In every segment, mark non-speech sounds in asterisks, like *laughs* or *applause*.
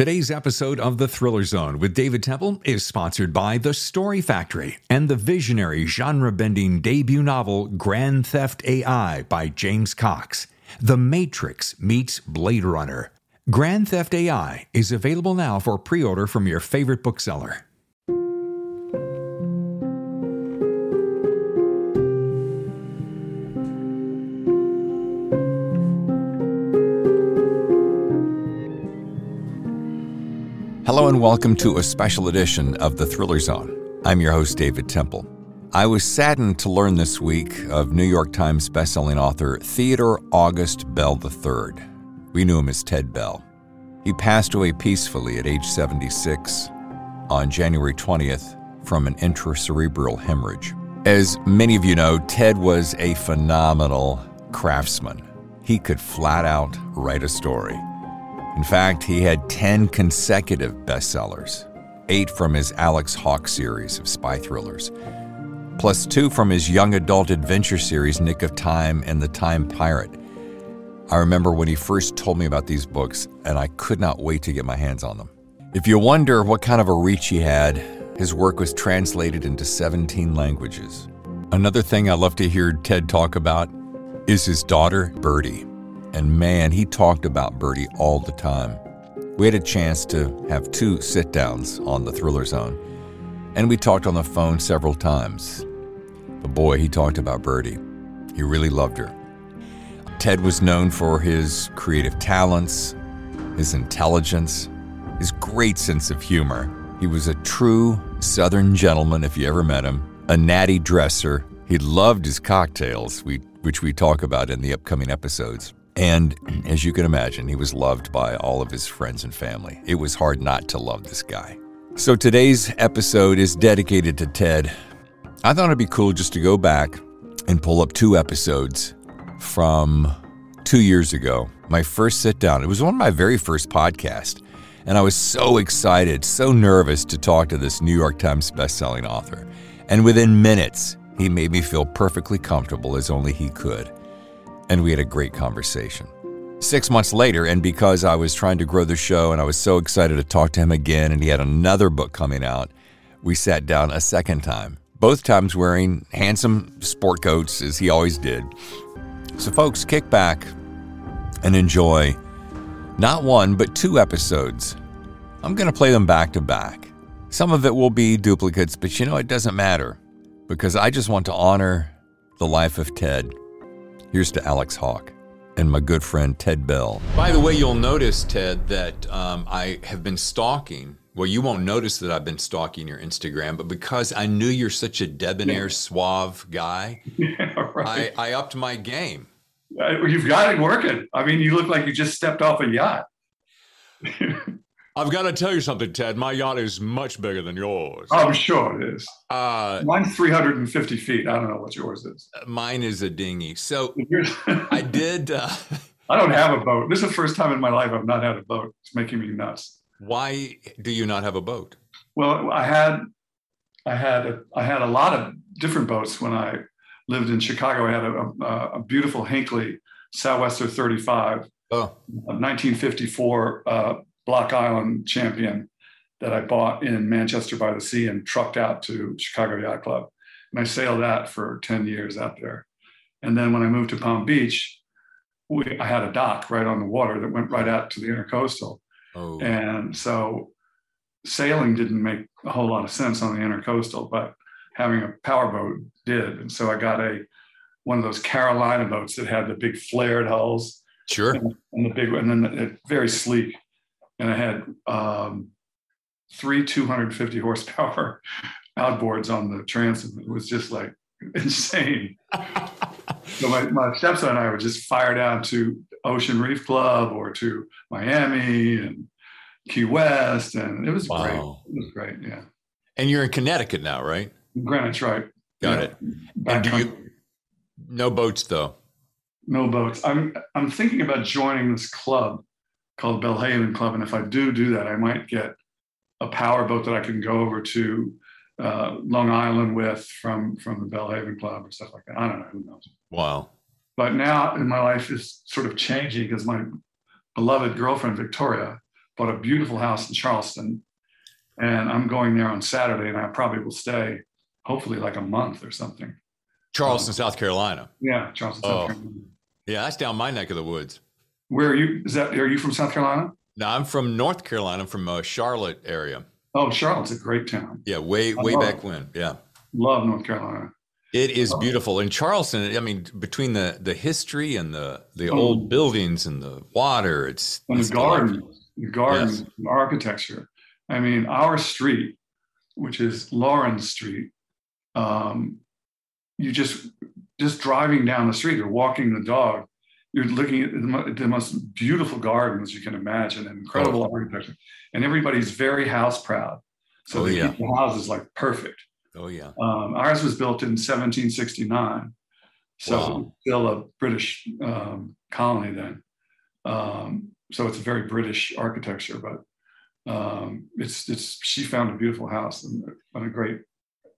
Today's episode of The Thriller Zone with David Temple is sponsored by The Story Factory and the visionary genre bending debut novel Grand Theft AI by James Cox. The Matrix meets Blade Runner. Grand Theft AI is available now for pre order from your favorite bookseller. And welcome to a special edition of The Thriller Zone. I'm your host, David Temple. I was saddened to learn this week of New York Times bestselling author Theodore August Bell III. We knew him as Ted Bell. He passed away peacefully at age 76 on January 20th from an intracerebral hemorrhage. As many of you know, Ted was a phenomenal craftsman. He could flat out write a story. In fact, he had 10 consecutive bestsellers, eight from his Alex Hawke series of spy thrillers, plus two from his young adult adventure series, Nick of Time and The Time Pirate. I remember when he first told me about these books, and I could not wait to get my hands on them. If you wonder what kind of a reach he had, his work was translated into 17 languages. Another thing I love to hear Ted talk about is his daughter, Birdie. And man, he talked about Birdie all the time. We had a chance to have two sit downs on the Thriller Zone, and we talked on the phone several times. But boy, he talked about Birdie. He really loved her. Ted was known for his creative talents, his intelligence, his great sense of humor. He was a true Southern gentleman if you ever met him, a natty dresser. He loved his cocktails, which we talk about in the upcoming episodes. And as you can imagine, he was loved by all of his friends and family. It was hard not to love this guy. So today's episode is dedicated to Ted. I thought it'd be cool just to go back and pull up two episodes from two years ago. My first sit down. It was one of my very first podcasts. And I was so excited, so nervous to talk to this New York Times bestselling author. And within minutes, he made me feel perfectly comfortable as only he could and we had a great conversation. Six months later, and because I was trying to grow the show and I was so excited to talk to him again, and he had another book coming out, we sat down a second time, both times wearing handsome sport coats as he always did. So, folks, kick back and enjoy not one, but two episodes. I'm going to play them back to back. Some of it will be duplicates, but you know, it doesn't matter because I just want to honor the life of Ted Here's to Alex Hawke and my good friend Ted Bell. By the way, you'll notice, Ted, that um, I have been stalking. Well, you won't notice that I've been stalking your Instagram, but because I knew you're such a debonair, yeah. suave guy, *laughs* yeah, right. I, I upped my game. Uh, you've got it working. I mean, you look like you just stepped off a yacht. *laughs* I've got to tell you something, Ted. My yacht is much bigger than yours. I'm sure it is. Uh, Mine's 350 feet. I don't know what yours is. Mine is a dinghy. So I did. Uh, *laughs* I don't have a boat. This is the first time in my life I've not had a boat. It's making me nuts. Why do you not have a boat? Well, I had, I had, a, I had a lot of different boats when I lived in Chicago. I had a, a, a beautiful Hinckley Southwester 35, oh. 1954 uh, Block Island champion that I bought in Manchester by the Sea and trucked out to Chicago Yacht Club. And I sailed that for 10 years out there. And then when I moved to Palm Beach, we, I had a dock right on the water that went right out to the intercoastal. Oh. And so sailing didn't make a whole lot of sense on the intercoastal, but having a powerboat did. And so I got a one of those Carolina boats that had the big flared hulls. Sure. And, and the big and then it, very sleek and I had um, three 250 horsepower *laughs* outboards on the transom. It was just like *laughs* insane. so my, my stepson and I would just fire down to Ocean Reef Club or to Miami and Key West, and it was wow. great. It was great, yeah. And you're in Connecticut now, right? Greenwich, right? Got yeah. it. and do you? No boats though. No boats. I'm I'm thinking about joining this club called Belle Haven Club. And if I do do that, I might get a power boat that I can go over to uh, Long Island with from from the Belle Haven Club or stuff like that. I don't know. Who knows? Wow. But now in my life is sort of changing because my beloved girlfriend Victoria bought a beautiful house in Charleston, and I'm going there on Saturday, and I probably will stay, hopefully like a month or something. Charleston, um, South Carolina. Yeah, Charleston, oh. South Carolina. Yeah, that's down my neck of the woods. Where are you? Is that are you from South Carolina? No, I'm from North Carolina. I'm from uh, Charlotte area. Oh, Charlotte's a great town. Yeah, way way back when. Yeah. Love North Carolina. It is beautiful. In Charleston, I mean, between the the history and the the oh. old buildings and the water, it's and the garden, the gardens, yes. architecture. I mean, our street, which is Lawrence Street, um, you just just driving down the street or walking the dog, you're looking at the, the most beautiful gardens you can imagine, and incredible oh. architecture, and everybody's very house proud. So oh, they yeah. keep the houses like perfect. Oh yeah. Um, ours was built in 1769, so wow. still a British um, colony then. Um, so it's a very British architecture, but um, it's it's she found a beautiful house in, in a great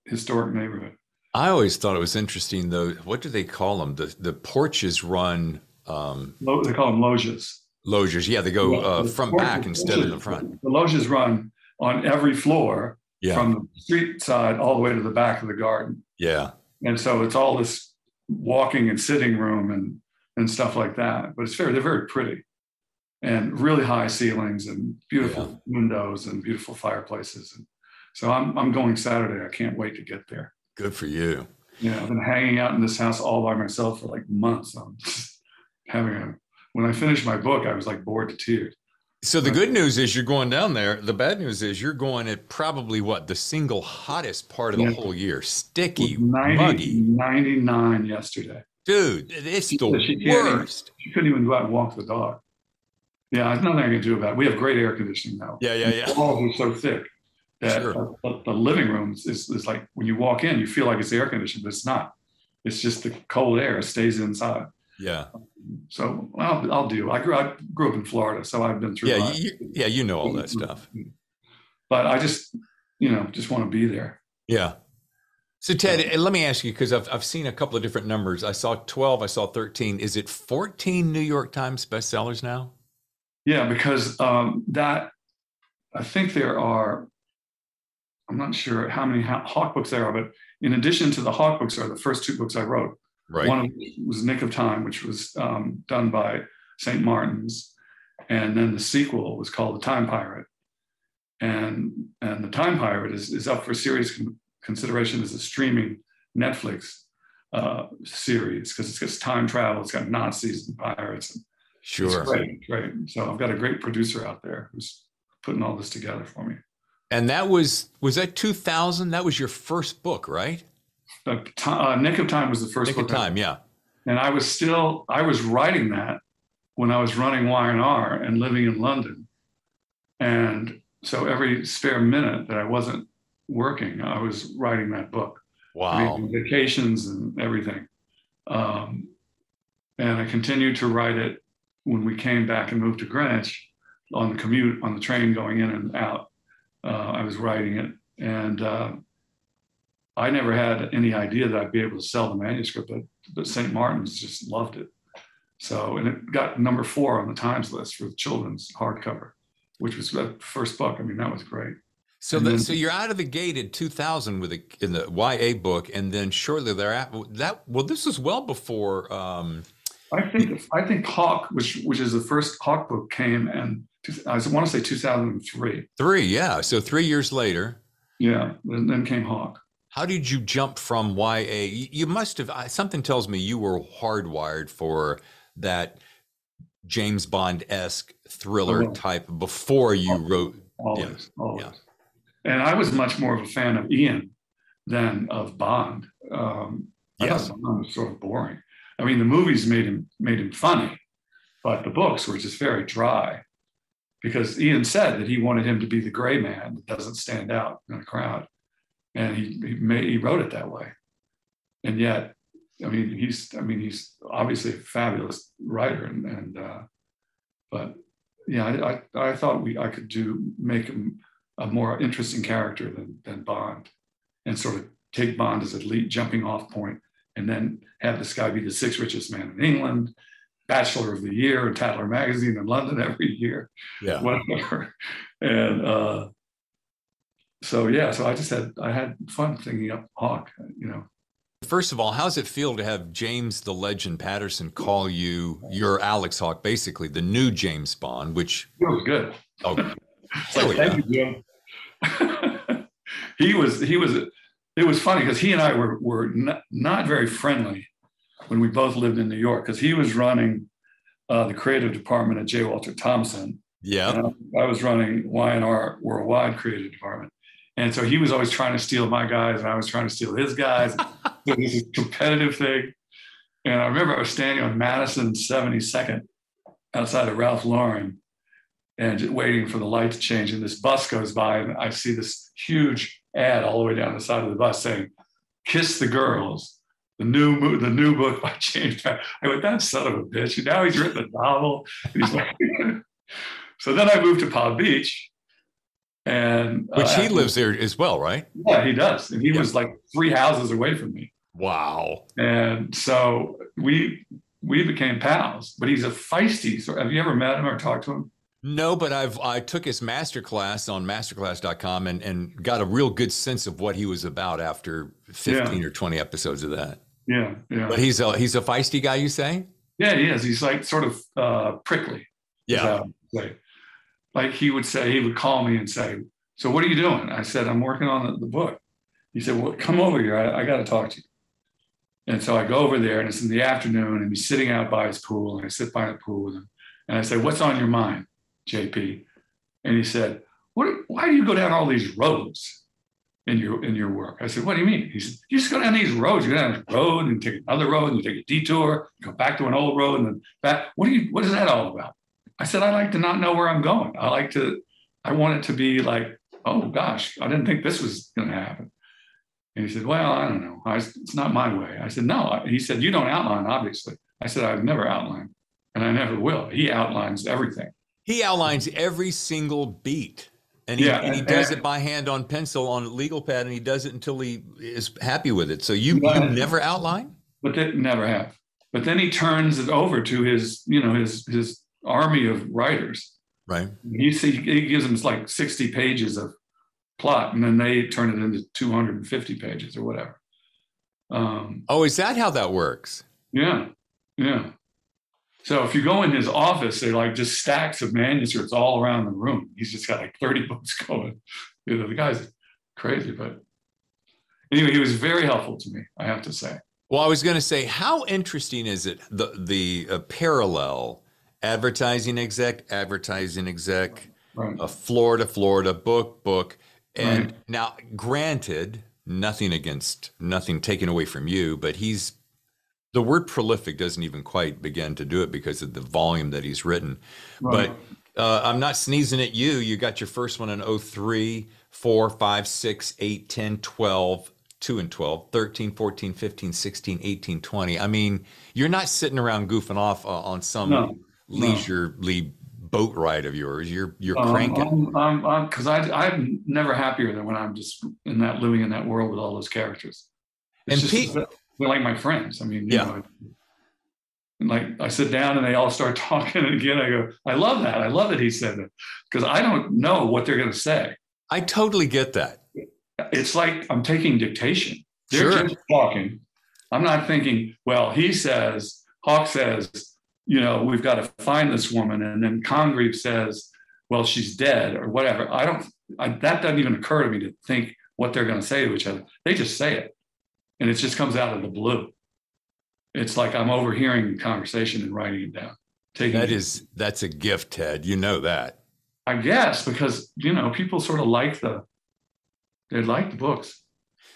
historic neighborhood. I always thought it was interesting though. What do they call them? The the porches run. Um, they call them loges. Loges, yeah, they go uh, from back instead of the front. The loges run on every floor yeah. from the street side all the way to the back of the garden. Yeah. And so it's all this walking and sitting room and and stuff like that. But it's very they're very pretty and really high ceilings and beautiful yeah. windows and beautiful fireplaces. And so I'm I'm going Saturday. I can't wait to get there. Good for you. Yeah, I've been hanging out in this house all by myself for like months. Having a when I finished my book, I was like bored to tears. So the good news is you're going down there. The bad news is you're going at probably what the single hottest part of the yeah. whole year. Sticky, 90, muggy. 99 yesterday. Dude, it's she, the she worst. Even, she couldn't even go out and walk the dog. Yeah, there's nothing I can do about it. We have great air conditioning now. Yeah, yeah, yeah. The walls are so thick that sure. the, the, living room is, is like when you walk in, you feel like it's air conditioned, but it's not. It's just the cold air stays inside. Yeah. So I'll, I'll do. I grew, I grew up in Florida, so I've been through. Yeah, you, yeah, you know all that stuff. But I just, you know, just want to be there. Yeah. So Ted, let me ask you because I've I've seen a couple of different numbers. I saw twelve. I saw thirteen. Is it fourteen New York Times bestsellers now? Yeah, because um, that I think there are. I'm not sure how many Hawke books there are, but in addition to the Hawke books, are the first two books I wrote. Right. One of them was Nick of Time, which was um, done by St. Martin's, and then the sequel was called The Time Pirate, and and The Time Pirate is is up for serious con- consideration as a streaming Netflix uh, series because it's got time travel, it's got Nazis and pirates. And sure, great, great. So I've got a great producer out there who's putting all this together for me. And that was was that 2000? That was your first book, right? Uh, Nick of Time was the first Nick book. of Time, yeah. And I was still I was writing that when I was running Y&R and living in London, and so every spare minute that I wasn't working, I was writing that book. Wow. vacations and everything. Um, and I continued to write it when we came back and moved to Greenwich on the commute on the train going in and out. Uh, I was writing it, and uh, I never had any idea that I'd be able to sell the manuscript, but, but St. Martin's just loved it. So, and it got number four on the Times list for the children's hardcover, which was the first book. I mean, that was great. So, the, then, so you're out of the gate in 2000 with a, in the YA book, and then shortly thereafter, that well, this was well before. Um, I think I think Hawke, which which is the first Hawke book, came and I want to say 2003. Three, yeah. So three years later. Yeah, then came Hawke. How did you jump from YA? You must have, something tells me you were hardwired for that James Bond esque thriller oh, type before you always, wrote. Always, yeah, always. Yeah. And I was much more of a fan of Ian than of Bond. Um, yes. Bond was sort of boring. I mean, the movies made him made him funny, but the books were just very dry. Because Ian said that he wanted him to be the gray man that doesn't stand out in a crowd and he he, made, he wrote it that way. And yet, I mean, he's I mean he's obviously a fabulous writer, and and uh, but yeah, I, I, I thought we I could do make him a more interesting character than than Bond, and sort of take Bond as a lead jumping off point, and then have this guy be the sixth richest man in England, Bachelor of the Year in Tatler Magazine in London every year. Yeah. Whatever. *laughs* And uh, so yeah, so I just had I had fun thinking up Hawke, you know. First of all, how's it feel to have James the Legend Patterson call you your Alex Hawke, basically the new James Bond, which it was good. Oh, *laughs* like, thank you, Jim. *laughs* he was he was it was funny because he and I were were not, not, very friendly when we both lived in New York because he was running uh, the creative department at J. Walter Thompson. Yeah, I was running Y&R Worldwide Creative Department. And so he was always trying to steal my guys, and I was trying to steal his guys. *laughs* so this is competitive thing. And I remember I was standing on Madison 72nd outside of Ralph Lauren and waiting for the light to change. And this bus goes by, and I see this huge ad all the way down the side of the bus saying, Kiss the Girls, the new the new book by *laughs* James. I went, that son of a bitch. And now he's written a novel. *laughs* Like, so then I moved to Palm Beach and which uh, he lives there as well, right? Yeah, he does. And he yeah. was like three houses away from me. Wow. And so we we became pals. But he's a feisty. So have you ever met him or talked to him? No, but I've I took his masterclass on masterclass.com and and got a real good sense of what he was about after 15 yeah. or 20 episodes of that. Yeah, yeah. But he's a he's a feisty guy, you say? Yeah, he is. He's like sort of uh, prickly. Yeah like he would say, he would call me and say, So what are you doing? I said, I'm working on the, book. He said, Well, come over here. I, I got to talk to you. And so I go over there and it's in the afternoon and he's sitting out by his pool and I sit by the pool with him. And I said, What's on your mind, JP? And he said, what, Why do you go down all these roads in your in your work? I said, What do you mean? He said, You just go down these roads. You go down a road and take another road and you take a detour, go back to an old road and then back. What do you what is that all about? I said, I like to not know where I'm going. I like to, I want it to be like, oh gosh, I didn't think this was going to happen. And he said, well, I don't know. I, it's not my way. I said, no. He said, you don't outline, obviously. I said, I've never outlined and I never will. He outlines everything. He outlines every single beat. And he, yeah, and he does and, it by hand on pencil on a legal pad, and he does it until he is happy with it. So you, you never outline? But that never have. But then he turns it over to his, you know, his his army of writers. Right. He, see, he gives them like 60 pages of plot, and then they turn it into 250 pages or whatever. Um, oh, is that how that works? Yeah. Yeah. So if you go in his office, they're like just stacks of manuscripts all around the room. He's just got like 30 *laughs* books going. You know, the guy's crazy, but anyway, he was very helpful to me, I have to say. Well, I was going to say, how interesting is it the the uh, parallel advertising exec, advertising exec, right. a Florida, Florida book, book. And right. now, granted, nothing against, nothing taken away from you, but he's, the word prolific doesn't even quite begin to do it because of the volume that he's written. Right. But uh, I'm not sneezing at you. You got your first one in 03, 4, 5, 6, 8, 10, 12, 2 and 12, 13, 14, 15, 16, 18, 20. I mean, you're not sitting around goofing off uh, on some no leisurely boat ride of yours. You're you're um, cranking. Um, um, um, because I I'm never happier than when I'm just in that living in that world with all those characters. It's and Pete, they're like my friends. I mean, yeah. Know, like I sit down and they all start *laughs* talking, and again I go, I love that. I love that he said that because I don't know what they're going to say. I totally get that. It's like I'm taking dictation. They're sure. just talking. I'm not thinking. Well, he says, Hawke says, you know, we've got to find this woman. And then Congreve says, well, she's dead or whatever. I don't, I, that doesn't even occur to me to think what they're going to say to each other. They just say it. And it just comes out of the blue. It's like I'm overhearing the conversation and writing it down. Taking that is, that's a gift, Ted. You know that. I guess because, you know, people sort of like the, they like the books.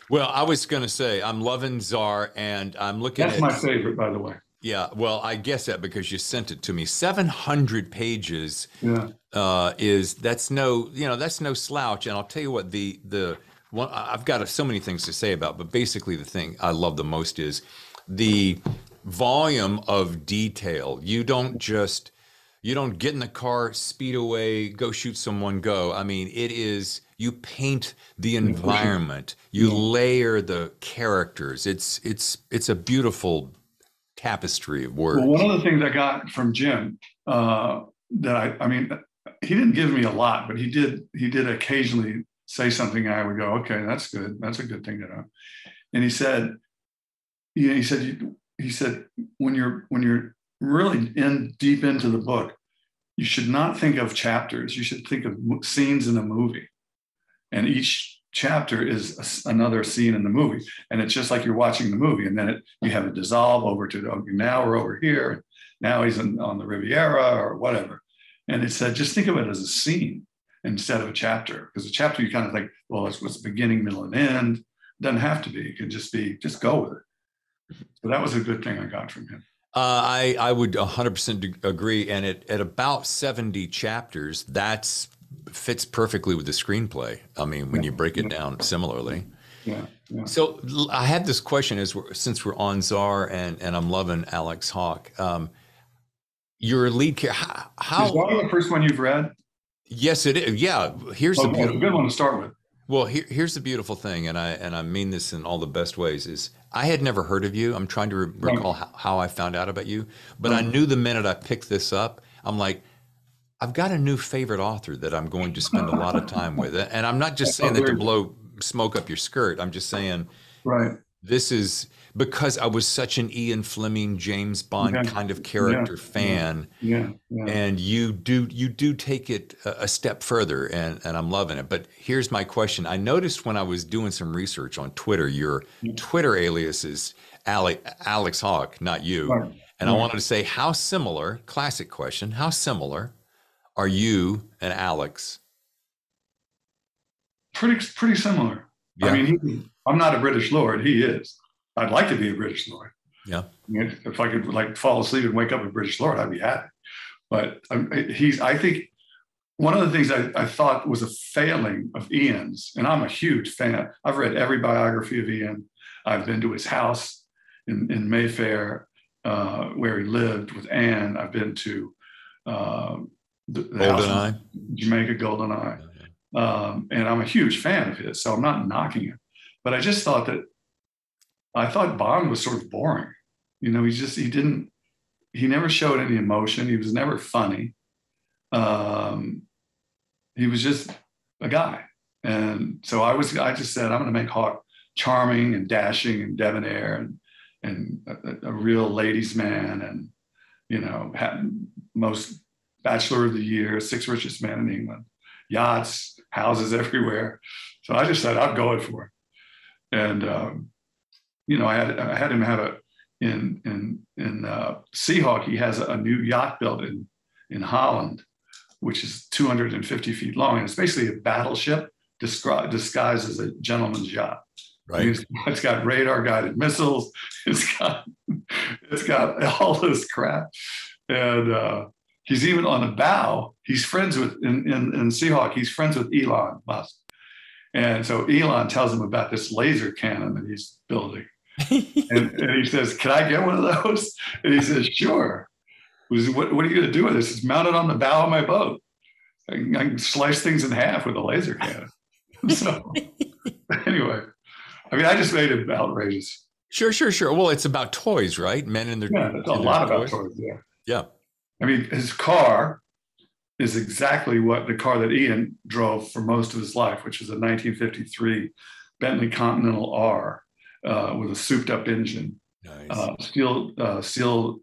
Well, I was going to say, I'm loving Tsar and I'm looking That's at. my favorite, by the way. Yeah, well, I guess that because you sent it to me. 700 pages yeah. uh, is that's no, you know, that's no slouch. And I'll tell you what the the one I've got so many things to say about, but basically the thing I love the most is the volume of detail. You don't just you don't get in the car, speed away, go shoot someone, go. I mean, it is you paint the environment, you layer the characters. It's it's it's a beautiful tapestry of words. Well, one of the things I got from Jim uh, that I, I mean, he didn't give me a lot, but he did. He did occasionally say something. I would go, okay, that's good. That's a good thing to know. And he said, you know, he said, he said, when you're when you're really in deep into the book, you should not think of chapters. You should think of scenes in a movie, and each chapter is another scene in the movie. And it's just like you're watching the movie, and then it, you have a dissolve over to okay, now we're over here. Now he's in, on the Riviera or whatever. And it said, just think of it as a scene instead of a chapter, because a chapter you kind of think, well, it's what's beginning, middle, and end. It doesn't have to be. It can just be, just go with it. So that was a good thing I got from him. Uh, I I would 100% agree. And at, at about 70 chapters, that's fits perfectly with the screenplay. I mean, when yeah. you break it down similarly. Yeah, yeah. So I had this question as we're, since we're on Tsar and, and I'm loving Alex Hawke. Um, your lead character, how, how is that the first one you've read? Yes, it is. Yeah, here's oh, the beautiful, good one to start with. Well, here, here's the beautiful thing, and I and I mean this in all the best ways. Is I had never heard of you. I'm trying to re- recall how, how, I found out about you, but I knew the minute I picked this up, I'm like, I've got a new favorite author that I'm going to spend a lot of time with, *laughs* and I'm not just saying that to blow smoke up your skirt. I'm just saying, right. This is because I was such an Ian Fleming, James Bond kind of character yeah. fan. Yeah. yeah. And you do you do take it a, step further, and and I'm loving it. But here's my question: I noticed when I was doing some research on Twitter, your. Twitter alias is Ale, Alex Hawke, not you. Right. And right. I wanted to say, how similar? Classic question: How similar are you and Alex? Pretty pretty similar. I mean, he, I'm not a British lord. He is. I'd like to be a British lord. Yeah. I mean, if I could like fall asleep and wake up a British lord, I'd be happy. But um, he's, I think one of the things I, I, thought was a failing of Ian's, and I'm a huge fan. I've read every biography of Ian. I've been to his house in, in Mayfair, uh, where he lived with Anne. I've been to uh, the, the house in Jamaica Goldeneye. Um, and I'm a huge fan of his, so I'm not knocking it. But I just thought that I thought Bond was sort of boring. You know, he just he didn't he never showed any emotion. He was never funny. Um, he was just a guy. And so I was I just said I'm going to make Hawke charming and dashing and debonair and and a, a real ladies man and you know most bachelor of the year, sixth richest man in England, yachts, houses everywhere. So I just said I'm going for it. And um, you know, I had I had him have a in in in uh, Seahawk. He has a new yacht built in in Holland, which is 250 feet long, and it's basically a battleship disguised, disguised as a gentleman's yacht. Right. It's, it's got radar guided missiles. *laughs* It's got it's got all this crap, and uh, he's even on the bow. He's friends with in, in in Seahawk. He's friends with Elon Musk, and so Elon tells him about this laser cannon that he's building *laughs* and, and, he says, Can I get one of those? *laughs* And he says, Sure. Says, what, what, are you going to do with this? It's mounted on the bow of my boat. I can, I can slice things in half with a laser cannon. *laughs* so, anyway, I mean, I just made it outrageous. Sure, sure, sure. Well, it's about toys, right? Men and their yeah, it's a lot about toys. Yeah, yeah. I mean, his car is exactly what the car that Ian drove for most of his life, which is a 1953 Bentley Continental R uh, with a souped up engine, nice. uh, steel uh, steel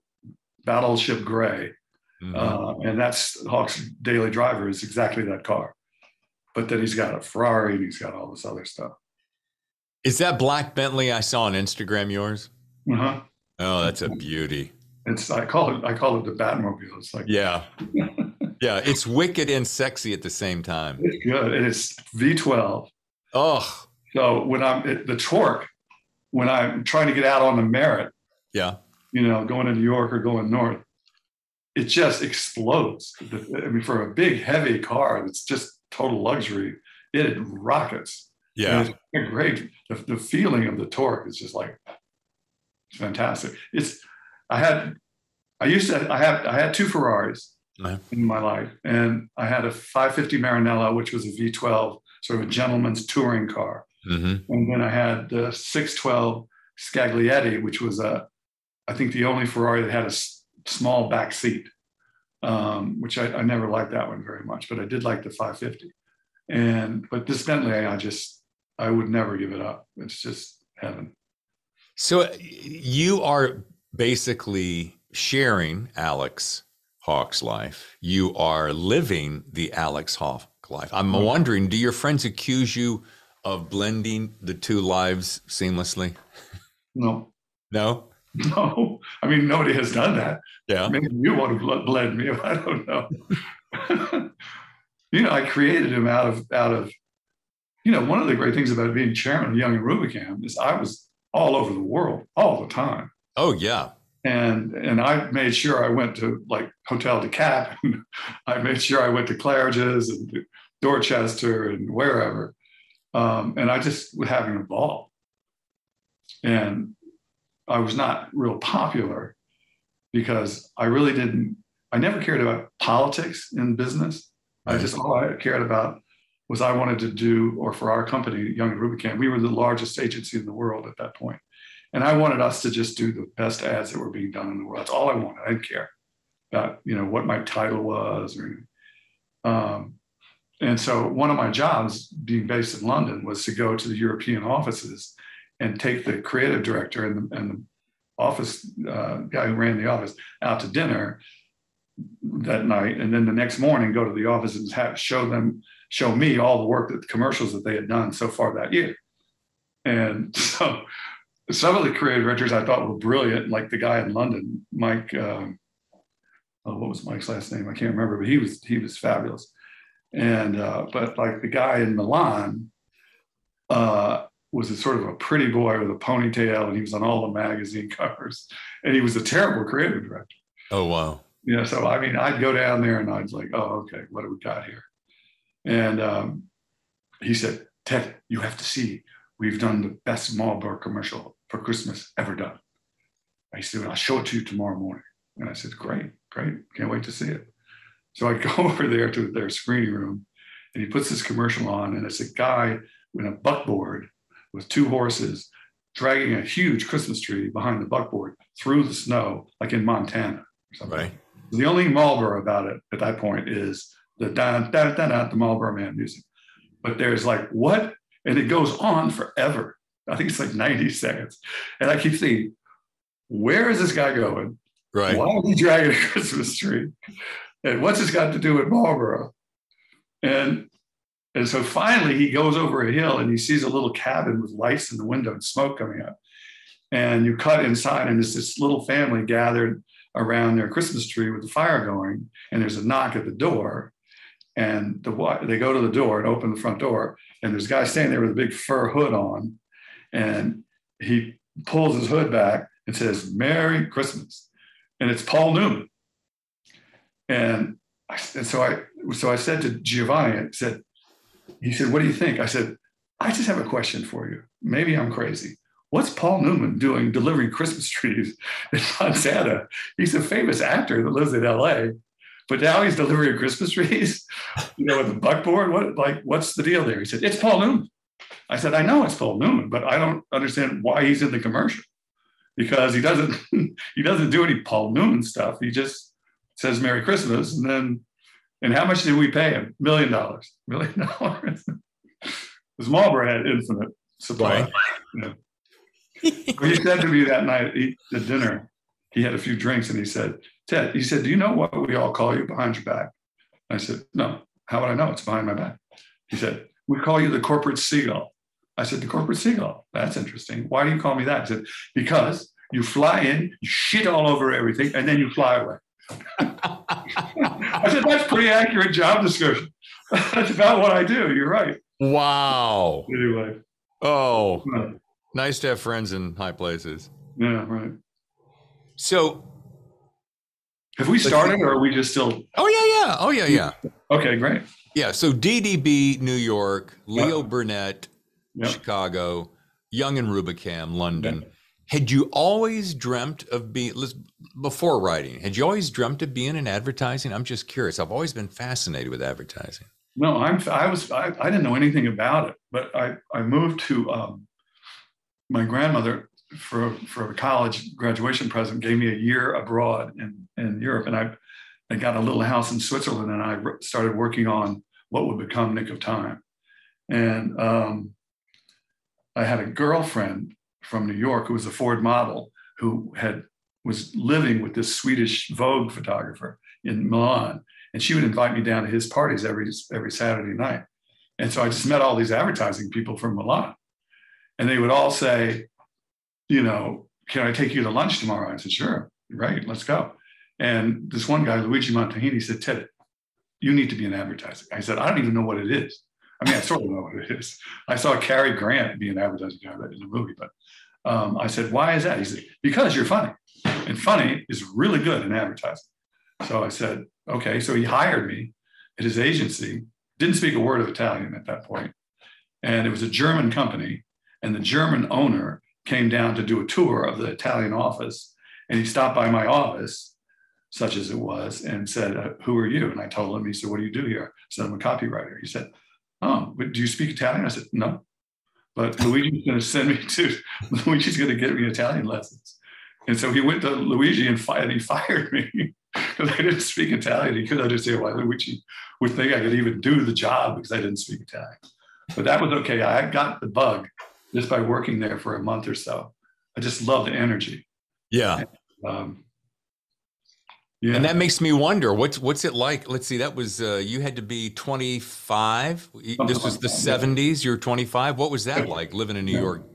battleship gray, mm-hmm. Uh, and that's Hawke's daily driver is exactly that car. But then he's got a Ferrari and he's got all this other stuff. Is that black Bentley I saw on Instagram yours? Uh huh. Oh, that's a beauty. It's I call it I call it the Batmobile. It's like yeah, *laughs* yeah. It's wicked and sexy at the same time. It's good. It's V12. Oh. So when I'm it, the torque when I'm trying to get out on the Merritt, yeah, you know, going to New York or going north, it just explodes. I mean, for a big, heavy car it's just total luxury, it rockets. Yeah, it's great. The, the feeling of the torque is just like it's fantastic. It's I had I used to I had I had two Ferraris in my life, and I had a 550 Maranello, which was a V12, sort of a gentleman's touring car. Mm-hmm. And then I had the 612 Scaglietti, which was a I think the only Ferrari that had a s- small back seat, um, which I, I, never liked that one very much, but I did like the 550. And but this Bentley, I just I would never give it up. It's just heaven. So you are basically sharing Alex Hawke's life. You are living the Alex Hawke life. I'm wondering, do your friends accuse you of blending the two lives seamlessly? No. No? *laughs* No. I mean, nobody has done that. Yeah. Maybe you want to blend me. *laughs* I don't know. *laughs* you know, I created him out of out of, you know, one of the great things about being chairman of Young and Rubicam is I was all over the world all the time. Oh yeah. And and I made sure I went to like Hotel du Cap. *laughs* I made sure I went to Claridge's and Dorchester and wherever. Um, and I just was having a ball. And I was not real popular because I really didn't, I never cared about politics in business. I just, all I cared about was I wanted to do, or for our company, Young and Rubicam, we were the largest agency in the world at that point. And I wanted us to just do the best ads that were being done in the world. That's all I wanted. I didn't care about, you know, what my title was or um, and so one of my jobs being based in London was to go to the European offices and take the creative director and the, and the office uh, guy who ran the office out to dinner that night. And then the next morning go to the office and have, show them, show me all the work that the commercials that they had done so far that year. And *laughs* so some of the creative directors I thought were brilliant, like the guy in London, Mike, um, oh, what was Mike's last name? I can't remember, but he was, he was fabulous. And uh, but like the guy in Milan uh, was a sort of a pretty boy with a ponytail, and he was on all the magazine *laughs* covers, and he was a terrible creative director. Oh wow! Yeah, so I mean, I'd go down there and I'd like, oh, okay, what do we got here? And um, he said, Ted, you have to see, we've done the best Marlboro commercial for Christmas ever done. I said, I'll show it to you tomorrow morning. And I said, great, great, can't wait to see it. So I *laughs* go over there to their screening room and he puts this commercial on, and it's a guy in a buckboard with two horses dragging a huge Christmas tree behind the buckboard through the snow, like in Montana. Right. The only Marlboro about it at that point is the da da da da the Marlboro Man music. But there's like what, and it goes on forever. I think it's like 90 seconds, and I keep thinking, where is this guy going? Right. Why is he dragging a Christmas tree? And what's this got to do with Marlboro? And and so finally he goes over a hill and he sees a little cabin with lights in the window and smoke coming up. And you cut inside, and there's this little family gathered around their Christmas tree with the fire going. And there's a knock at the door. And the, they go to the door and open the front door. And there's a guy standing there with a big fur hood on. And he pulls his hood back and says, Merry Christmas. And it's Paul Newman. And, I, and so I so I said to Giovanni, I said, he said, What do you think? I said, I just have a question for you. Maybe I'm crazy. What's Paul Newman doing delivering Christmas trees in Montana? He's a famous actor that lives in LA, but now he's delivering Christmas *laughs* trees, you know, with a buckboard. What like what's the deal there? He said, It's Paul Newman. I said, I know it's Paul Newman, but I don't understand why he's in the commercial because he doesn't *laughs* he doesn't do any Paul Newman stuff. He just says Merry Christmas, and then and how much did we pay him? Million dollars. *laughs* Million dollars. Because Marlboro had infinite supply. He said to me that night at dinner, he had a few drinks and he said, Ted, he said, Do you know what we all call you behind your back? I said, No. How would I know? It's behind my back. He said, We call you the corporate seagull. I said, The corporate seagull. That's interesting. Why do you call me that? He said, Because you fly in, you shit all over everything, and then you fly away. *laughs* I said, that's pretty accurate job description. *laughs* that's about what I do. You're right. Wow. Anyway. Oh, nice to have friends in high places. Yeah, right. So, have we started or are we just still? Oh, yeah, yeah. Oh, yeah, yeah. Okay, great. Yeah. So, DDB, New York, Leo yep. Burnett, yep. Chicago, Young and Rubicam, London. Yep. Had you always dreamt of being before writing? Had you always dreamt of being in advertising? I'm just curious. I've always been fascinated with advertising. No, I'm. I was. I, I didn't know anything about it, but I I moved to. Um, my grandmother for for a college graduation present gave me a year abroad in in Europe, and I I got a little house in Switzerland, and I started working on what would become Nick of Time, and um, I had a girlfriend from New York who was a Ford model who had was living with this Swedish Vogue photographer in Milan, and she would invite me down to his parties every every Saturday night. And so I just met all these advertising people from Milan, and they would all say, you know, can I take you to lunch tomorrow? I said, sure, right, let's go. And this one guy, Luigi Montahini, said, Ted, you need to be in advertising. I said, I don't even know what it is. I mean, I sort of know what it is. I saw Cary Grant be an advertising guy in the movie, but um, I said, why is that? He said, because you're funny. And funny is really good in advertising. So I said, okay. So he hired me at his agency, didn't speak a word of Italian at that point. And it was a German company. And the German owner came down to do a tour of the Italian office. And he stopped by my office, such as it was, and said, uh, Who are you? And I told him, He said, What do you do here? I said, I'm a copywriter. He said, Oh, but do you speak Italian? I said, No. But Luigi's going to send me to, *laughs* Luigi's going to get me Italian lessons. And so he went to Luigi and, fi- and he fired me *laughs* because I didn't speak Italian. He couldn't understand why Luigi would think I could even do the job because I didn't speak Italian. But that was okay. I got the bug just by working there for a month or so. I just love the energy. Yeah. And, um, yeah. And that makes me wonder what's what's it like? Let's see. That was uh, you had to be 25. This was the 70s. You're 25. What was that like living in New York?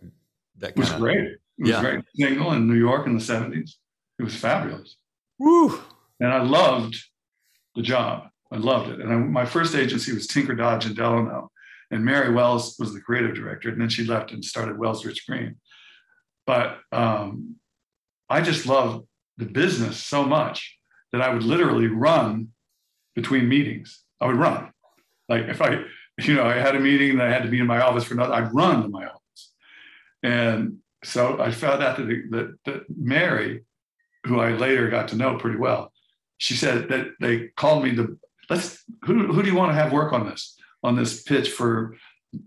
That was of, great. It was yeah. great. Single in New York in the 70s. It was fabulous. Woo. And I loved the job. I loved it. And I, my first agency was Tinker Dodge in Delano. And Mary Wells was the creative director. And then she left and started Wells Rich Greene. But um, I just loved the business so much that I would literally run between meetings. I would run. Like if I, you know, I had a meeting and I had to be in my office for another, I'd run to my office. And so I found out that, that, that Mary, who I later got to know pretty well, she said that they called me to let's who, who do you want to have work on this on this pitch for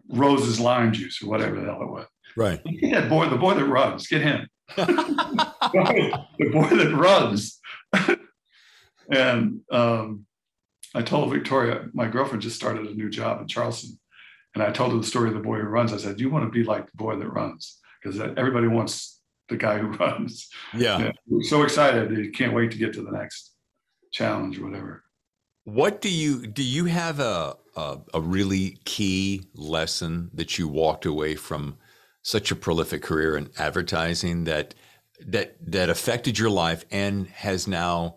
Rose's lime juice or whatever the hell it was. Right. *laughs* That boy, the boy that runs, get him. *laughs* the boy that runs. *laughs* and um, I told Victoria, my girlfriend just started a new job in Charleston. And I told her the story of the boy who runs. I said, Do you want to be like the boy that runs? Because everybody wants the guy who runs. Yeah. yeah. We're so excited. They can't wait to get to the next challenge or whatever. What do you do? You have a, a, a really key lesson that you walked away from such a prolific career in advertising that that that affected your life and has now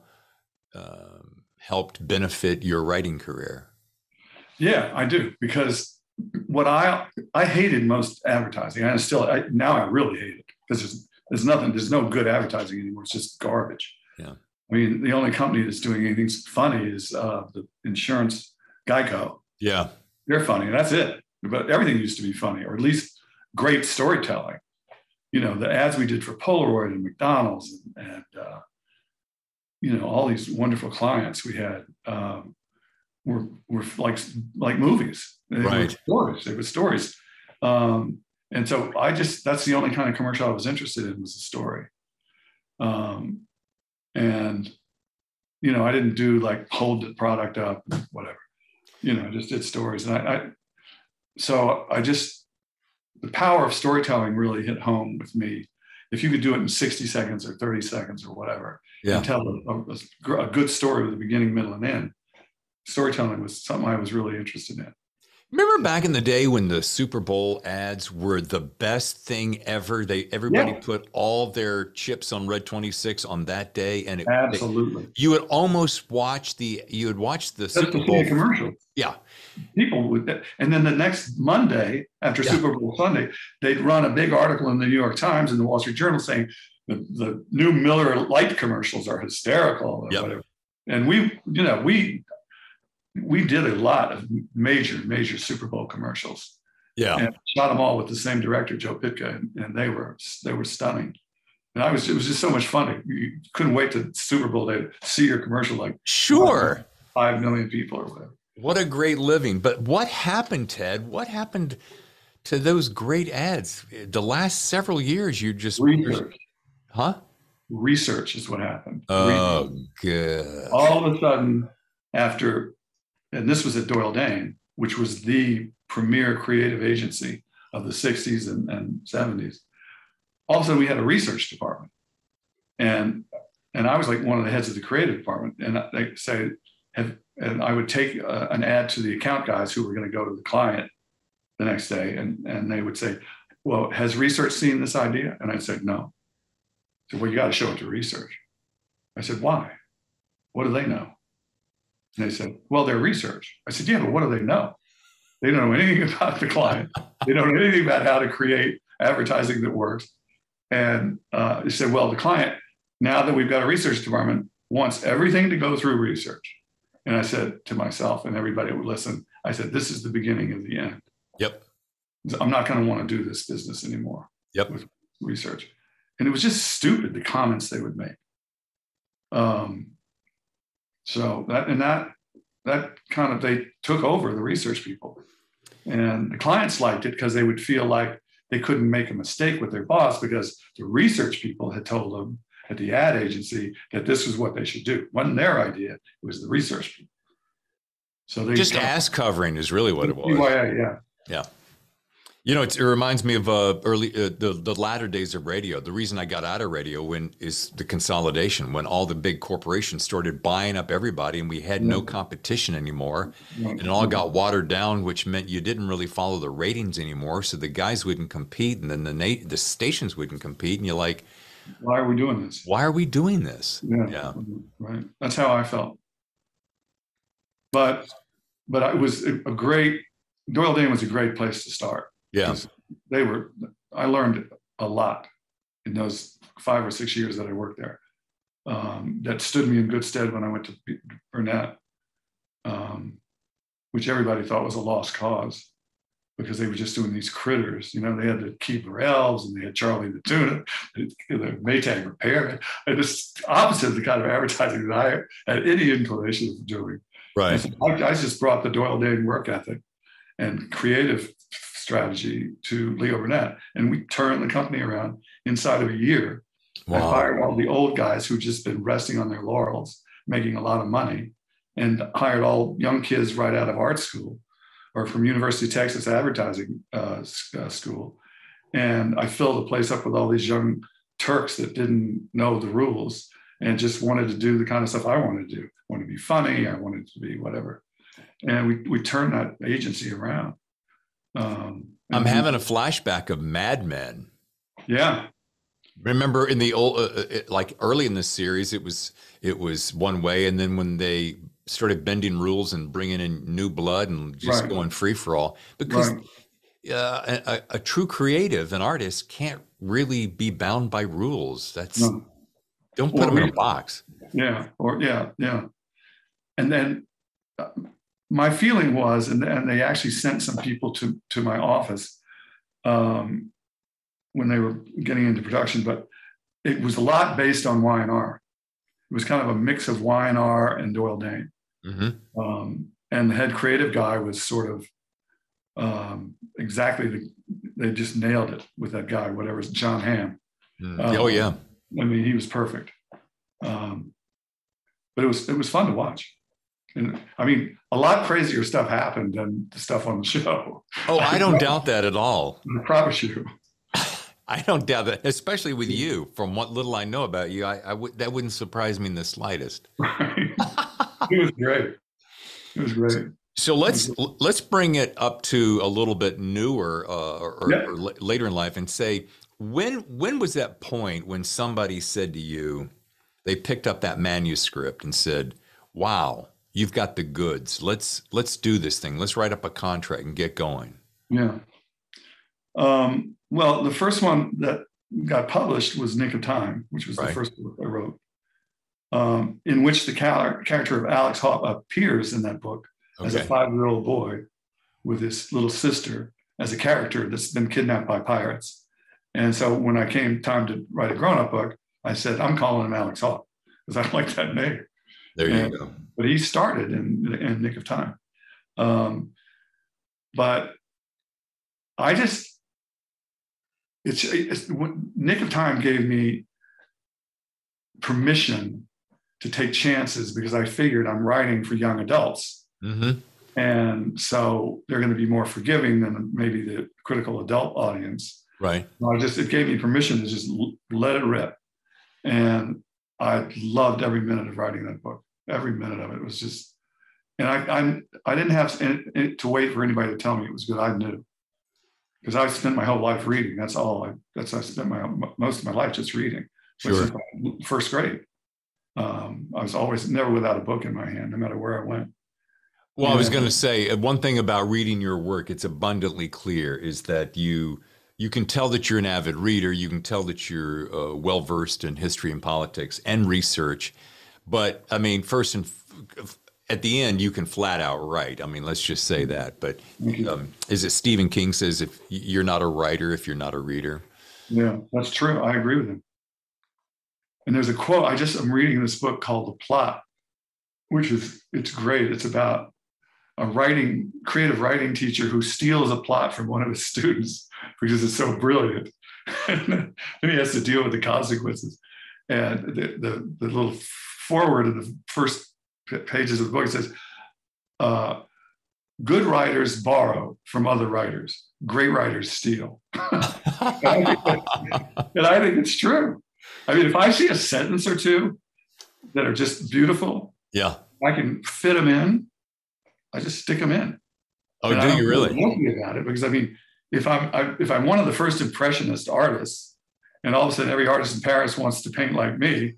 uh, helped benefit your writing career. Yeah, I do because what I I hated most advertising. I still I, now I really hate it because there's there's nothing there's no good advertising anymore. It's just garbage. Yeah. I mean, the only company that's doing anything funny is uh, the insurance Geico. Yeah. They're funny. That's it. But everything used to be funny, or at least great storytelling. You know, the ads we did for Polaroid and McDonald's and, and uh, you know, all these wonderful clients we had um, were, were like, like movies. They right. stories. They were stories. Um, and so I just, that's the only kind of commercial I was interested in was a story. Um, and you know i didn't do like hold the product up whatever you know just did stories. And I, I so i just the power of storytelling really hit home with me. If you could do it in 60 seconds or 30 seconds or whatever yeah. and tell a, a, a good story with the beginning middle and end. Storytelling was something i was really interested in Remember back in the day when the Super Bowl ads were the best thing ever? They everybody yeah. put all their chips on Red 26 on that day, and it, absolutely they, you would almost watch the you would watch the Super Bowl commercial. Yeah, people would, and then the next Monday after yeah. Super Bowl Sunday, they'd run a big article in the New York Times and the Wall Street Journal saying the, the new Miller Lite commercials are hysterical. Yep. And we, you know, we we did a lot of major, major Super Bowl commercials. Yeah, and shot them all with the same director, Joe Pytka, and, and they were they were stunning. And I was it was just so much fun. You couldn't wait to Super Bowl to see your commercial like sure five million people or whatever. What a great living! But what happened, Ted? What happened to those great ads. The last several years, you just research, huh? Research is what happened. Oh, good. All of a sudden, after, and this was at Doyle Dane, which was the premier creative agency of the 60s and, and 70s. All of a sudden, we had a research department, and and I was like one of the heads of the creative department, and they say, have, and I would take uh, an ad to the account guys who were going to go to the client the next day, and and they would say, "Well, has research seen this idea?" And I'd say, "No." So, well, you got to show it to research. I said, "Why? What do they know?" And they said, "Well, they're research." I said, "Yeah, but what do they know? They don't know anything *laughs* about the client. they don't know anything about how to create advertising that works." And uh, they said, "Well, the client now that we've got a research department wants everything to go through research." And I said to myself and everybody would listen, I said, "This is the beginning of the end." Yep. I'm not going to want to do this business anymore. Yep. With research. And it was just stupid, the comments they would make. Um, so that, and that, that kind of, they took over the research people. And the clients liked it because they would feel like they couldn't make a mistake with their boss because the research people had told them at the ad agency that this was what they should do. It wasn't their idea, it was the research people. So they just ass covering is really what it was. yeah. Yeah. You know, it reminds me of uh, early uh, the the latter days of radio. The reason I got out of radio when is the consolidation when all the big corporations started buying up everybody, and we had no mm-hmm. competition anymore, and it all got watered down, which meant you didn't really follow the ratings anymore. So the guys wouldn't compete, and then the na- the stations wouldn't compete, and you're like, why are we doing this? Why are we doing this? Yeah, yeah. right. That's how I felt. But but it was a great Doyle Dane was a great place to start. Yeah. They were, I learned a lot in those five or six years that I worked there. Um, that stood me in good stead when I went to Burnett, um, which everybody thought was a lost cause because they were just doing these critters. You know, they had the Keebler Elves and they had Charlie the Tuna, *laughs* the Maytag Repair, and it's opposite of the kind of advertising that I had any inclination of doing. Right. So I, I, just brought the Doyle Dane work ethic and creative strategy to Leo Burnett. And we turned the company around inside of a year. Wow. I fired all the old guys who'd just been resting on their laurels, making a lot of money, and hired all young kids right out of art school or from University of Texas Advertising uh, uh, School. And I filled the place up with all these young Turks that didn't know the rules and just wanted to do the kind of stuff I wanted to do. I wanted to be funny. I wanted to be whatever and we we turned that agency around. Um, I'm having a flashback of Mad Men. Yeah. Remember in the old, uh, uh, it, like early in the series, it was it was one way, and then when they started bending rules and bringing in new blood and just right. going free for all, because right. uh, a, a, true creative, an artist, can't really be bound by rules. That's no. don't put or them in a box. Yeah, or yeah, yeah, and then uh, my feeling was, and, and they actually sent some people to, to my office um, when they were getting into production, but it was a lot based on Y&R. It was kind of a mix of Y&R and Doyle Dane. Mm-hmm. Um, and the head creative guy was sort of um, exactly the, they just nailed it with that guy, whatever, Jon Hamm. Mm. Um, oh yeah. I mean, he was perfect. Um, but it was, it was fun to watch. And I mean, a lot crazier stuff happened than the stuff on the show. Oh, I don't *laughs* doubt that at all. I promise you. *laughs* I don't doubt that, especially with you. From what little I know about you, I, I w- that wouldn't surprise me in the slightest. Right. *laughs* it was great. It was great. So let's let's bring it up to a little bit newer uh, or, yeah. or later in life, and say when when was that point when somebody said to you, they picked up that manuscript and said, "Wow, you've got the goods. Let's let's do this thing. Let's write up a contract and get going. Yeah. Um, well, the first one that got published was Nick of Time, which was right. the first book I wrote, um, in which the character of Alex Hawke appears in that book okay. as a five-year-old boy with his little sister as a character that's been kidnapped by pirates. And so when I came time to write a grown-up book, I said, I'm calling him Alex Hawke because I *laughs* like that name. There you and, go. But he started in, in nick of time. Um, but I just it's, it's Nick of Time gave me permission to take chances because I figured I'm writing for young adults. Mm-hmm. And so they're going to be more forgiving than maybe the critical adult audience. Right. I just, it gave me permission to just let it rip. And I loved every minute of writing that book. Every minute of it was just, and I, I'm, I didn't have to wait for anybody to tell me it was good. I knew because I spent my whole life reading. That's all I, that's, I spent my, most of my life just reading. Sure. First grade. Um, I was always never without a book in my hand, no matter where I went. Well, I was going to say uh, one thing about reading your work. It's abundantly clear is that you you can tell that you're an avid reader. You can tell that you're uh, well versed in history and politics and research. But I mean, first and f- at the end, you can flat out write. I mean, let's just say that. But um, is it Stephen King says if you're not a writer if you're not a reader? Yeah, that's true. I agree with him. And there's a quote. I just I'm reading this book called The Plot, which is it's great. It's about a writing creative writing teacher who steals a plot from one of his students *laughs* because it's so brilliant. *laughs* And then he has to deal with the consequences. And the, the, the little forward of the first pages of the book says uh, good writers borrow from other writers. Great writers steal. *laughs* And, I think it's true. I mean if i see a sentence or two that are just beautiful yeah. I can fit them in I just stick them in. Oh, and do you really? Really about it because I mean, if I'm I, if I'm one of the first impressionist artists, and all of a sudden every artist in Paris wants to paint like me,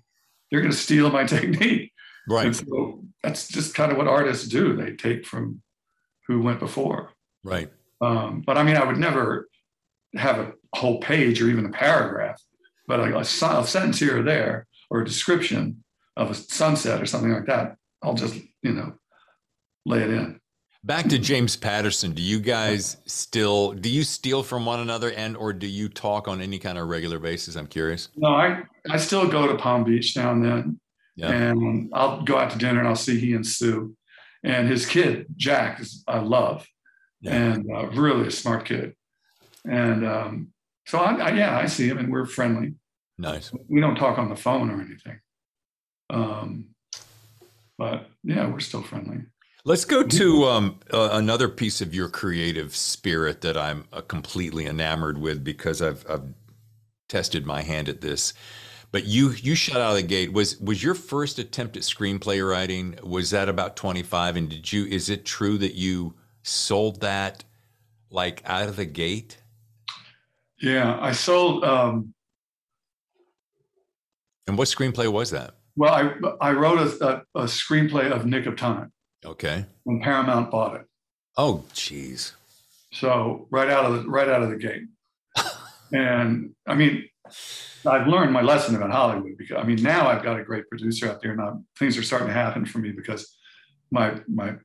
they're going to steal my *laughs* technique. Right. And so that's just kind of what artists do. They take from who went before. Right. Um, but I mean, I would never have a whole page or even a paragraph, but a, a sentence here or there or a description of a sunset or something like that. I'll just you know lay it in. Back to James Patterson. Do you guys still do you steal from one another and or do you talk on any kind of regular basis? I'm curious. No, I I still go to Palm Beach now and then. Yeah. And I'll go out to dinner and I'll see he and Sue. And his kid, Jack, is I love. Yeah. And uh, really a smart kid. And um, so I, I, yeah, I see him and we're friendly. Nice. We don't talk on the phone or anything. Um, but yeah, we're still friendly. Let's go to um, uh, another piece of your creative spirit that I'm uh, completely enamored with because I've, I've, tested my hand at this. But you you shut out of the gate. Was was your first attempt at screenplay writing? Was that about 25? And did you? Is it true that you sold that like out of the gate? Yeah, I sold. Um, and what screenplay was that? Well, I I wrote a, a, a screenplay of Nick of Time. Okay. When Paramount bought it. Oh, geez. So right out of the right out of the gate. *laughs* and I mean, I've learned my lesson about Hollywood because I mean now I've got a great producer out there. Now things are starting to happen for me because my my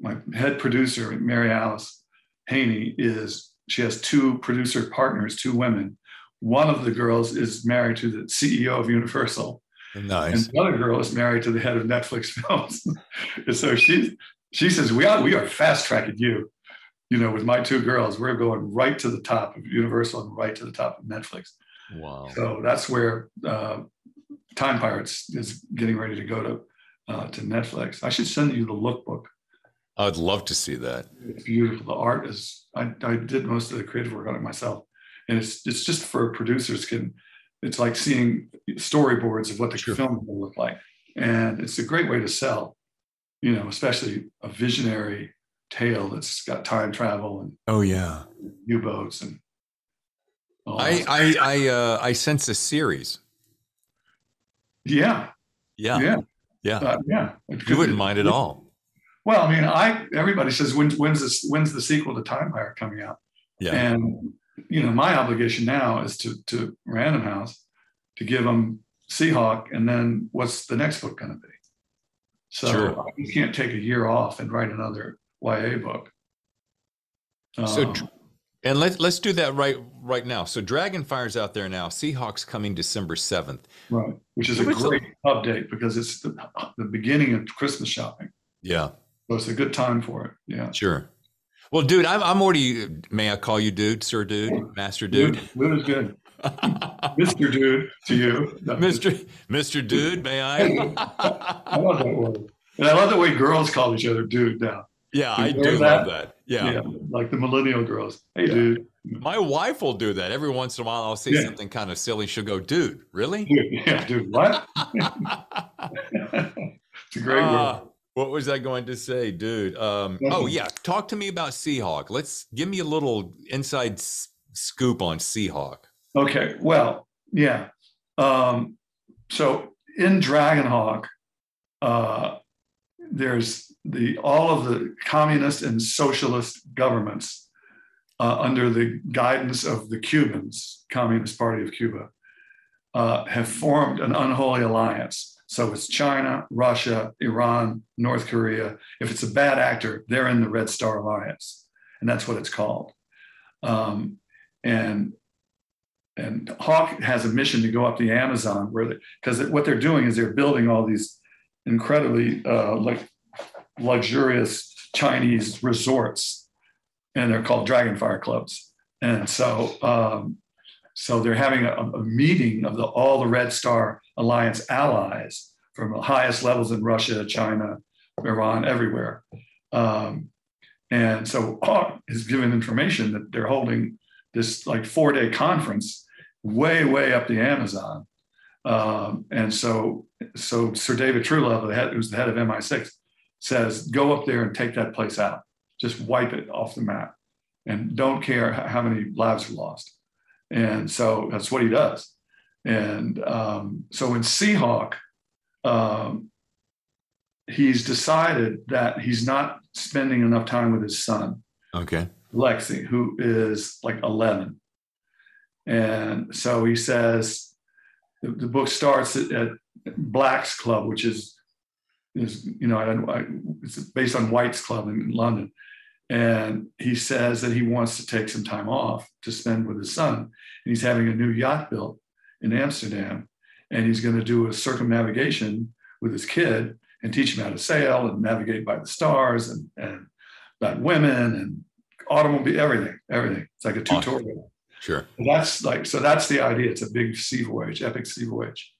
my head producer, Mary Alice Haney, is she has two producer partners, two women. One of the girls is married to the CEO of Universal, Nice. And the other girl is married to the head of Netflix *laughs* Films. and so she she says, We are we are fast tracking you. You know, with my two girls, we're going right to the top of Universal and right to the top of Netflix. Wow. So that's where uh, Time Pirates is getting ready to go to uh, to Netflix. I should send you the lookbook. I'd love to see that. It's beautiful. The art is. I, I did most of the creative work on it myself, and it's it's just for producers can it's like seeing storyboards of what the sure. film will look like. And it's a great way to sell, you know, especially a visionary tale that's got time travel and oh yeah, U-boats and. I I I uh, I sense a series. Yeah. Yeah. Yeah. Yeah. Uh, yeah. You wouldn't mind at all. Well, I mean, I everybody says when, when's this when's the sequel to Time Pirate coming out? Yeah. And you know, my obligation now is to to Random House to give them Seahawk, and then what's the next book going to be? So sure. you can't take a year off and write another YA book. So, um, and let's let's do that right right now. So Dragonfire's out there now. Seahawks coming December seventh. Right, which is a great update because it's the, the beginning of Christmas shopping. Yeah. So it's a good time for it. Yeah. Sure. Well, dude, I'm, I'm already. May I call you dude, sir, dude, master dude? Dude, dude is good. *laughs* Mr. Dude to you. Mr. Mr. Dude, may I? *laughs* I love that word. And I love the way girls call each other dude now. Yeah, I do that? love that. Yeah. yeah. Like the millennial girls. Hey, yeah. dude. My wife will do that. Every once in a while, I'll say yeah. something kind of silly. She'll go, dude, really? Dude, *laughs* yeah, dude, what? it's a great uh, word. What was I going to say, dude? Um, oh, yeah. Talk to me about Seahawk. Let's give me a little inside s- scoop on Seahawk. Okay. Well, yeah. Um, so in Dragonhawk, uh, there's the all of the communist and socialist governments uh, under the guidance of the Cubans, Communist Party of Cuba, uh, have formed an unholy alliance. So it's China, Russia, Iran, North Korea. If it's a bad actor, they're in the Red Star Alliance, and that's what it's called. Um, and and Hawke has a mission to go up the Amazon, where because what they're doing is they're building all these incredibly uh, like luxurious Chinese resorts, and they're called Dragonfire clubs. And so, um, so they're having a, a meeting of the, all the Red Star Alliance allies from the highest levels in Russia, China, Iran, everywhere. Um, and so Hawke is given information that they're holding this like four day conference way, way up the Amazon. Um, and so, so Sir David Trulove, head, who's the head of MI6, says, go up there and take that place out. Just wipe it off the map and don't care how many lives are lost. And so that's what he does. And um, so in Seahawk, um, he's decided that he's not spending enough time with his son. Okay. Lexi, who is like 11. And so he says, the, the book starts at, at Black's Club, which is is you know I, it's based on White's Club in London, and he says that he wants to take some time off to spend with his son, and he's having a new yacht built in Amsterdam, and he's going to do a circumnavigation with his kid and teach him how to sail and navigate by the stars and and about women and automobile everything everything. It's like a tutorial. Awesome. Sure. that's like so. That's the idea. It's a big sea voyage, epic sea voyage.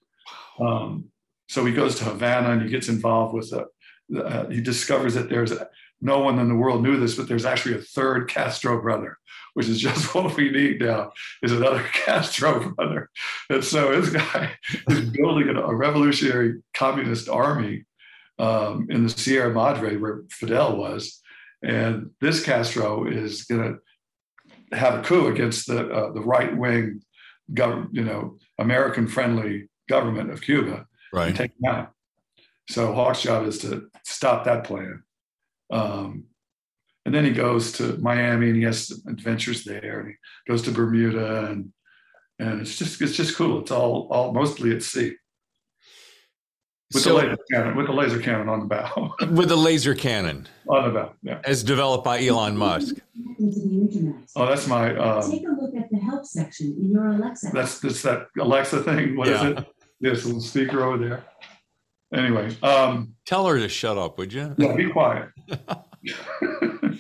Um, so he goes to Havana and he gets involved with a, uh, he discovers that there's a, no one in the world knew this, but there's actually a third Castro brother, which is just *laughs* what we need now is another *laughs* Castro brother. And so this guy *laughs* is building a, revolutionary communist army um, in the Sierra Madre where Fidel was. And this Castro is going to have a coup against the, uh, the right wing, gov- you know, American friendly government of Cuba right. and take them out. So Hawke's job is to stop that plan. Um, and then he goes to Miami and he has adventures there. And he goes to Bermuda and and it's just it's just cool. It's all all mostly at sea. With so, the laser cannon, with the laser cannon on the bow. *laughs* with the laser cannon. On the bow, yeah. As developed by Elon Musk. Oh, that's my. Um, Take a look at the help section in your Alexa. That's that's that Alexa thing. What yeah. is it? Yes, a little speaker over there. Anyway, um, tell her to shut up, would you? Yeah, be quiet. *laughs* *laughs*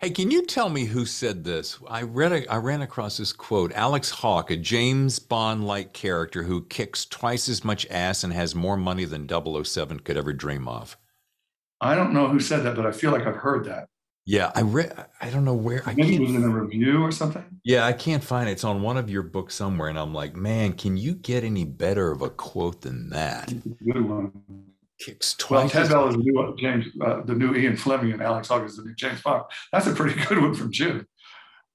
hey, can you tell me who said this? I read a, I ran across this quote. Alex Hawke, a James Bond-like character who kicks twice as much ass and has more money than 007 could ever dream of. I don't know who said that, but I feel like I've heard that. Yeah, I read. I don't know where. I Maybe it was in a review or something. Yeah, I can't find it. It's on one of your books somewhere, and I'm like, man, can you get any better of a quote than that? Good one. Kicks twice. Well, Ted Bell is the new James, uh, the new Ian Fleming, and Alex Hawke is the new James Bond. That's a pretty *laughs* good one from Jim.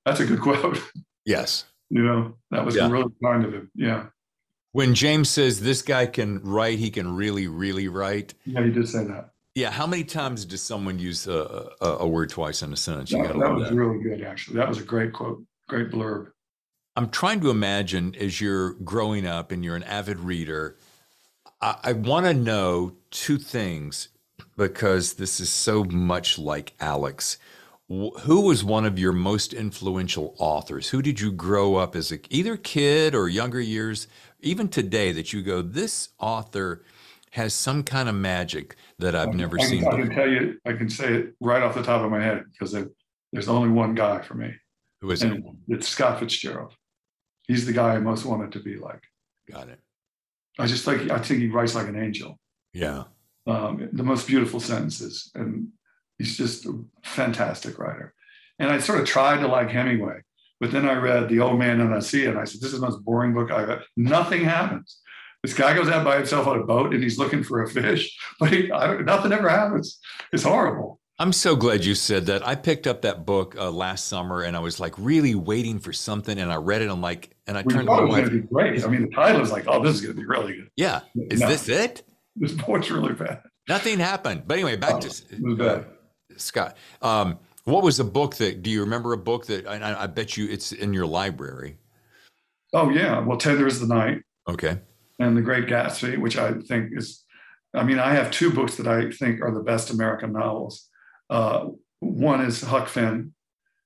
That's a good quote. Yes. You know, that was yeah. really kind of him. Yeah. When James says this guy can write, he can really, really write. Yeah, he did say that. Yeah, how many times does someone use a, a, a word twice in a sentence? You that, that was that. really good, actually. That was a great quote, great blurb. I'm trying to imagine as you're growing up and you're an avid reader, I, I want to know two things because this is so much like Alex. Who was one of your most influential authors? Who did you grow up as a either kid or younger years, even today, that you go, this author has some kind of magic that I've never I seen. I can tell you, I can say it right off the top of my head because There's only one guy for me. Who is it? It's Scott Fitzgerald. He's the guy I most wanted to be like. Got it. I just like I think he writes like an angel. Yeah. Um, the most beautiful sentences, and he's just a fantastic writer. And I sort of tried to like Hemingway, but then I read The Old Man and the Sea, and I said, "This is the most boring book I've ever." Nothing happens. This guy goes out by himself on a boat and he's looking for a fish, *laughs* but he, nothing ever happens. It's horrible. I'm so glad you said that. I picked up that book uh, last summer, and I was like really waiting for something, and I read it. I'm like, and I we turned thought to it my was going wife. to be great. I mean, the title is like, "Oh, this is going to be really good." Yeah, is No. this it? This book's really bad. Nothing happened. But anyway, back Oh, to bad. Scott. Um, what was a book that? Do you remember a book that? I, I- I bet you it's in your library. Oh yeah, well, "Tender is the Night" Okay. And "The Great Gatsby," which I think is. I mean, I have two books that I think are the best American novels. Uh, one is Huck Finn,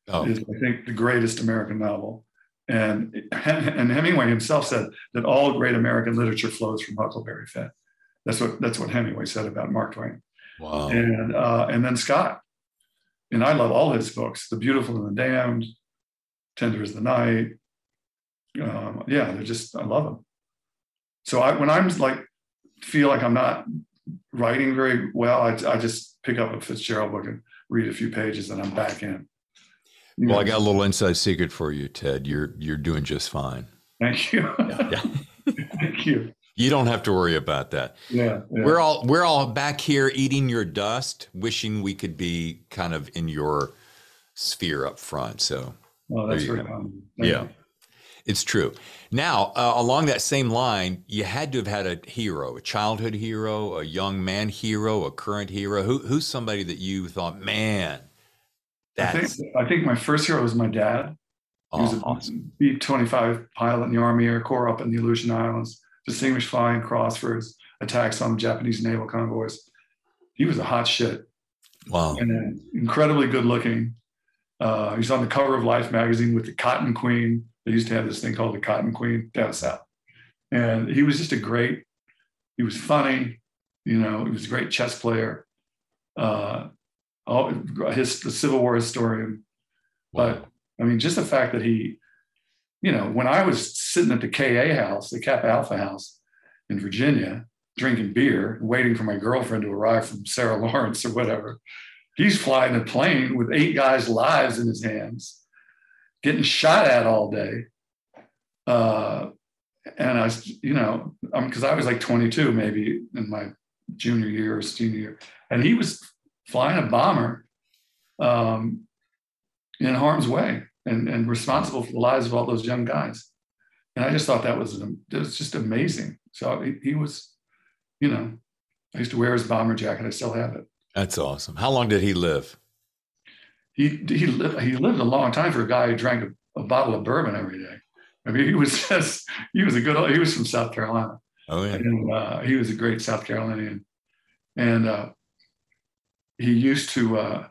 Oh, is I think the greatest American novel. And, *laughs* and Hemingway himself said that all great American literature flows from Huckleberry Finn. That's what that's what Hemingway said about Mark Twain. wow. And uh, and then Scott. And I love all his books, The Beautiful and the Damned, Tender as the Night. Um, yeah, they're just I love them. So I when I'm like feel like I'm not writing very well, I, I just pick up a Fitzgerald book and read a few pages and I'm back in. You Well, I got a little inside secret for you, Ted. You're you're doing just fine. Thank you. Yeah. *laughs* Thank you. You don't have to worry about that. Yeah. yeah. We're all we're all back here eating your dust, wishing we could be kind of in your sphere up front. So oh, that's very yeah, you. it's true. Now, uh, along that same line, you had to have had a hero, a childhood hero, a young man hero, a current hero. Who who's somebody that you thought, man, I think, I think my first hero was my dad. He was oh, a awesome. B 25 pilot in the Army Air Corps up in the Aleutian Islands, distinguished flying cross for his attacks on Japanese naval convoys. He was a hot shit Wow. and incredibly good looking. Uh, he's on the cover of Life magazine with the Cotton Queen. They used to have this thing called the Cotton Queen down south. And he was just a great, he was funny, you know, he was a great chess player. Uh, all, his the Civil War historian. But I mean, just the fact that he, you know, when I was sitting at the KA house, the Kappa Alpha house in Virginia, drinking beer, waiting for my girlfriend to arrive from Sarah *laughs* Lawrence or whatever, he's flying a plane with eight guys' lives in his hands, getting shot at all day. Uh, and I, you know, because I was like 22 maybe in my junior year or senior year, and he was flying a bomber um, in harm's way and, and responsible for the lives of all those young guys. And I just thought that was it was just amazing. So he, he was, you know, I used to wear his bomber jacket. I still have it. That's awesome. How long did he live? He he lived he lived a long time for a guy who drank a, a bottle of bourbon every day. I mean, he was *laughs* just he was a good he was from South Carolina. Oh yeah. and uh, he was a great South Carolinian. And uh, he used to, uh,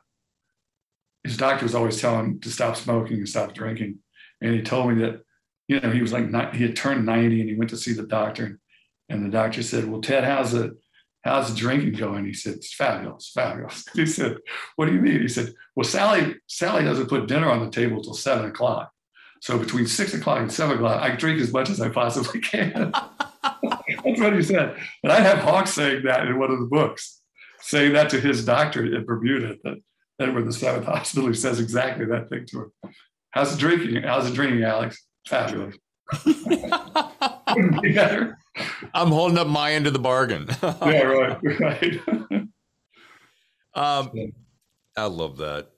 his doctor was always telling him to stop smoking and stop drinking. And he told me that, you know, he was like, he had turned 90 and he went to see the doctor. And, the doctor said, Well, Ted, how's the, how's the drinking going? He said, It's fabulous, fabulous. *laughs* He said, What do you mean? He said, Well, Sally, Sally doesn't put dinner on the table till seven o'clock. So between six o'clock and seven o'clock, I drink as much as I possibly can. *laughs* That's what he said. And I have Hawks saying that in one of the books, saying that to his doctor in Bermuda, that Edward the Seventh *laughs* Hospital, who says exactly that thing to him. How's the drinking? How's the drinking, Alex? Fabulous. Be *laughs* better. I'm holding up my end of the bargain. *laughs* Yeah, right, right. *laughs* Um, I love that.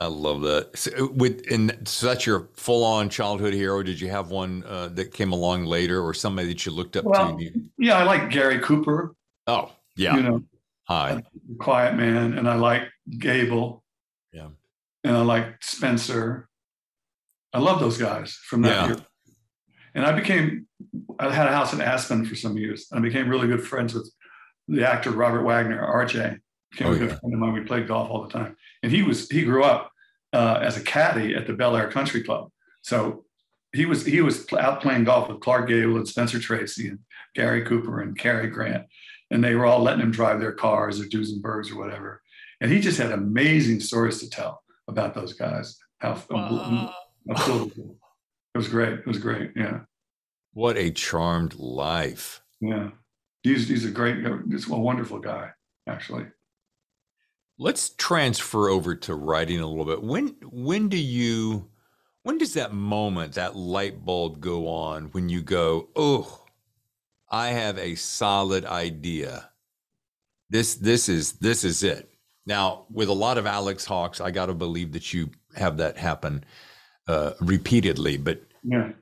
I love that. So, with and so that's your full-on childhood hero. Did you have one uh, that came along later, or somebody that you looked up Well, to? yeah, I like Gary Cooper, Oh, yeah. you know, Hi. Quiet Man, and I like Gable. Yeah. And I like Spencer. I love those guys from that Yeah. year. And I became, I had a house in Aspen for some years. And I became really good friends with the actor Robert Wagner, RJ. Became Oh, a good yeah. friend of mine. We played golf all the time. And he was, he grew up uh, as a caddy at the Bel Air Country Club. So he was, he was out playing golf with Clark Gable and Spencer Tracy and Gary Cooper and Cary Grant. And they were all letting him drive their cars or Duesenbergs or whatever. And he just had amazing stories to tell. about those guys. How, uh, it was great. It was great. Yeah. What a charmed life. Yeah. He's, he's a great, he's a wonderful guy, actually. Let's transfer over to writing a little bit. When when do you when does that moment, that light bulb go on when you go, "Oh, I have a solid idea. This this is this is it." Now, with a lot of Alex Hawks, I got to believe that you have that happen uh, repeatedly, but yeah.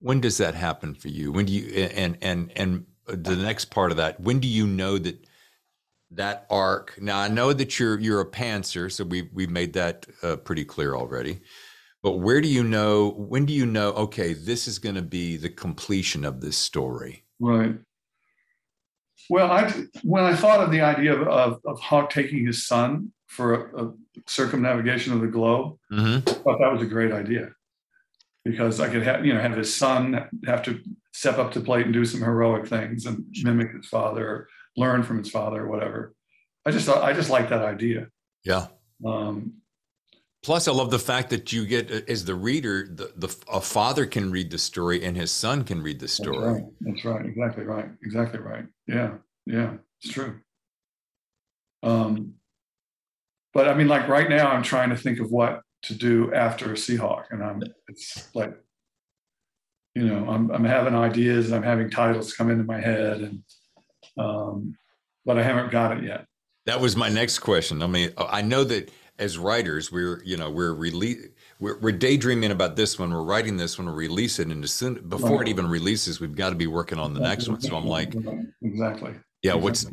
When does that happen for you? When do you and and and the next part of that, when do you know that that arc. Now I know that you're you're a pantser, so we we've made that uh, pretty clear already. But where do you know? When do you know? Okay, this is going to be the completion of this story. Right. Well, I when I thought of the idea of of, of Hawke taking his son for a, a circumnavigation of the globe, mm-hmm. I thought that was a great idea because I could have you know have his son have to step up to plate and do some heroic things and mimic his father learn from his father or whatever. I just I just like that idea. Yeah. Um, Plus, I love the fact that you get as the reader, the, the a father can read the story and his son can read the story. That's right. That's right. Exactly right. Exactly right. Yeah. Yeah. It's true. Um, but I mean, like right now, I'm trying to think of what to do after a Seahawk, and I'm it's like, you know, I'm I'm having ideas, I'm having titles come into my head, and um, but I haven't got it yet. That was my next question. I mean, I know that as writers, we're you know we're rele- we're, we're daydreaming about this one, we're writing this one, we release it, and as soon before right. it even releases, we've got to be working on the next one. So I'm like, exactly. Yeah. Exactly. What's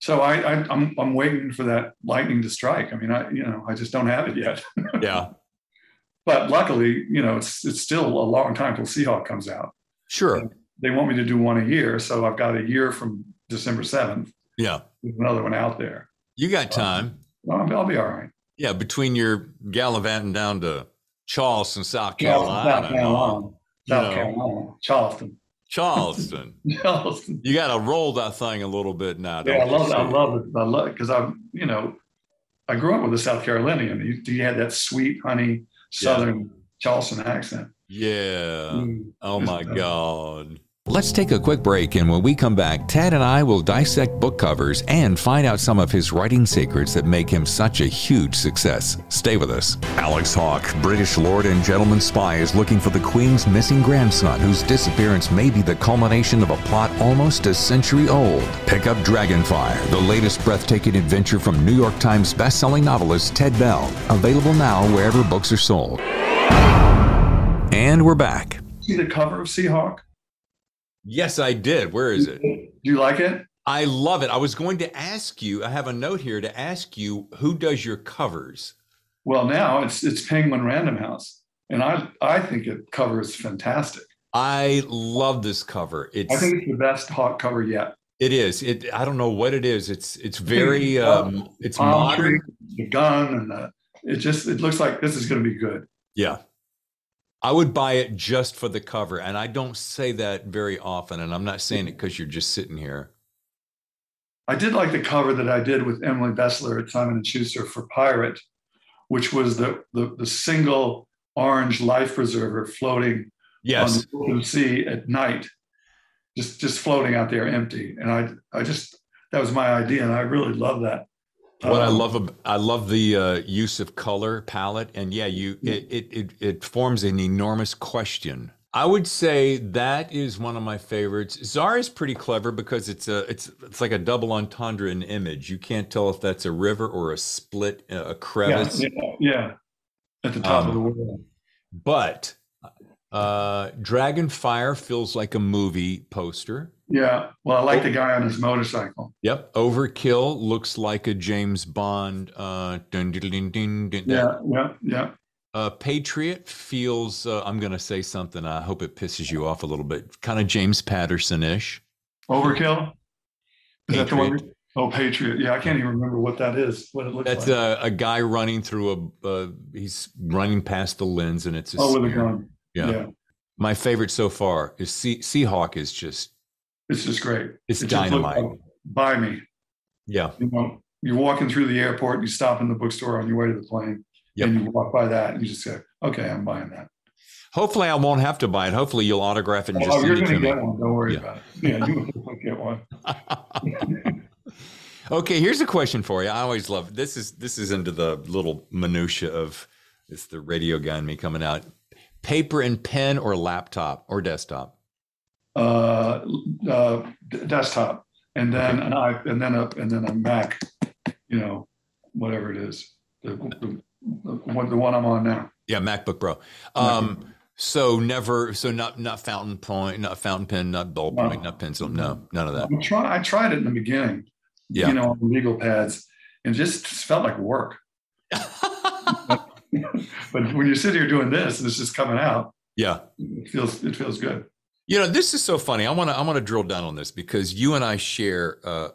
so I, I am I'm, I'm waiting for that lightning to strike. I mean, I you know I just don't have it yet. *laughs* yeah. But luckily, you know, it's it's still a long time till Seahawk comes out. Sure. And, they want me to do one a year. So I've got a year from December 7th. Yeah. There's another one out there. You got time. Um, I'll, I'll, be all right. Yeah. Between your gallivanting down to Charleston, South Carolina. South Carolina. South Carolina. Charleston. Charleston. *laughs* Charleston. You got to roll that thing a little bit now. Yeah, I love it. I love it. I love it because I'm, you know, I grew up with a South Carolinian. You, you had that sweet, honey, Southern yeah. Charleston accent. Yeah. Mm. Oh my God. Let's take a quick break, and when we come back, Ted and I will dissect book covers and find out some of his writing secrets that make him such a huge success. Stay with us. Alex Hawke, British lord and gentleman spy, is looking for the Queen's missing grandson, whose disappearance may be the culmination of a plot almost a century old. Pick up Dragonfire, the latest breathtaking adventure from New York Times bestselling novelist Ted Bell. Available now wherever books are sold. And we're back. See the cover of Seahawk? Yes, I did. Where is it? Do you like it? I love it. I was going to ask you, I have a note here to ask you who does your covers? Well, now it's it's Penguin Random House. And I I think it covers fantastic. I love this cover. It's I think it's the best hot cover yet. It is. It I don't know what it is. It's it's very um it's modern. The gun and the it just it looks like this is gonna be good. Yeah. I would buy it just for the cover. And I don't say that very often. And I'm not saying it because you're just sitting here. I did like the cover that I did with Emily Bestler at Simon and Schuster for Pirate, which was the, the, the single orange life preserver floating yes. on the open sea at night, just just floating out there empty. And I I just that was my idea, and I really love that. What um, I love, I love the uh, use of color palette, and yeah, you it, it it it forms an enormous question. I would say that is one of my favorites. Tsar is pretty clever because it's a it's it's like a double entendre in image. You can't tell if that's a river or a split, a crevice. Yeah, yeah, yeah. at the top um, of the world. But uh, Dragonfire feels like a movie poster. Yeah. Well, I like oh. the guy on his motorcycle. Yep. Overkill looks like a James Bond. Uh, dun, dun, dun, yeah. Yeah. Yeah. Uh, Patriot feels. Uh, I'm going to say something. I hope it pisses you off a little bit. Kind of James Patterson ish. Overkill. Is Patriot. that the one? Oh, Patriot. Yeah, I can't even remember what that is. What it looks That's like. That's a, a, guy running through a. Uh, he's running past the lens, and it's a oh, with a gun. Yeah. yeah. My favorite so far is sea- Seahawk. Is just it's just great. It's it dynamite. Buy me. Yeah. You know, you're walking through the airport, you stop in the bookstore on your way to the plane, yep. and you walk by that, and you just say, "Okay, I'm buying that." Hopefully, I won't have to buy it. Hopefully, you'll autograph it and oh, just you're send it to me. One. Don't worry yeah. about it. Yeah, you *laughs* will get one. *laughs* okay, here's a question for you. I always love this. Is this is into the little minutia of it's the radio guy in me coming out. Paper and pen or laptop or desktop? Uh, uh, desktop, and then an i and then a and then a Mac. You know, whatever it is, the, the, the, the one I'm on now. Yeah, MacBook Pro. Um, so never, so not not fountain point, not fountain pen, not ballpoint, no. not pencil. No, none of that. I, try, I tried it in the beginning. Yeah. You know, on legal pads, and just felt like work. *laughs* but when you sit here doing this and it's just coming out, yeah, it feels it feels good. You know, this is so funny. I want to I want to drill down on this because you and I share. Uh,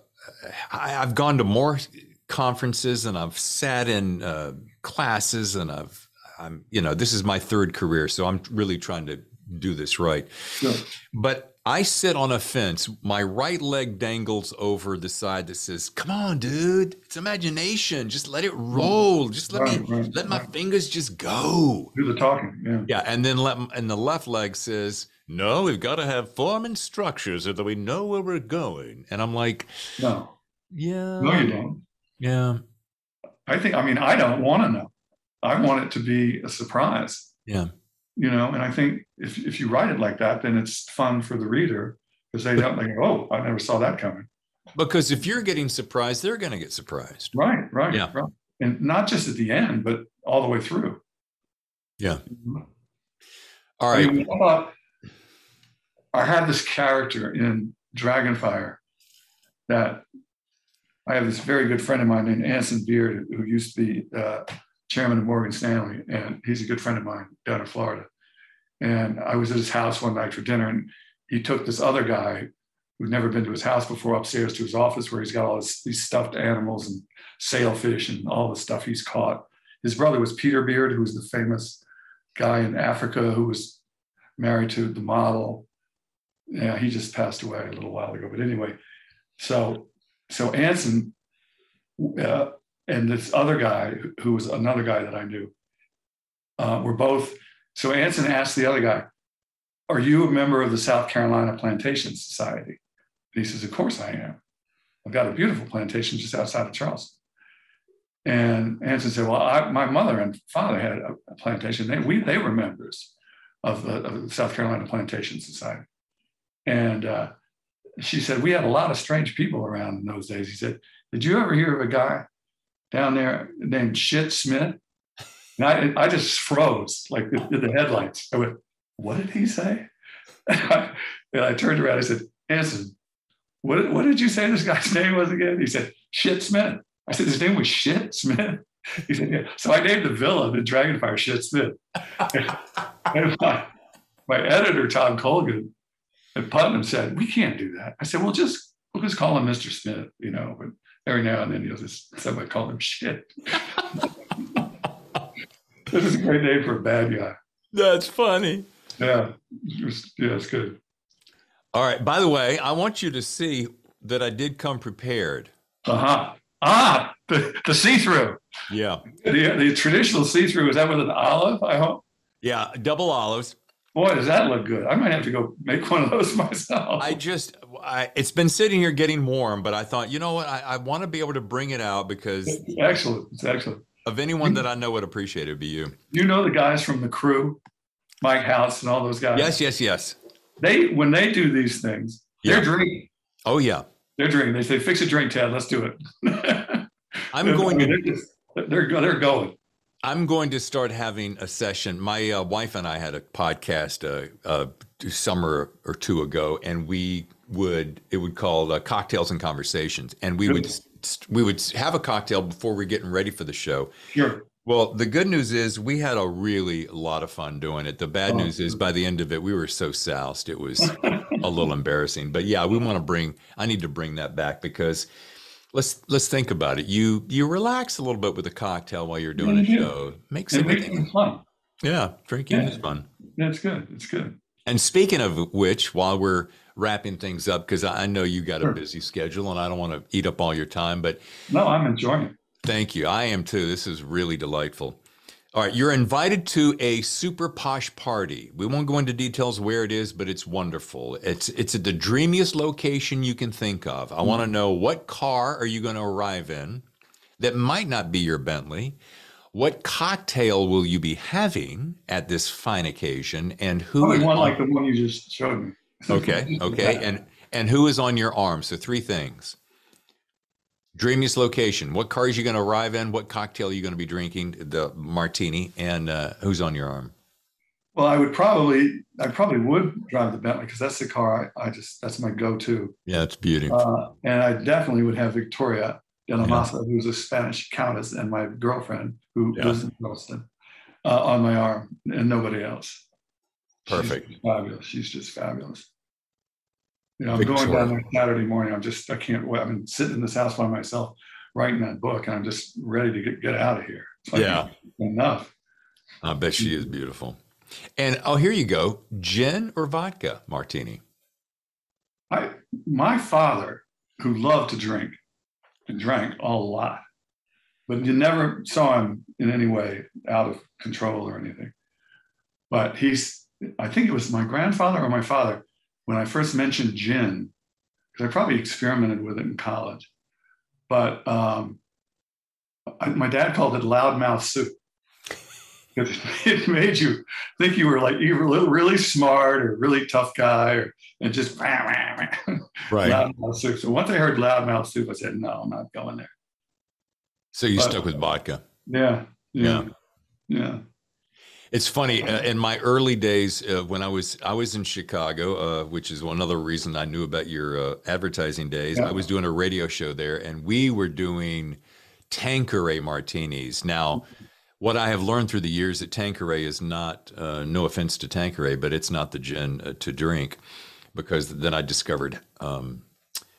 I, have gone to more conferences and I've sat in uh, classes and I've I'm you know this is my third career, so I'm really trying to do this right. Sure. But I sit on a fence. My right leg dangles over the side that says, "Come on, dude! It's imagination. Just let it roll. Just let right, me right, let my fingers just go. Do the talking." Yeah. Yeah, and then let and the left leg says, "No, we've got to have form and structure so that we know where we're going." And I'm like, "No, yeah, no, you don't. Yeah, I think. I mean, I don't want to know. I want it to be a surprise. Yeah." you know and i think if, if you write it like that then it's fun for the reader because they don't think oh i never saw that coming because if you're getting surprised they're going to get surprised right right yeah right. and not just at the end but all the way through yeah mm-hmm. all right I, mean, I, thought I had this character in dragonfire that i have this very good friend of mine named anson beard who used to be uh, chairman of Morgan Stanley, and he's a good friend of mine down in Florida. And I was at his house one night for dinner, and he took this other guy who'd never been to his house before upstairs to his office where he's got all this, these stuffed animals and sailfish and all the stuff he's caught. His brother was Peter Beard, who was the famous guy in Africa who was married to the model. Yeah, he just passed away a little while ago. But anyway, so so Anson uh, and this other guy who was another guy that I knew uh, were both. So Anson asked the other guy, "Are you a member of the South Carolina Plantation Society?" And he says, "Of course I am. I've got a beautiful plantation just outside of Charleston." And Anson said, "Well, I, my mother and father had a, plantation. They we they were members of the, of the South Carolina Plantation Society." And uh, she said, "We had a lot of strange people around in those days." He said, "Did you ever hear of a guy down there named Shit Smith. And I, I just froze like the, the headlights. I went, what did he say? *laughs* and I turned around. I said, Anson, what, what did you say this guy's *laughs* name was again? He said, Shit Smith. I said, his name was Shit Smith. *laughs* He said, yeah. So I named the villa the Dragonfire Shit Smith. and my, my editor, Tom Colgan at Putnam said, we can't do that. I said, well, just, we'll just call him Mr. Smith, you know, but every now and then you'll just somebody call him shit. *laughs* this is a great name for a bad guy. That's funny. Yeah, it was, yeah, it's good. All right. By the way, I want you to see that I did come prepared. Uh huh. Ah, the, the see through. Yeah. The, the traditional see through is that with an olive? I hope. Yeah, double olives. Boy, does that look good! I might have to go make one of those *laughs* myself. I just, I, it's been sitting here getting warm, but I thought, you know what? I, I want to be able to bring it out because it's excellent. It's excellent. Of anyone that I know would appreciate it, would be you. You know the guys from the crew, Mike House and all those guys. Yes, yes, yes. They when they do these things, they're drinking. Oh yeah, they're drinking. They say, "Fix a drink, Ted. Let's do it." *laughs* I'm going to. They're, just, they're they're going. I'm going to start having a session. My uh, wife and I had a podcast uh, uh, summer or two ago, and we would it would call uh, cocktails and conversations, and we would we would have a cocktail before we're getting ready for the show. Sure. Well, the good news is we had a really lot of fun doing it. The bad oh, news is by the end of it, we were so soused it was *laughs* a little embarrassing. But yeah, we want to bring. I need to bring that back because let's let's think about it. You you relax a little bit with a cocktail while you're doing yeah, a mm-hmm. show. Makes it everything fun. Yeah, drinking yeah. is fun. Yeah, it's good. It's good. And speaking of which, while we're wrapping things up because I know you got a busy schedule and I don't want to eat up all your time. But no, I'm enjoying it. Thank you. I am too. This is really delightful. All right, you're invited to a super posh party. We won't go into details where it is, but it's wonderful. It's it's at the dreamiest location you can think of. I want to know what car are you going to arrive in that might not be your Bentley? What cocktail will you be having at this fine occasion, and who? Probably one on... like the one you just showed me. okay, okay, *laughs* and and who is on your arm? So three things. Dreamiest location. What car are you going to arrive in? What cocktail are you going to be drinking? The martini, and uh, who's on your arm? Well, I would probably, I probably would drive the Bentley because that's the car I, I just, that's my go-to. Yeah, it's beautiful. Uh, and I definitely would have Victoria de la Maza, yeah. who's a Spanish countess and my girlfriend who yeah. lives in Boston, uh, on my arm, and nobody else. Perfect. She's fabulous. She's just fabulous. You know, I'm going down there Saturday morning. I'm just, I can't wait. I've been sitting in this house by myself writing that book, and I'm just ready to get, get out of here. Like, yeah. Enough. I bet she is beautiful. And oh, here you go gin or vodka martini? I, my father, who loved to drink and drank a lot, but you never saw him in any way out of control or anything. But he's, I think it was my grandfather or my father when I first mentioned gin, because I probably experimented with it in college, but um, I, my dad called it loudmouth soup. *laughs* It made you think you were like you were really smart or really tough guy, or and just *laughs* right. loudmouth soup. So once I heard loudmouth soup, I said, "No, I'm not going there." So you but, stuck with vodka. Yeah, yeah, yeah. yeah. It's funny. Uh, in my early days, uh, when I was I was in Chicago, uh, which is another reason I knew about your uh, advertising days. Yeah. I was doing a radio show there, and we were doing Tanqueray martinis. Now, what I have learned through the years that Tanqueray is not. Uh, no offense to Tanqueray, but it's not the gin uh, to drink, because then I discovered um,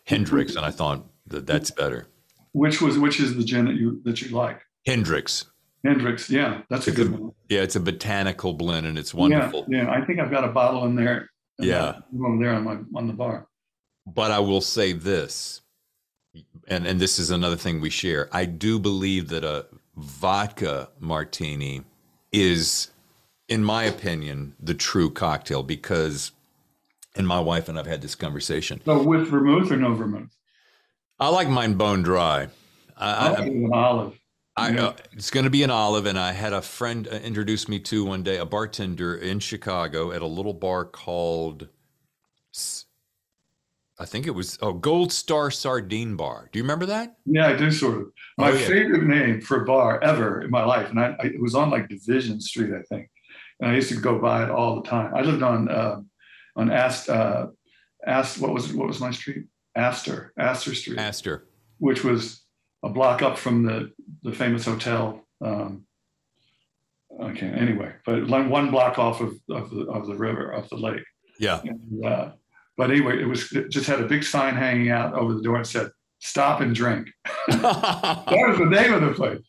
Hendrick's, and I thought that that's better. Which was which is the gin that you that you like? Hendrick's. Hendrick's, yeah, that's it's a good a, one. Yeah, it's a botanical blend and it's wonderful. Yeah, yeah, I think I've got a bottle in there. Yeah, over there on my on the bar. But I will say this, and and this is another thing we share. I do believe that a vodka martini is, in my opinion, the true cocktail because, and my wife and I've had this conversation. So with vermouth or no vermouth? I like mine bone dry. I, I, I olive. I, uh, it's going to be an olive, and I had a friend uh, introduce me to one day a bartender in Chicago at a little bar called, I think it was oh Gold Star Sardine Bar. Do you remember that? Yeah, I do sort of. My oh, yeah. favorite name for a bar ever in my life, and I, I, it was on like Division Street, I think, and I used to go by it all the time. I lived on uh, on Ast uh, Ast what was it? what was my street? Astor Astor Street. Astor, which was a block up from the the famous hotel. Um, okay, anyway, but one block off of, of the of the river of the lake. Yeah. And, uh, but anyway, it was it just had a big sign hanging out over the door and said "Stop and drink." *laughs* that was the name of the place.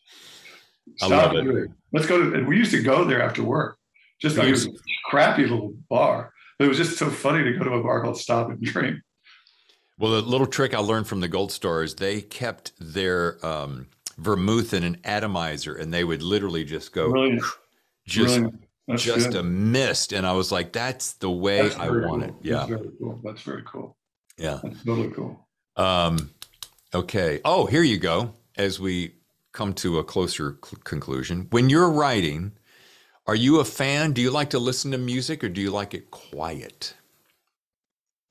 Stop and it. drink. Let's go to. And we used to go there after work. Just it was a crappy little bar. But it was just so funny to go to a bar called Stop and Drink. Well, the little trick I learned from the Gold Star is they kept their um, vermouth in an atomizer, and they would literally just go, Brilliant. just just good. a mist, and I was like, "That's the way That's I want cool. it." Yeah, That's very cool. That's very cool. Yeah, That's really cool. Um, okay. Oh, here you go. As we come to a closer cl- conclusion, when you're writing, are you a fan? Do you like to listen to music, or do you like it quiet?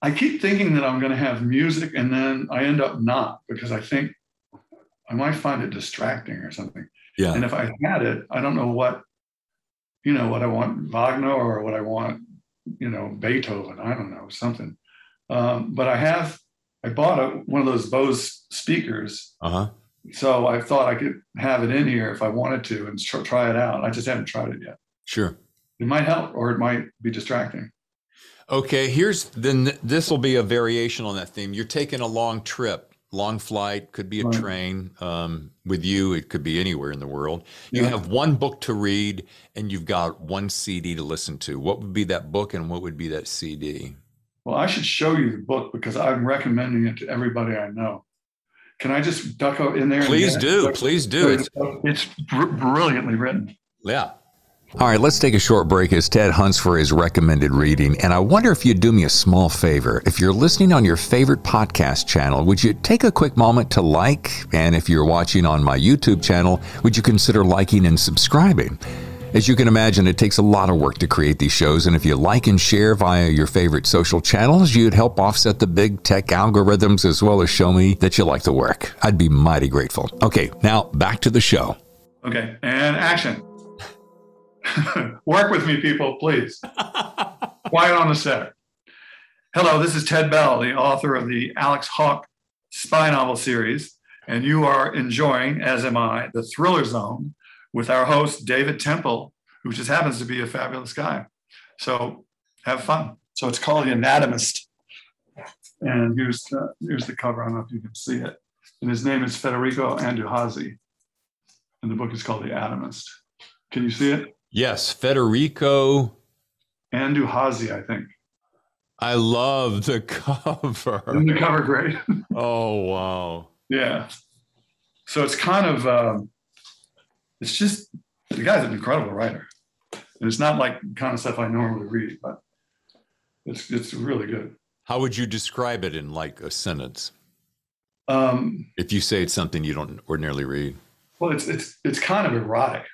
I keep thinking that I'm going to have music and then I end up not because I think I might find it distracting or something. Yeah. And if I had it, I don't know what, you know, what I want Wagner or what I want, you know, Beethoven. I don't know, something. Um, but I have, I bought a, one of those Bose speakers. Uh-huh. So I thought I could have it in here if I wanted to and try it out. I just haven't tried it yet. Sure. It might help or it might be distracting. Okay, here's then this will be a variation on that theme. You're taking a long trip, long flight, could be a right. train. Um, with you, it could be anywhere in the world. You yeah. have one book to read and you've got one CD to listen to. What would be that book and what would be that CD? Well, I should show you the book because I'm recommending it to everybody I know. Can I just duck in there? Please do. Please do. It's, it's br- brilliantly written. Yeah. All right, let's take a short break as Ted hunts for his recommended reading. And I wonder if you'd do me a small favor. If you're listening on your favorite podcast channel, would you take a quick moment to like? And if you're watching on my YouTube channel, would you consider liking and subscribing? As you can imagine, it takes a lot of work to create these shows, and if you like and share via your favorite social channels, you'd help offset the big tech algorithms as well as show me that you like the work. I'd be mighty grateful. Okay, now back to the show. Okay, and action. *laughs* work with me, people, please. Quiet on the set. Hello, this is Ted Bell, the author of the Alex Hawke spy novel series, and you are enjoying, as am I, the Thriller Zone with our host, David Temple, who just happens to be a fabulous guy. So have fun. So it's called The Anatomist. And here's the, here's the cover. I don't know if you can see it. And his name is Federico Andahazi. And the book is called The Anatomist. Can you see it? Yes, Federico Andahazi, I think. I love the *laughs* cover. Isn't the cover great? *laughs* oh wow. yeah. So it's kind of um, it's just the guy's an incredible writer. And it's not like kind of stuff I normally read, but it's it's really good. How would you describe it in like a sentence? Um, if you say it's something you don't ordinarily read. Well, it's it's it's kind of erotic.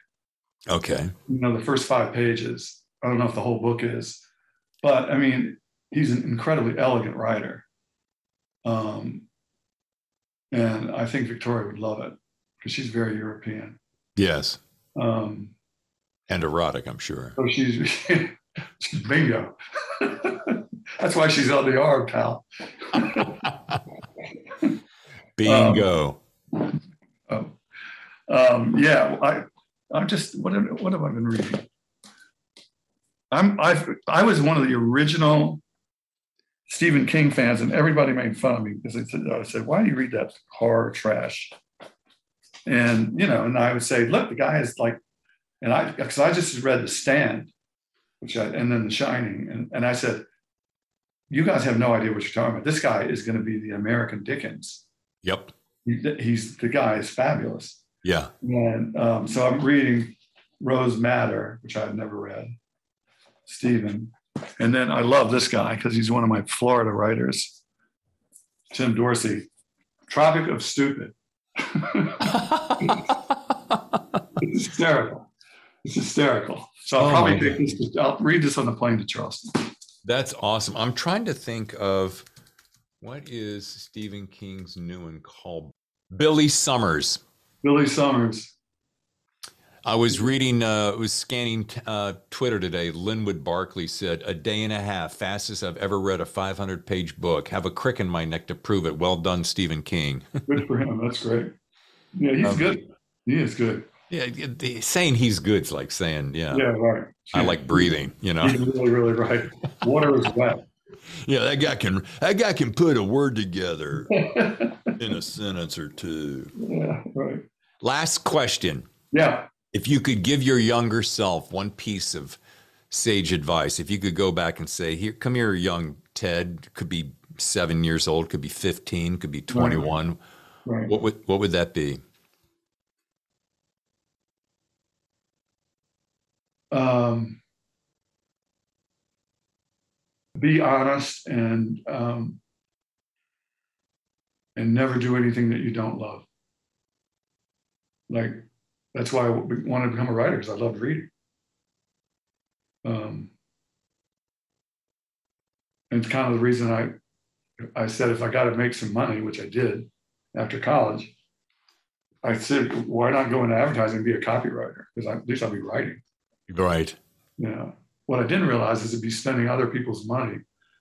Okay. You know, the first five pages. I don't know if the whole book is, but I mean, he's an incredibly elegant writer. Um, and I think Victoria would love it because she's very European. Yes. Um, and erotic, I'm sure. So she's, *laughs* she's bingo. *laughs* That's why she's on the arm, pal. *laughs* bingo. Um, oh. um, yeah, I, I'm just what have, what have I been reading? I'm I I was one of the original Stephen King fans, and everybody made fun of me because they said, I said, "Why do you read that horror trash?" And you know, and I would say, "Look, the guy is like," and I because I just read The Stand, which I and then The Shining, and and I said, "You guys have no idea what you're talking about. This guy is going to be the American Dickens." Yep. He, he's the guy is fabulous. Yeah. And um, so I'm reading Rose Madder, which I've never read, Stephen. And then I love this guy because he's one of my Florida writers, Tim Dorsey, Tropic of Stupid. *laughs* it's hysterical. It's hysterical. So I'll oh probably take this. To, I'll read this on the plane to Charleston. That's awesome. I'm trying to think of what is Stephen King's new one called? Billy Summers. Billy Summers. I was reading, uh, was scanning uh, Twitter today. Linwood Barclay said, "A day and a half, fastest I've ever read a 500-page book. Have a crick in my neck to prove it. Well done, Stephen King." *laughs* good for him. That's great. Yeah, he's um, good. He is good. Yeah, saying he's good is like saying, yeah, yeah, right. I like breathing. You know, *laughs* he's really, really right. Water is wet. Yeah, that guy can. That guy can put a word together *laughs* in a sentence or two. Yeah, right. Last question. Yeah. If you could give your younger self one piece of sage advice, if you could go back and say, "Here, come here, young Ted," could be seven years old, could be fifteen, could be twenty-one. Right. right. What would what would that be? Um, be honest and um, and never do anything that you don't love like that's why I wanted to become a writer because I loved reading. Um, and it's kind of the reason I I said if I got to make some money, which I did after college, I said why not go into advertising and be a copywriter because at least I'll be writing. Right. Yeah. What I didn't realize is it'd be spending other people's money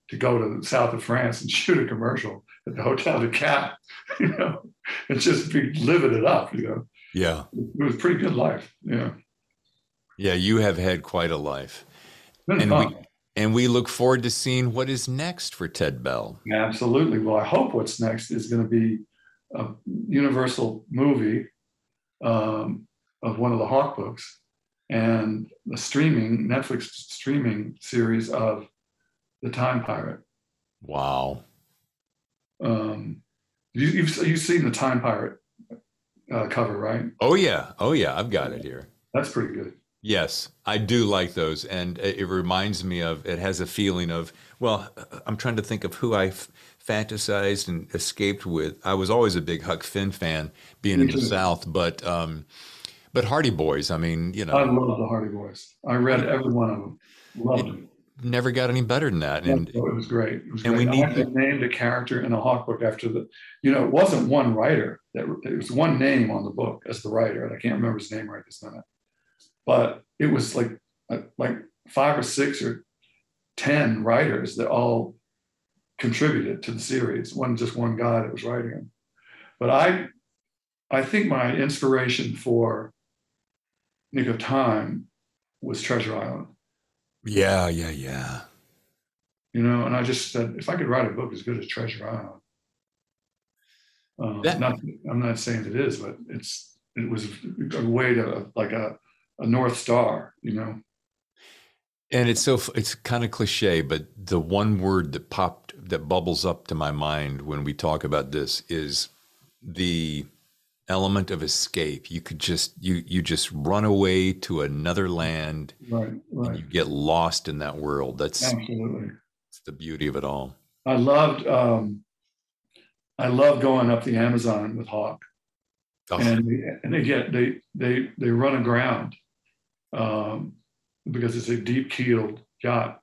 to go to the south of France and *laughs* shoot a commercial at the Hotel du Cap, *laughs* you know, and just be living it up, you know. Yeah. It was pretty good life. Yeah. Yeah, you have had quite a life. And we, and we look forward to seeing what is next for Ted Bell. Absolutely. Well, I hope what's next is going to be a Universal movie um, of one of the Hawke books and the streaming, Netflix streaming series of The Time Pirate. Wow. Um, you, you've you've seen the Time Pirate uh, cover, right? Oh yeah, oh yeah, I've got it here. That's pretty good. Yes, I do like those, and it reminds me of. It has a feeling of. Well, I'm trying to think of who I f- fantasized and escaped with. I was always a big Huck Finn fan, being me in too. the South, but um, but Hardy Boys. I mean, you know, I love the Hardy Boys. I read every one of them. Loved them never got any better than that. And it was great. It was and great. we need to named a character in a Hawke book after the, you know, it wasn't one writer. That it was one name on the book as the writer, and I can't remember his name right this minute. But it was like uh, like five or six or ten writers that all contributed to the series. One just one guy that was writing them. But I, I think my inspiration for Nick of Time was Treasure Island yeah, yeah, yeah. You know, and I just said, if I could write a book as good as Treasure Island, um, that, not, I'm not saying it is, but it's it was a way to like a, a north star, you know. And it's so it's kind of cliche, but the one word that popped that bubbles up to my mind when we talk about this is the element of escape. You could just you you just run away to another land. Right, right. you get lost in that world. That's absolutely it's the beauty of it all. I loved um I love going up the Amazon with Hawke. Oh. And they, and they get they they they run aground um, because it's a deep keeled yacht,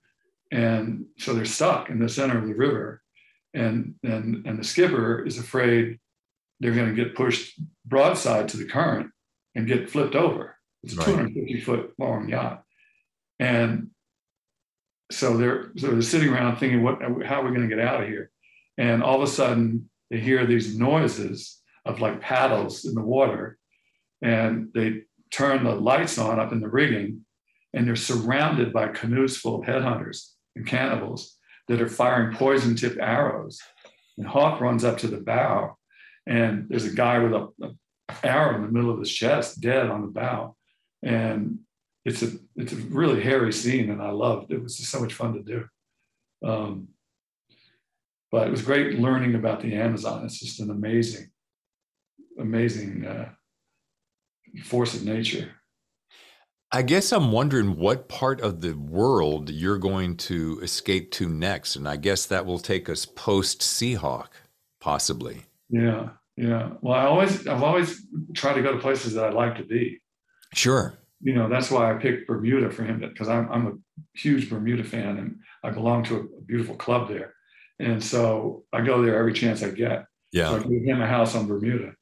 and so they're stuck in the center of the river, and and and the skipper is afraid they're going to get pushed broadside to the current and get flipped over. It's a right. 250 foot long yacht. And so they're so they're sitting around thinking, what how are we going to get out of here? And all of a sudden they hear these noises of like paddles in the water. And they turn the lights on up in the rigging, and they're surrounded by canoes full of headhunters and cannibals that are firing poison tipped arrows. And Hawke runs up to the bow and there's a guy with a, a, arrow in the middle of his chest, dead on the bow, and it's a it's a really hairy scene, and I loved it. it was just so much fun to do. Um, but it was great learning about the Amazon. It's just an amazing, amazing uh, force of nature. I guess I'm wondering what part of the world you're going to escape to next. And I guess that will take us post Seahawk, possibly. Yeah, yeah. Well, I always, I've always tried to go to places that I'd like to be. Sure. You know, that's why I picked Bermuda for him because I'm, I'm a huge Bermuda fan and I belong to a beautiful club there. And so I go there every chance I get. Yeah. So I gave him a house on Bermuda.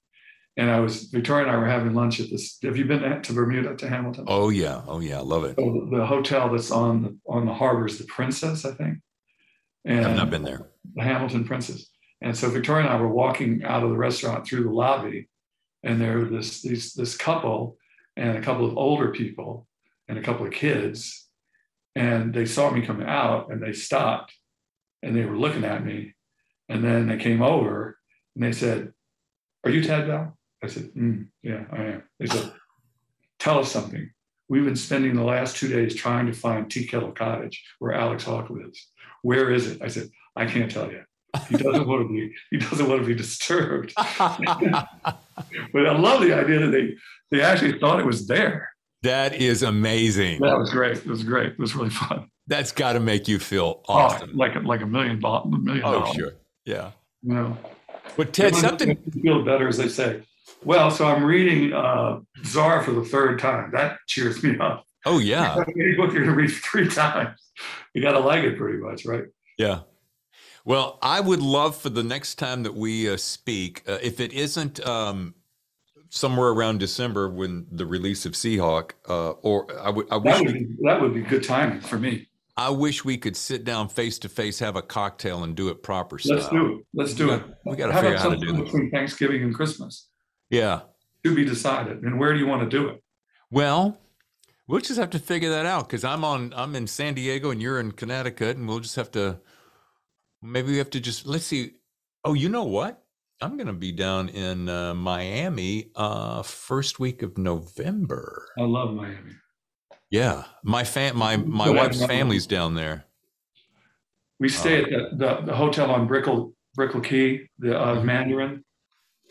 And I was, Victoria and I were having lunch at this. Have you been to Bermuda, to Hamilton? Oh, yeah. Oh, yeah. Love it. So the, the hotel that's on the, on the harbor is the Princess, I think. And I've not been there. The Hamilton Princess. And so Victoria and I were walking out of the restaurant through the lobby, and there was this these, this couple and a couple of older people and a couple of kids, and they saw me coming out and they stopped, and they were looking at me, and then they came over and they said, "Are you Tad Bell?" I said, mm, "Yeah, I am." They said, "Tell us something." We've been spending the last two days trying to find Tea Kettle Cottage where Alex Hawke lives. Where is it? I said, I can't tell you. He doesn't want to be. He doesn't want to be disturbed. *laughs* but I love the idea that they they actually thought it was there. That is amazing. That was great. It was great. It was really fun. That's got to make you feel oh, awesome. Oh, like a, like a million a million. Oh, dollars. sure. Yeah. You know. But Ted, something feel better as they say. Well, so I'm reading uh, Tsar for the third time. That cheers me up. Oh yeah. *laughs* Any book you're to read three *laughs* times, you got to like it pretty much, right? Yeah. Well, I would love for the next time that we uh, speak, uh, if it isn't um, somewhere around December when the release of Seahawk, uh, or I wish that would, we, be, that would be good timing for me. I wish we could sit down face to face, have a cocktail, and do it proper style. Let's do it. Let's do we it. Got, we got to figure out how to do this between Thanksgiving and Christmas. Yeah, to be decided. And where do you want to do it? Well, we'll just have to figure that out because I'm on. I'm in San Diego and you're in Connecticut, and we'll just have to Maybe we have to just let's see. Oh, you know what? I'm going to be down in uh, Miami uh, first week of November. I love Miami. Yeah, my fam, my my wife's family's down there. We stay at the, the, the hotel on Brickell Brickell Key, the uh, Mm-hmm. Mandarin.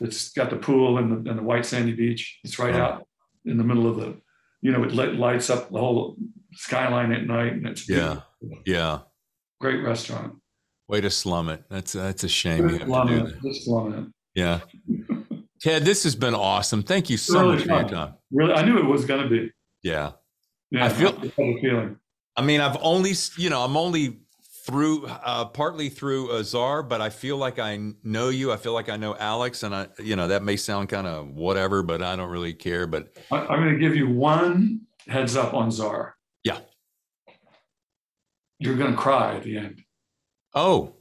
That's got the pool and the, and the white sandy beach. It's right out in the middle of the, you know, it lit, lights up the whole skyline at night, and it's Yeah. Yeah. great restaurant. Way to slum it. That's that's a shame you Just have to do it. that. Just loving it. Yeah. *laughs* Ted, this has been awesome. Thank you so Really much for your time. Really, I knew it was going to be. Yeah. Yeah, I feel- I feeling. I mean, I've only, you know, I'm only through, uh, partly through Azar, but I feel like I know you. I feel like I know Alex, and I, you know, that may sound kind of whatever, but I don't really care. But I, I'm going to give you one heads up on Tsar. Yeah. You're going to cry at the end. Oh,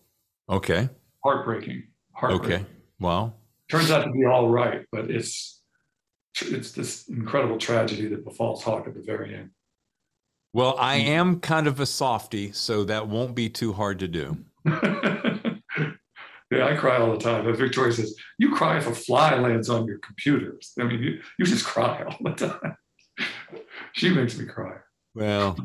okay, Heartbreaking. Heartbreaking. okay, Wow. Turns out to be all right, but it's it's this incredible tragedy that befalls Hawke at the very end. well, I am kind of a softy, so that won't be too hard to do. *laughs* yeah, I cry all the time. But Victoria says, You cry if a fly lands on your computer." I mean, you, you just *laughs* cry all the time. she makes me cry Well,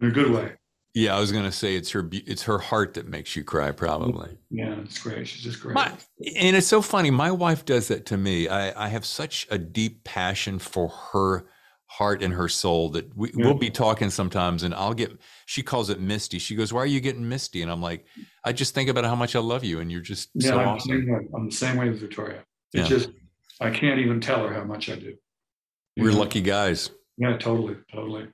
in a good way. Yeah, I was gonna say it's her, it's her heart that makes you cry, probably. Yeah, it's great. She's just great. My, and it's so funny. My wife does that to me. I, I have such a deep passion for her heart and her soul that we, Yeah. we'll be talking sometimes and I'll get, she calls it misty. She goes, Why are you getting misty? And I'm like, I just think about how much I love you and you're just yeah, so I'm, the awesome. same way. I'm the same way as Victoria. It Yeah. just, I can't even tell her how much I do. We're lucky guys. Yeah, totally, totally.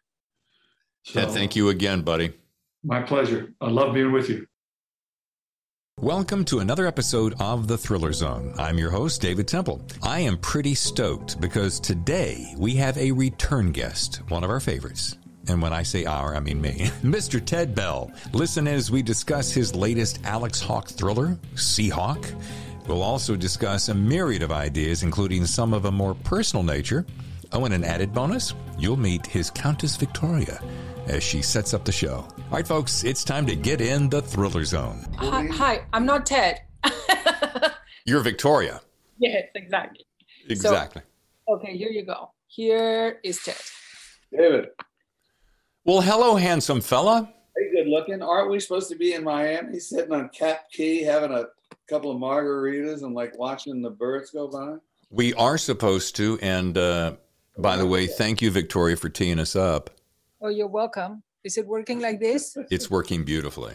Ted, So, thank you again, buddy. My pleasure. I love being with you. Welcome to another episode of The Thriller Zone. I'm your host, David Temple. I am pretty stoked because today we have a return guest, one of our favorites. And when I say our, I mean me, *laughs* Mr. Ted Bell. Listen as we discuss his latest Alex Hawke thriller, Seahawk. We'll also discuss a myriad of ideas, including some of a more personal nature. Oh, and an added bonus, you'll meet his Countess Victoria as she sets up the show. All right, folks, it's time to get in the Thriller Zone. Hi, hi, I'm not Ted. *laughs* You're Victoria. yes, exactly. Exactly. Okay, here you go. Here is Ted. David, well, hello, handsome fella. hey, good looking. Aren't we supposed to be in Miami sitting on Cap Key having a couple of margaritas and like watching the birds go by? We are supposed to. And uh, by the way, thank you, Victoria, for teeing us up. Oh, you're welcome. Is it working like this? It's working beautifully.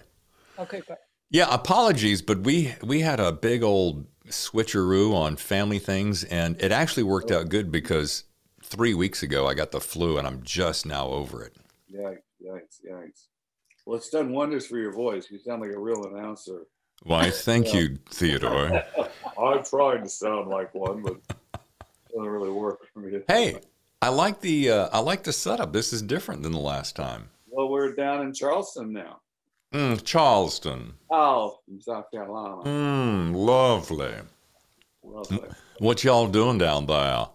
Okay, good. Yeah, apologies, but we we had a big old switcheroo on family things, and it actually worked out good because three weeks ago I got the flu, and I'm just now over it. Yikes, yikes, yikes. Well, it's done wonders for your voice. You sound like a real announcer. Why, thank you, Theodore. *laughs* I tried to sound like one, but it doesn't really work for me. Hey, I like the uh, I like the setup. This is different than the last time. Well, we're down in Charleston now. Mm, Charleston. Oh, from South Carolina. Mm, lovely. Lovely. What y'all doing down there?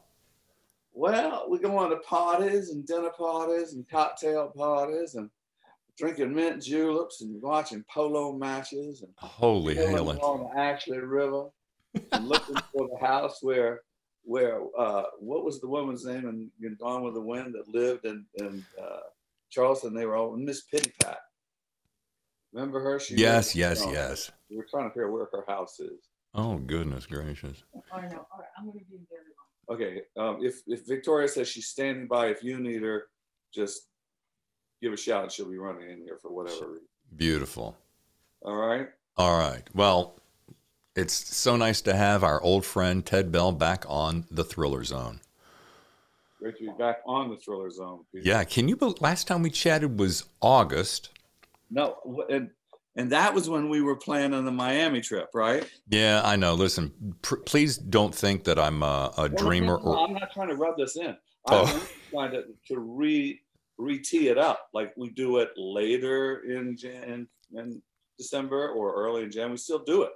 Well, we're going to parties and dinner parties and cocktail parties and drinking mint juleps and watching polo matches and Holy hell! along the Ashley River and looking *laughs* for the house where where uh, what was the woman's name in, in Gone with the Wind that lived in, in uh, Charleston? They were all Miss Pittypat. Remember her? She Yes, lived- yes, no, yes. We were trying to figure out where her house is. Oh goodness gracious! I know. All right, I'm going to be there. Okay, um, if if Victoria says she's standing by, if you need her, just give a shout and she'll be running in here for whatever reason. Beautiful. All right. All right. Well, it's so nice to have our old friend Ted Bell back on the Thriller Zone. Great to be back on the Thriller Zone. Peter. Yeah. Can you? last time we chatted was August. No, and and that was when we were planning the Miami trip, right? Yeah, I know. Listen, pr- please don't think that I'm uh, a, a no, dreamer no, or I'm not trying to rub this in. Oh. I'm trying to, to re re tee it up, like we do it later in Jan in December or early in Jan. We still do it.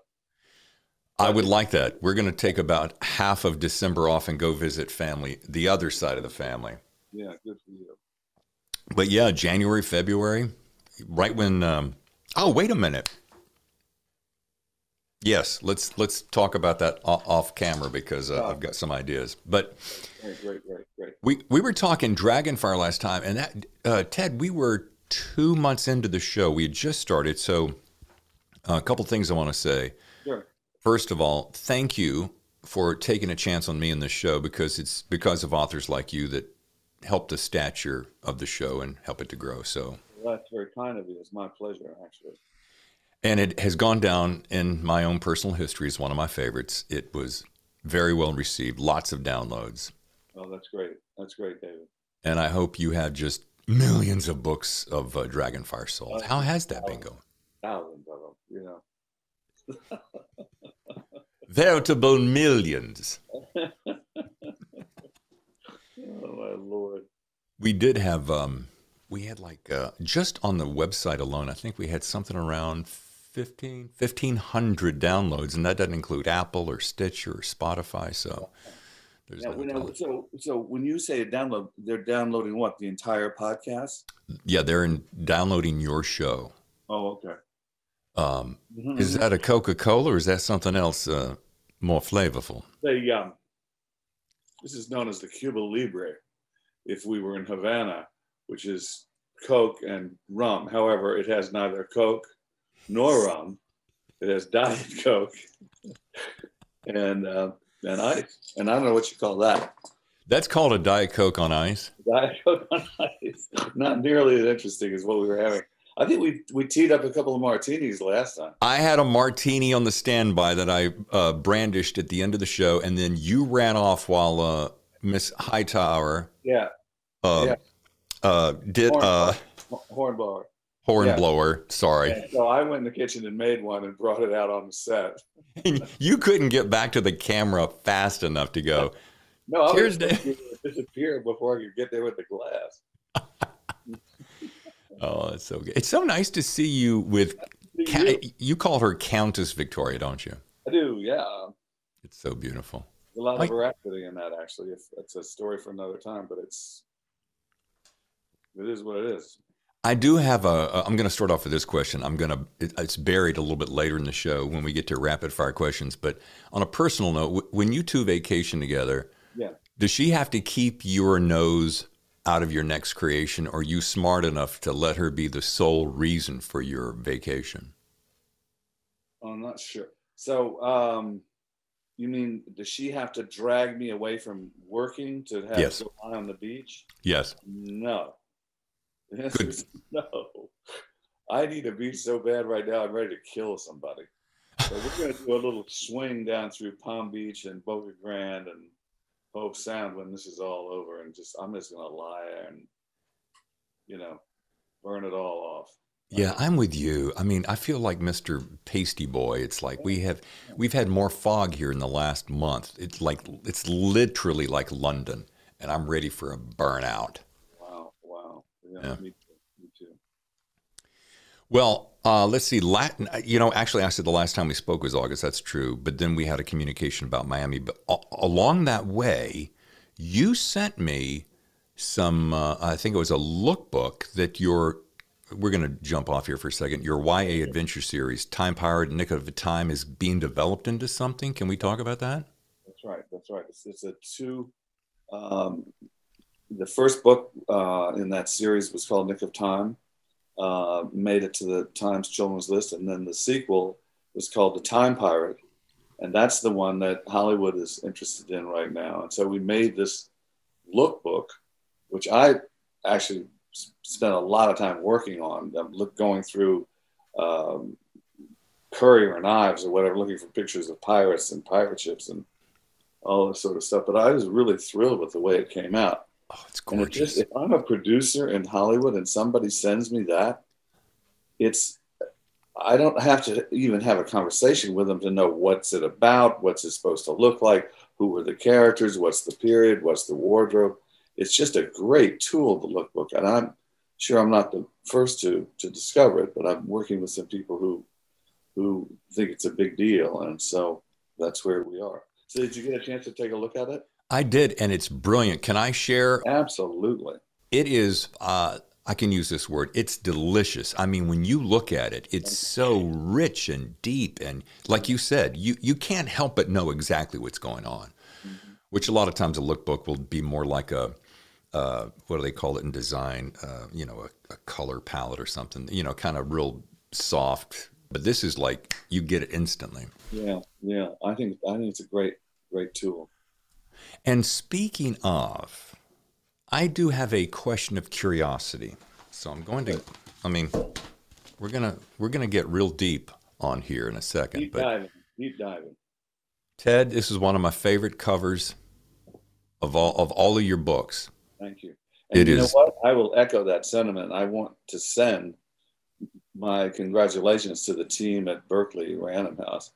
I would like that. We're going to take about half of December off and go visit family, the other side of the family. Yeah, good for you. But yeah, January, February, right when. Um, oh, wait a minute. Yes, let's let's talk about that off camera because uh, I've got some ideas. But Great, great, great, we we were talking Dragonfire last time, and that uh, Ted, we were two months into the show. We had just started, so A couple things I want to say. First of all, thank you for taking a chance on me in this show because it's because of authors like you that help the stature of the show and help it to grow. So well, that's very kind of you. It's my pleasure, actually. And it has gone down in my own personal history as one of my favorites. It was very well received, lots of downloads. Oh, that's great. That's great, David. And I hope you have just millions of books of uh, Dragonfire sold. How has that been going? Thousands of them, you know. *laughs* Veritable millions. *laughs* oh my lord. We did have um we had like uh, just on the website alone, I think we had something around 15 1500 downloads and that doesn't include Apple or Stitcher or Spotify, so there's yeah, no so so when you say a download, they're downloading what? The entire podcast? Yeah, they're in downloading your show. Oh, okay. Um, mm-hmm. Is that a Coca Cola or is that something else uh, more flavorful? The, um, this is known as the Cuba Libre. If we were in Havana, which is Coke and rum. However, it has neither Coke nor rum. It has Diet *laughs* Coke and uh, and ice. And I don't know what you call that. That's called a Diet Coke on ice. Diet Coke on ice. *laughs* Not nearly as interesting as what we were having. I think we we teed up a couple of martinis last time. I had a martini on the standby that I uh, brandished at the end of the show, and then you ran off while uh, Miss Hightower, yeah, uh, yeah. Uh, did a horn, uh, hornblower, hornblower. Yeah. Sorry. Yeah, so I went in the kitchen and made one and brought it out on the set. *laughs* you couldn't get back to the camera fast enough to go. no, Cheers, I was *laughs* disappear before I could get there with the glass. Oh, it's so good. It's so nice to see you with. You. you call her Countess Victoria, don't you? I do. Yeah. It's so beautiful. a lot of veracity in that, actually. If it's a story for another time, but it's it is what it is. I do have a. I'm going to start off with this question. I'm going to. It's buried a little bit later in the show when we get to rapid fire questions. But on a personal note, when you two vacation together, yeah, does she have to keep your nose out of your next creation? Or are you smart enough to let her be the sole reason for your vacation? I'm not sure. So, um, you mean does she have to drag me away from working to have yes. to lie on the beach? Yes. No. Is *laughs* no. I need a beach so bad right now. I'm ready to kill somebody. So we're going to do a little swing down through Palm Beach and Boca Grande and Oh, Hobe Sound when this is all over, and just I'm just gonna lie and you know burn it all off. Yeah, I'm with you. I mean, I feel like Mr. Pasty Boy. It's like we have we've had more fog here in the last month. It's like it's literally like London, and I'm ready for a burnout. Wow, wow. Yeah, yeah. Me too. Me too. Well, uh, let's see. Latin. Uh, you know, actually, I said the last time we spoke was August. That's true. But then we had a communication about Miami. But along that way, you sent me some. Uh, I think it was a lookbook that your. We're going to jump off here for a second. Your YA adventure series, Time Pirate, Nick of Time, is being developed into something. Can we talk about that? That's right. That's right. It's, it's a two. Um, the first book uh, in that series was called Nick of Time uh, made it to the Times Children's List, and then the sequel was called The Time Pirate, and that's the one that Hollywood is interested in right now. And so we made this lookbook, which I actually spent a lot of time working on. I'm look, going through um, Currier and Ives or whatever, looking for pictures of pirates and pirate ships and all this sort of stuff. But I was really thrilled with the way it came out. Oh, it's gorgeous. Just, if I'm a producer in Hollywood and somebody sends me that, it's I don't have to even have a conversation with them to know what's it about, what's it supposed to look like, who are the characters, what's the period, what's the wardrobe. It's just a great tool, the lookbook, and I'm sure I'm not the first to to discover it, but I'm working with some people who who think it's a big deal, and so that's where we are. So, did you get a chance to take a look at it? I did, and it's brilliant. Can I share? Absolutely. It is. Uh, I can use this word. It's delicious. I mean, when you look at it, it's so rich and deep, and like you said, you you can't help but know exactly what's going on. Mm-hmm. Which a lot of times a lookbook will be more like a uh, what do they call it in design? Uh, you know, a, a, color palette or something. You know, kind of real soft, but this is like you get it instantly. Yeah, yeah. I think I think it's a great great tool. And speaking of, I do have a question of curiosity. So I'm going to. I mean, we're gonna we're gonna get real deep on here in a second. Deep but diving, deep diving. Ted, this is one of my favorite covers of all of all of your books. Thank you. And It you is- know what? I will echo that sentiment. I want to send my congratulations to the team at Berkley Random House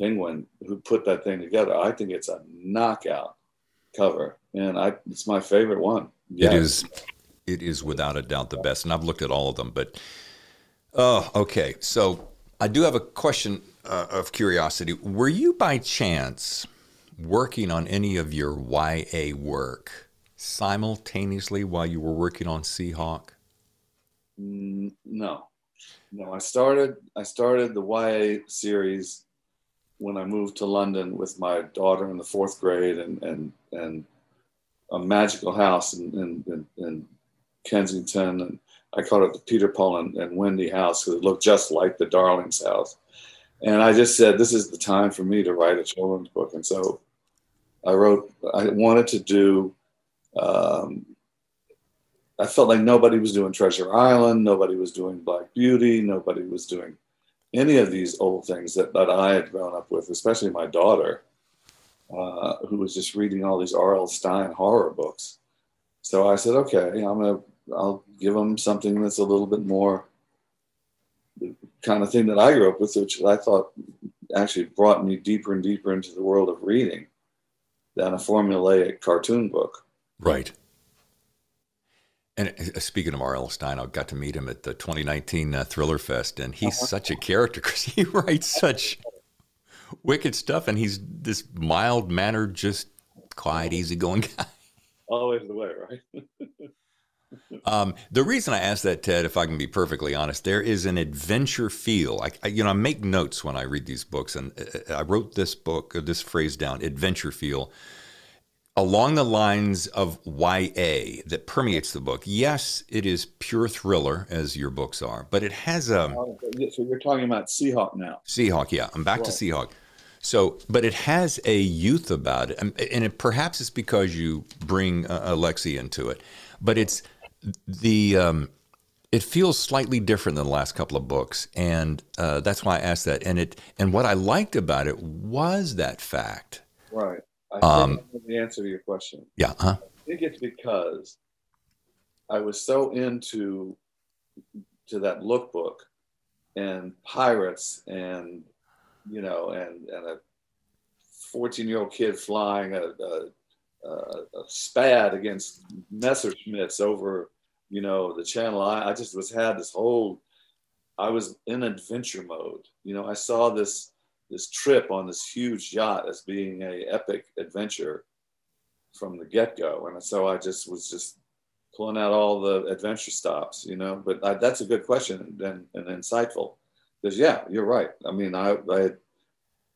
Penguin who put that thing together. I think it's a knockout cover, and I it's my favorite one. It is it is without a doubt the best, and I've looked at all of them. But oh, okay. So I do have a question uh, of curiosity. Were you by chance working on any of your YA work simultaneously while you were working on Seahawk? Mm, No, no. I started I started the YA series when I moved to London with my daughter in the fourth grade, and and and a magical house in in, in, in Kensington, and I called it the Peter Paul and, and Wendy house because it looked just like the Darlings house. And I just said, this is the time for me to write a children's book, and so I wrote. I wanted to do. Um, I felt like nobody was doing Treasure Island, nobody was doing Black Beauty, nobody was doing any of these old things that, that I had grown up with, especially my daughter, uh, who was just reading all these R.L. Stine horror books. So I said, okay, I'm gonna, I'll give them something that's a little bit more the kind of thing that I grew up with, which I thought actually brought me deeper and deeper into the world of reading than a formulaic cartoon book. Right. And uh, speaking of R.L. Stine, I got to meet him at the 2019 uh, Thriller Fest, and he's such a character because he *laughs* writes such wicked stuff, and he's this mild mannered, just quiet, easygoing *laughs* guy. Always the way, right? *laughs* Um, the reason I asked that, Ted, if I can be perfectly honest, there is an adventure feel. I, I, you know, I make notes when I read these books, and uh, I wrote this book, uh, this phrase down, adventure feel, along the lines of YA that permeates the book. Yes, it is pure thriller, as your books are, but it has a Oh, so you're talking about Seahawk now. Seahawk. Yeah, I'm back to Right. Seahawk. So, but it has a youth about it, and, and it, perhaps it's because you bring uh, Alexi into it, but it's the um, it feels slightly different than the last couple of books, and uh, that's why I asked that. And it and what I liked about it was that fact. Right. I Um, the answer to your question. Yeah, huh? I think it's because I was so into to that lookbook and pirates and you know and and a 14 year old kid flying a, a, a, a spad against Messerschmitts over you know the channel I, I just was had this whole I was in adventure mode you know I saw this this trip on this huge yacht as being a epic adventure from the get-go and so i just was just pulling out all the adventure stops you know but I, that's a good question and, and insightful because yeah you're right i mean I, I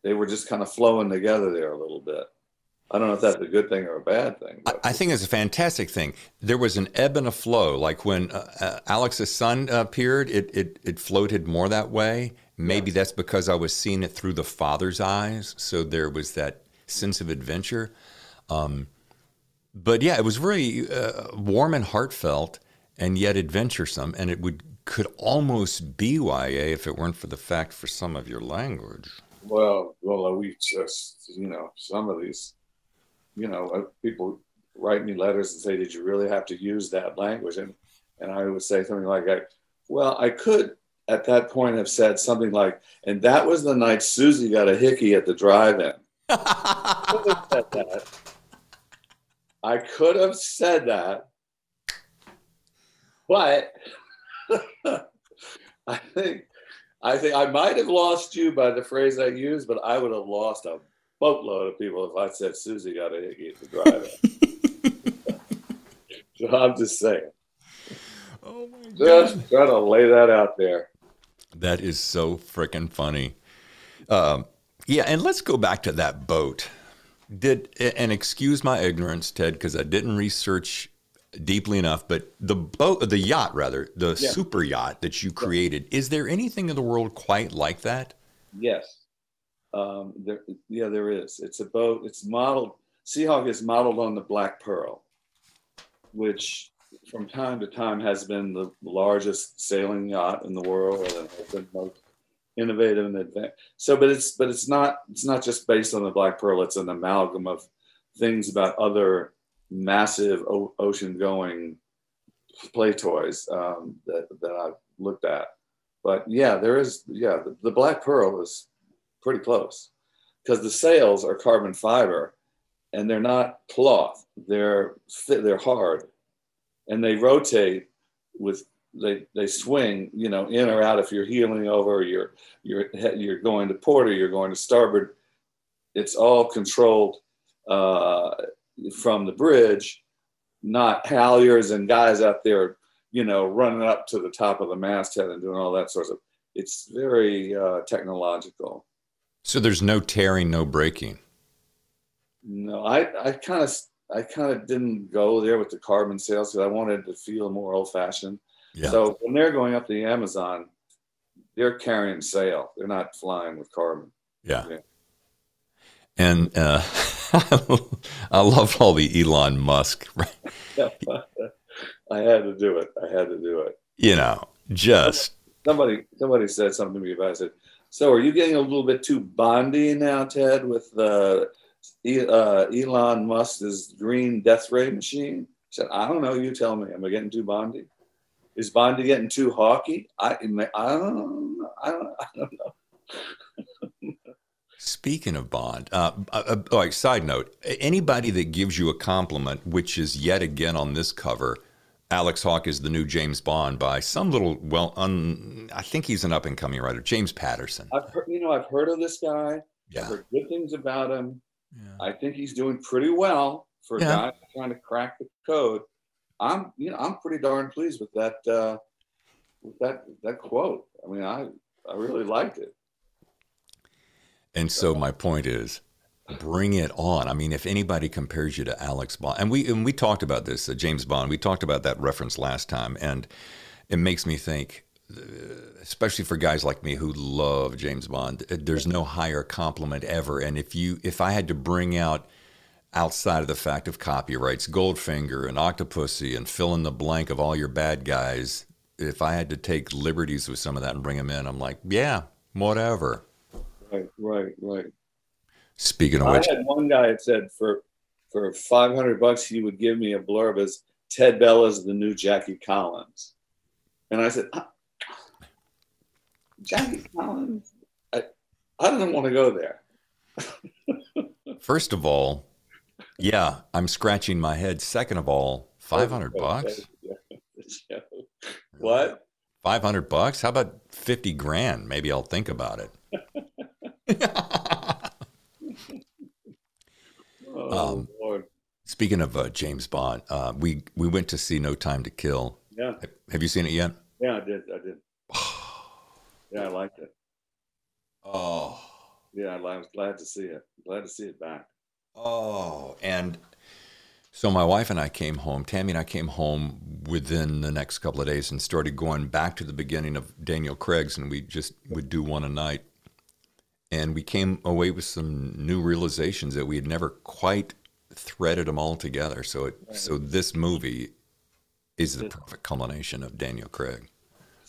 they were just kind of flowing together there a little bit i don't know if that's a good thing or a bad thing I, think it's a fantastic thing. There was an ebb and a flow. Like when uh, uh, Alex's son appeared, it, it it floated more that way. Maybe that's because I was seeing it through the father's eyes, so there was that sense of adventure. Um, but yeah, it was very uh, warm and heartfelt, and yet adventuresome, and it would could almost be YA if it weren't for the fact for some of your language. well well we just you know some of these you know uh, people write me letters and say did you really have to use that language and and i would say something like I, well i could at that point have said something like and that was the night susie got a hickey at the drive-in could have said that. I could have said that, but *laughs* I think I think I might have lost you by the phrase I used, but I would have lost a boatload of people if I said Susie got a hickey at the drive-in. *laughs* so I'm just saying, oh my just trying to lay that out there. That is so freaking funny. Um, yeah, and let's go back to that boat. Did and excuse my ignorance, Ted, because I didn't research deeply enough, but the boat, the yacht rather, the Yeah. super yacht that you created, is there anything in the world quite like that? Yes. Um, there, yeah, there is. It's a boat. It's modeled. Seahawk is modeled on the Black Pearl, which from time to time has been the largest sailing yacht in the world and has been most innovative and advanced. So, but it's but it's not it's not just based on the Black Pearl. It's an amalgam of things about other massive o- ocean going play toys um, that that I've looked at. But yeah, there is yeah the, the Black Pearl is pretty close because the sails are carbon fiber and they're not cloth. They're they're hard and they rotate with they they swing you know in or out. If you're heeling over you're you're you're going to port or you're going to starboard. It's all controlled uh, from the bridge not halyards and guys out there you know running up to the top of the masthead and doing all that sort of it's very uh, technological. So there's no tearing, no breaking. no i i kind of i kind of didn't go there with the carbon sails because i wanted to feel more old fashioned Yeah. So when they're going up the Amazon, they're carrying sail. They're not flying with carbon. Yeah. Yeah. And uh, *laughs* I love all the Elon Musk, *laughs* I had to do it. I had to do it. you know, just Somebody somebody said something to me about it. I said, so are you getting a little bit too bondy now, Ted, with uh, E- uh, Elon Musk's green death ray machine? I said, I don't know. You tell me. Am I getting too bondy? Is Bondy getting too hawky? I, I don't know. I don't, I don't know. *laughs* Speaking of Bond, uh, uh, uh, like side note, anybody that gives you a compliment, which is yet again on this cover, Alex Hawke is the new James Bond by some little well, un, I think he's an up and coming writer, James Patterson. I've heard, you know, I've heard of this guy. I've Yeah, heard good things about him. Yeah. I think he's doing pretty well for a Yeah. guy trying to crack the code. I'm, you know, I'm pretty darn pleased with that, uh, with that that quote. I mean, I I really liked it. And so my point is, bring it on. I mean, if anybody compares you to Alex Bond, and we and we talked about this, uh, James Bond. We talked about that reference last time, and it makes me think, especially for guys like me who love James Bond. uh, There's no higher compliment ever. And if you, if I had to bring out outside of the fact of copyrights, Goldfinger and Octopussy, and fill in the blank of all your bad guys. If I had to take liberties with some of that and bring them in, I'm like, yeah, whatever. Right, right, right. Speaking of I which, had one guy that said for for 500 bucks he would give me a blurb as Ted Bella's the new Jackie Collins, and I said, "Ah, Jackie Collins. I I didn't want to go there. *laughs* First of all, yeah, I'm scratching my head. Second of all, 500 bucks? *laughs* What? 500 bucks? How about 50 grand? Maybe I'll think about it. *laughs* Oh Um, Lord. Speaking of uh, James Bond, uh, we we went to see No Time to Kill. Yeah, Have you seen it yet? yeah, I did, I did. *sighs* Yeah, I liked it. Oh, Yeah, I was glad to see it. Glad to see it back. oh, and so my wife and I came home. Tammy and I came home within the next couple of days and started going back to the beginning of Daniel Craig's, and we just would do one a night. And we came away with some new realizations that we had never quite threaded them all together. So, it, so this movie is the perfect culmination of Daniel Craig.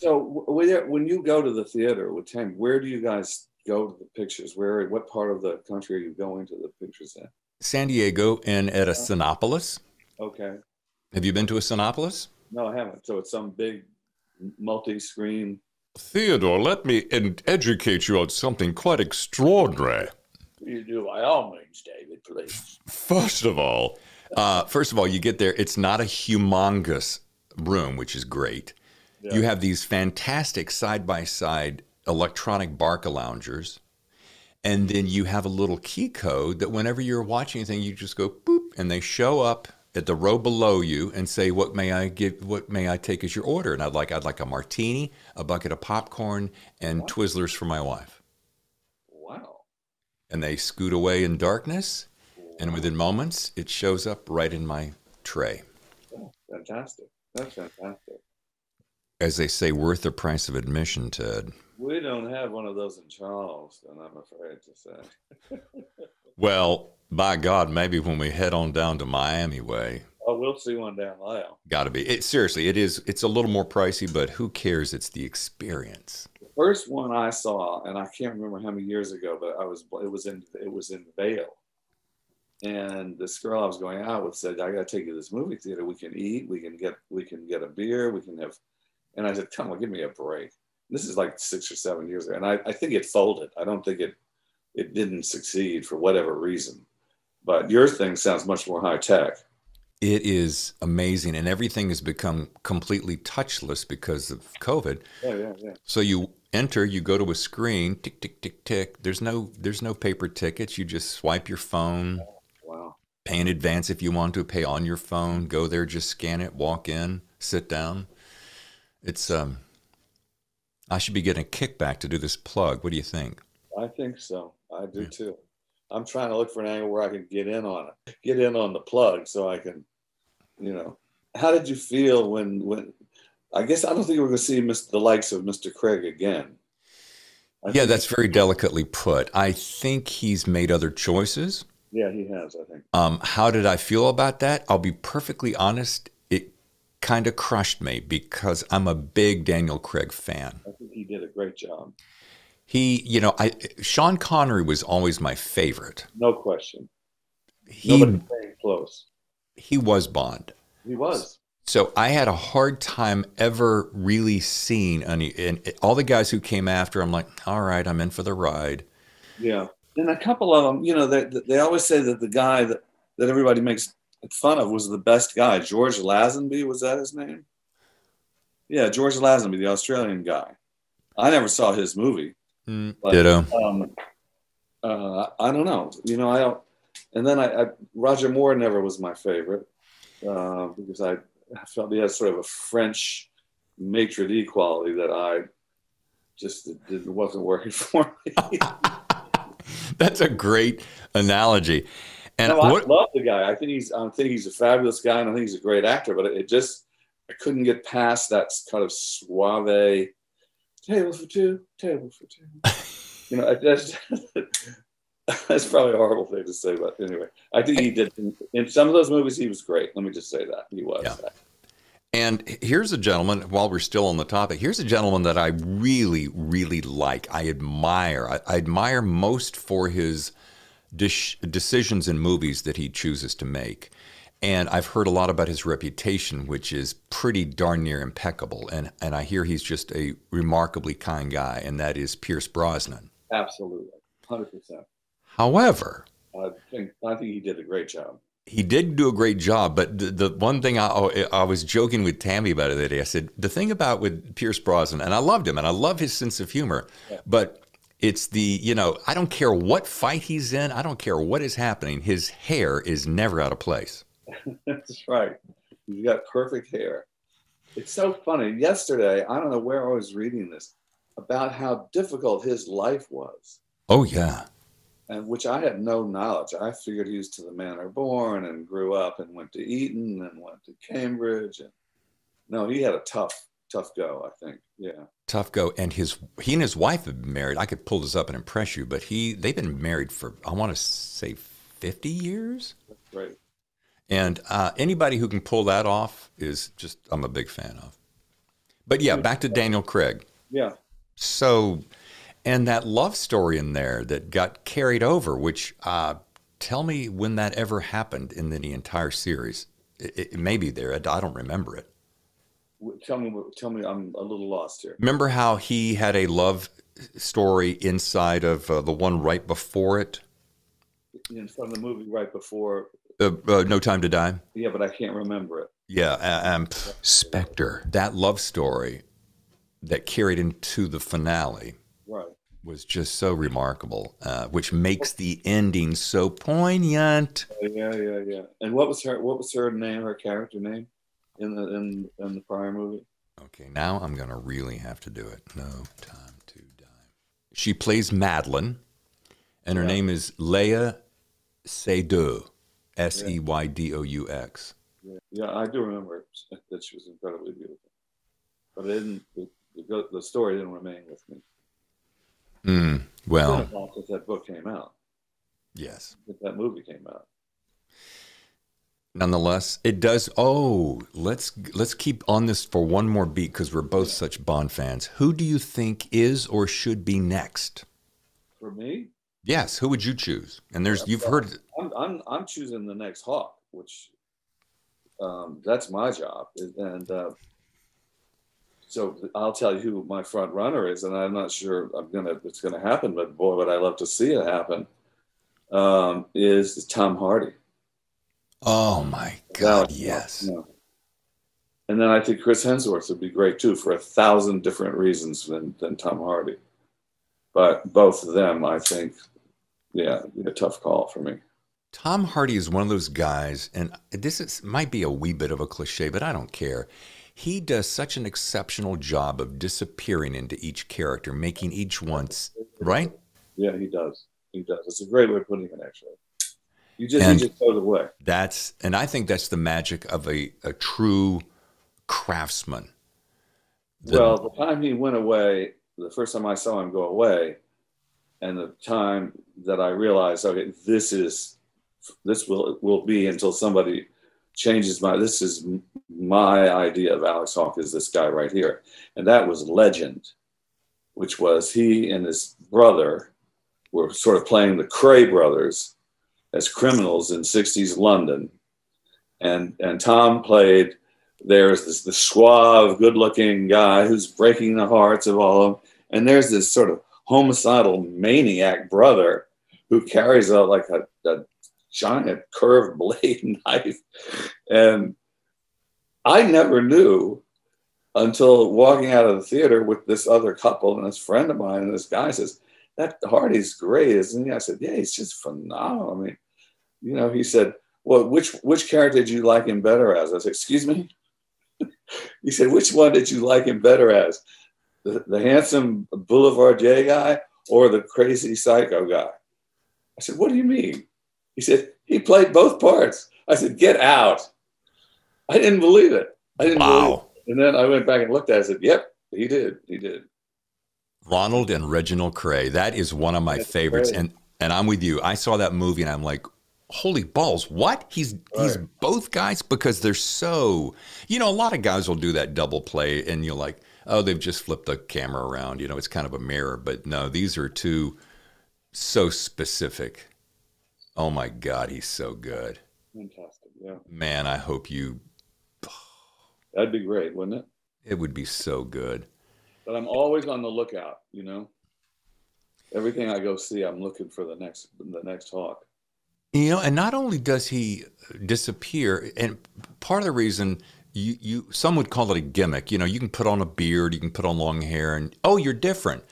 So when you go to the theater with Tam, where do you guys go to the pictures? Where, what part of the country are you going to the pictures in? San Diego and at a Cinepolis. Okay. Have you been to a Cinepolis? No, I haven't. So it's some big multi-screen. Theodore, let me ed- educate you on something quite extraordinary. You do by all means, David, please. First of all, uh, first of all, you get there. It's not a humongous room, which is great. You have these fantastic side by side electronic Barca loungers, and then you have a little key code that whenever you're watching anything, you just go boop, and they show up at the row below you and say, "What may I give? What may I take as your order?" And I'd like I'd like a martini, a bucket of popcorn, and Twizzlers for my wife. Wow. And they scoot away in darkness, and within moments, it shows up right in my tray. Oh, fantastic. That's fantastic. As they say, worth the price of admission, Ted. We don't have one of those in Charleston, I'm afraid to say. *laughs* well, by God, maybe when we head on down to Miami way. Oh, we'll see one down Lyle. Got to be. It, seriously, it is. It's a little more pricey, but who cares? It's the experience. The first one I saw, and I can't remember how many years ago, but I was. It was in. It was in Vail, and this girl I was going out with said, "I got to take you to this movie theater. We can eat. We can get. We can get a beer. We can have." And I said, "Come on, give me a break." This is like six or seven years ago, and I, I think it folded. I don't think it. It didn't succeed for whatever reason, but your thing sounds much more high tech. It is amazing, and everything has become completely touchless because of COVID. Yeah, yeah, yeah. So you enter, you go to a screen, tick, tick, tick, tick. There's no, there's no paper tickets. You just swipe your phone. Wow. Pay in advance if you want to. Pay on your phone. Go there, just scan it, walk in, sit down. It's um. I should be getting a kickback to do this plug. What do you think? I think so. I do yeah. too. I'm trying to look for an angle where I can get in on it, get in on the plug, so I can, you know. How did you feel when when? I guess I don't think we're going to see Mr. the likes of Mr. Craig again. I yeah, that's very delicately put. I think he's made other choices. Yeah, he has. I think. Um, how did I feel about that? I'll be perfectly honest. Kind of crushed me because I'm a big Daniel Craig fan. I think he did a great job. He, you know, I Sean Connery was always my favorite. No question. He, Nobody came close. He was Bond. He was. So I had a hard time ever really seeing any, and all the guys who came after. I'm like, all right, I'm in for the ride. Yeah, and a couple of them, you know, they they always say that the guy that that everybody makes fun of was the best guy. George Lazenby was that his name? Yeah, George Lazenby, the Australian guy. I never saw his movie. Mm, but, Ditto. Um, uh, I don't know. You know, I don't. And then I, I Roger Moore never was my favorite uh, because I, I felt he had sort of a French maitre d' quality that I just it wasn't working *laughs* for me. *laughs* That's a great analogy. And no, I what, love the guy. I think he's I think he's a fabulous guy, and I think he's a great actor. But it just I couldn't get past that kind of suave table for two, table for two. *laughs* you know, that's that's probably a horrible thing to say, but anyway, I think he did in some of those movies. He was great. Let me just say that he was. Yeah. And here's a gentleman, while we're still on the topic, here's a gentleman that I really, really like. I admire. I, I admire most for his decisions in movies that he chooses to make. And I've heard a lot about his reputation, which is pretty darn near impeccable. And, and I hear he's just a remarkably kind guy, and that is Pierce Brosnan. Absolutely, 100%. However, I think, I think he did a great job. He did do a great job, but the, the one thing I, oh, I was joking with Tammy about it that day, I said, the thing about with Pierce Brosnan, and I loved him, and I love his sense of humor, yeah. but it's the, you know, I don't care what fight he's in, I don't care what is happening, his hair is never out of place. *laughs* That's right. He's got perfect hair. It's so funny. Yesterday, I don't know where I was reading this about how difficult his life was. Oh, yeah. And which I had no knowledge. I figured he was to the manor born and grew up and went to Eton and went to Cambridge. And no, he had a tough, tough go, I think. Yeah. Tough go. And his he and his wife have been married. I could pull this up and impress you, but he they've been married for I want to say 50 years. That's right. And uh, anybody who can pull that off is just, I'm a big fan of. But yeah, back to Daniel Craig. Yeah. So, and that love story in there that got carried over, which uh, tell me when that ever happened in the entire series. It, it may be there. I don't remember it. Tell me, tell me, I'm a little lost here. Remember how he had a love story inside of uh, the one right before it? In front of the movie right before uh, uh, no Time to Die. Yeah, but I can't remember it. Yeah, um, Spectre. That love story that carried into the finale. Right. Was just so remarkable, uh, which makes the ending so poignant. Yeah, yeah, yeah. And what was her? What was her name? Her character name in the in in the prior movie? Okay, now I'm gonna really have to do it. No time to die. She plays Madeline, and her yeah. name is Léa Seydoux. S E Y D O U X. Yeah, yeah, I do remember that she was incredibly beautiful, but it didn't. The, the, the story didn't remain with me. Mm, well, since that book came out. Yes. Since that movie came out. Nonetheless, it does. Oh, let's let's keep on this for one more beat because we're both such Bond fans. Who do you think is or should be next? For me? Yes. Who would you choose? And there's you've heard. I'm I'm I'm choosing the next Hawke, which um, that's my job, and uh, so I'll tell you who my front runner is, and I'm not sure I'm gonna it's gonna happen, but boy, would I love to see it happen. Um, is Tom Hardy. Oh my God! yes. And then I think Chris Hemsworth would be great too for a thousand different reasons than, than Tom Hardy. But both of them, I think, yeah, a tough call for me. Tom Hardy is one of those guys, and this is, might be a wee bit of a cliche, but I don't care. He does such an exceptional job of disappearing into each character, making each one right. Yeah, he does. He does. It's a great way of putting it, actually. You just and you just throw it away. That's and I think that's the magic of a, a true craftsman. The, well, the time he went away, the first time I saw him go away, and the time that I realized, okay, this is this will will be until somebody changes my this is my idea of Alex Hawke is this guy right here. And that was Legend, which was he and his brother were sort of playing the Kray brothers as criminals in 60s London. And, and Tom played, there's this the suave, good looking guy who's breaking the hearts of all of them. And there's this sort of homicidal maniac brother who carries a, like a, a giant curved *laughs* blade knife. And I never knew until walking out of the theater with this other couple and this friend of mine, and this guy says, That Hardy's great, isn't he? I said, Yeah, he's just phenomenal. I mean, you know, he said, Well, which which character did you like him better as? I said, Excuse me? *laughs* he said, Which one did you like him better as? The, the handsome Boulevardier guy or the crazy psycho guy? I said, What do you mean? He said, He played both parts. I said, Get out. I didn't believe it. I didn't wow. believe it. And then I went back and looked at it. I said, Yep, he did. He did. Ronald and Reginald Kray. That is one of my That's favorites. And and I'm with you. I saw that movie and I'm like, holy balls, what? He's right. he's both guys because they're so you know, a lot of guys will do that double play and you're like, oh, they've just flipped the camera around. You know, it's kind of a mirror. But no, these are two so specific. Oh my God, he's so good. Fantastic. Yeah. Man, I hope you *sighs* That'd be great, wouldn't it? It would be so good. But I'm always on the lookout, you know. Everything I go see, I'm looking for the next the next Hawke. You know, and not only does he disappear, and part of the reason you you some would call it a gimmick. You know, you can put on a beard, you can put on long hair, and oh, you're different.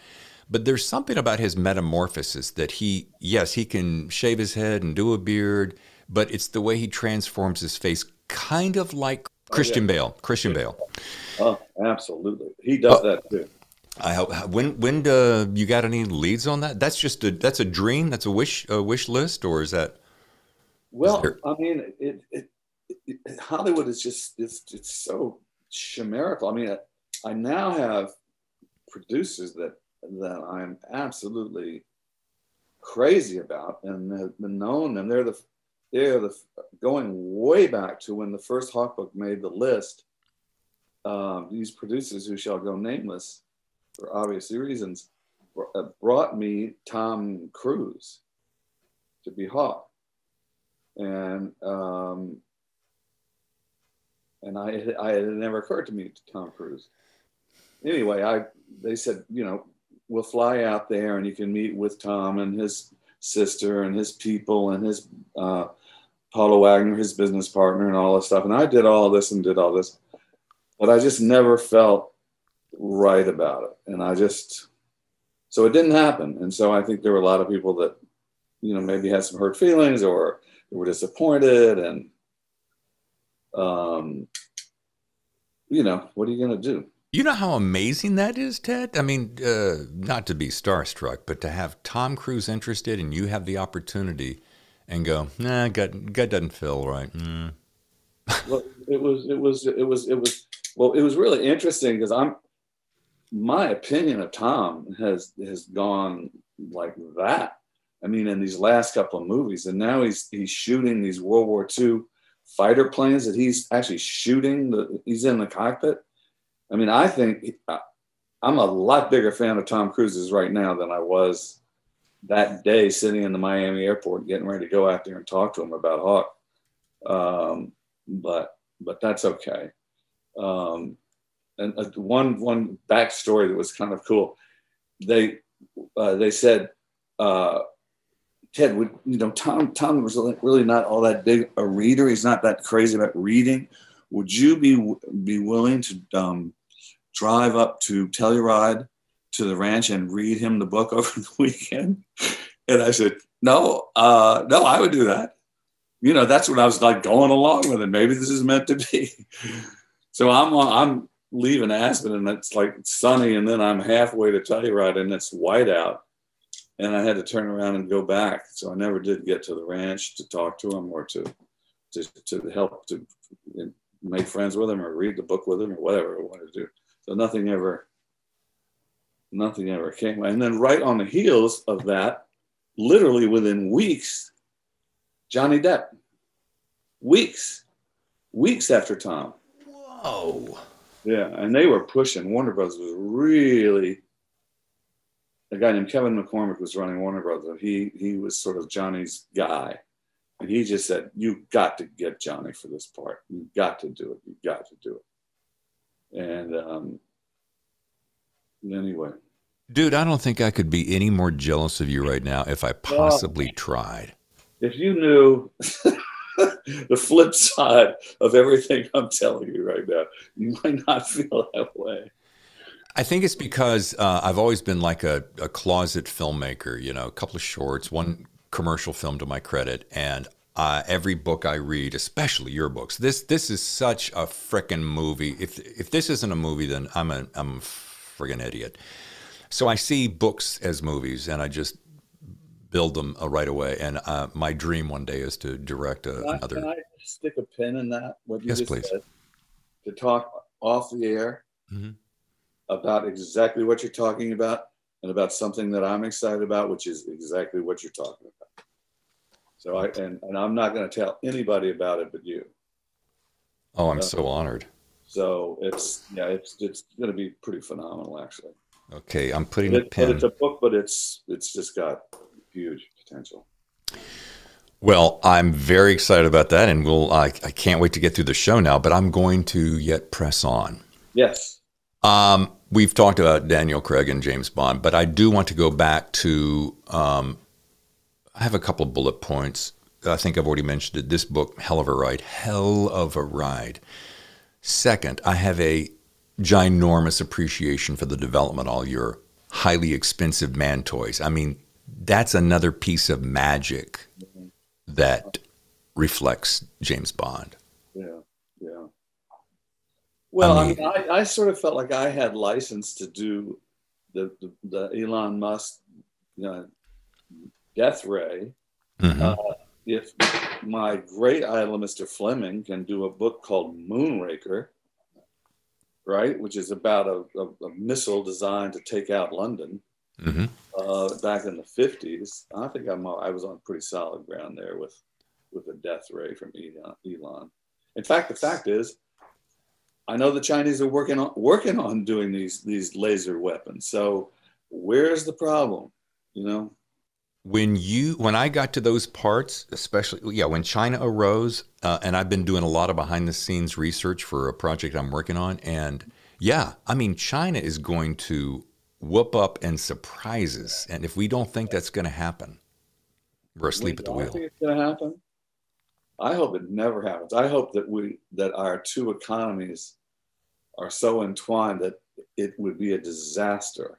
But there's something about his metamorphosis that he, yes, he can shave his head and do a beard, but it's the way he transforms his face, kind of like Christian oh, yeah. Bale. Christian Bale. Oh, absolutely. He does oh, that too. I hope. When when uh, you got any leads on that? That's just a that's a dream. That's a wish a wish list, or is that? Well, there... I mean, it, it, it, Hollywood is just it's it's so chimerical. I mean, I, I now have producers that that I'm absolutely crazy about and have been known, and they're the they're the going way back to when the first Hawke book made the list. Um, these producers who shall go nameless for obvious reasons uh, brought me Tom Cruise to be Hawke, and um, and I I had never occurred to meet Tom Cruise. Anyway, I they said you know we'll fly out there and you can meet with Tom and his sister and his people and his uh, Paula Wagner, his business partner, and all this stuff. And I did all this and did all this, but I just never felt right about it. And I just, so it didn't happen. And so I think there were a lot of people that, you know, maybe had some hurt feelings or were disappointed. And, um, you know, what are you going to do? You know how amazing that is, Ted? I mean, uh, not to be starstruck, but to have Tom Cruise interested and you have the opportunity and go, nah, gut, gut doesn't feel right. Mm. well, it was, it was, it was, it was. Well, it was really interesting because I'm. My opinion of Tom has has gone like that. I mean, in these last couple of movies, and now he's he's shooting these World War II fighter planes that he's actually shooting. The he's in the cockpit. I mean, I think I'm a lot bigger fan of Tom Cruise's right now than I was that day sitting in the Miami airport getting ready to go out there and talk to him about Hawke. Um, but but that's okay. Um, and uh, one one backstory that was kind of cool. They uh, they said uh, Ted would you know Tom Tom was really not all that big a reader. He's not that crazy about reading. Would you be be willing to um, drive up to Telluride to the ranch and read him the book *laughs* over the weekend? And I said, no, uh, no, I would do that. You know, that's when I was like going along with it. Maybe this is meant to be. *laughs* so I'm I'm leaving Aspen and it's like sunny, and then I'm halfway to Telluride and it's white out, and I had to turn around and go back. So I never did get to the ranch to talk to him or to to, to help to make friends with him or read the book with him or whatever I wanted to do. So nothing ever, nothing ever came. And then right on the heels of that, literally within weeks, Johnny Depp. Weeks, weeks after Tom. Whoa. Yeah, and they were pushing. Warner Brothers was really a guy named Kevin McCormick was running Warner Brothers. He he was sort of Johnny's guy, and he just said, "You got to get Johnny for this part. You got to do it. You got to do it." And um, anyway. Dude, I don't think I could be any more jealous of you right now if I possibly well, tried. If you knew *laughs* the flip side of everything I'm telling you right now, you might not feel that way. I think it's because uh, I've always been like a, a closet filmmaker, you know, a couple of shorts, one commercial film to my credit, and uh, every book I read, especially your books. This this is such a freaking movie. If if this isn't a movie, then I'm a I'm a friggin' idiot. So I see books as movies, and I just build them uh, right away. And uh, my dream one day is to direct a, can I, another. Can I stick a pin in that? What you yes, please. Said, to talk off the air mm-hmm. About exactly what you're talking about and about something that I'm excited about, which is exactly what you're talking about. So I and, and I'm not going to tell anybody about it but you. Oh, I'm uh, so honored. So it's yeah, it's it's going to be pretty phenomenal actually. Okay, I'm putting it, a pin. It's a book, but it's it's just got huge potential. Well, I'm very excited about that, and we'll. I, I can't wait to get through the show now. But I'm going to yet press on. Yes. Um, we've talked about Daniel Craig and James Bond, but I do want to go back to um, I have a couple of bullet points. I think I've already mentioned it. This book, Hell of a Ride, Hell of a Ride. Second, I have a ginormous appreciation for the development of all your highly expensive man toys. I mean, that's another piece of magic that reflects James Bond. Yeah, yeah. Well, I, mean, I, I, sort of felt like I had license to do the the, the Elon Musk you know, Death Ray. Mm-hmm. Uh, if my great idol, Mr. Fleming, can do a book called Moonraker, right, which is about a, a, a missile designed to take out London mm-hmm. uh, back in the 50s, I think I'm, I was on pretty solid ground there with, with a death ray from Elon. In fact, the fact is, I know the Chinese are working on working on doing these these laser weapons. So where's the problem? You know, when you when I got to those parts, especially yeah, when China arose, uh, and I've been doing a lot of behind the scenes research for a project I'm working on, and yeah, I mean China is going to whoop up and surprise us, and if we don't think that's going to happen, we're asleep at the wheel. Think it's going to happen. I hope it never happens. I hope that we that our two economies are so entwined that it would be a disaster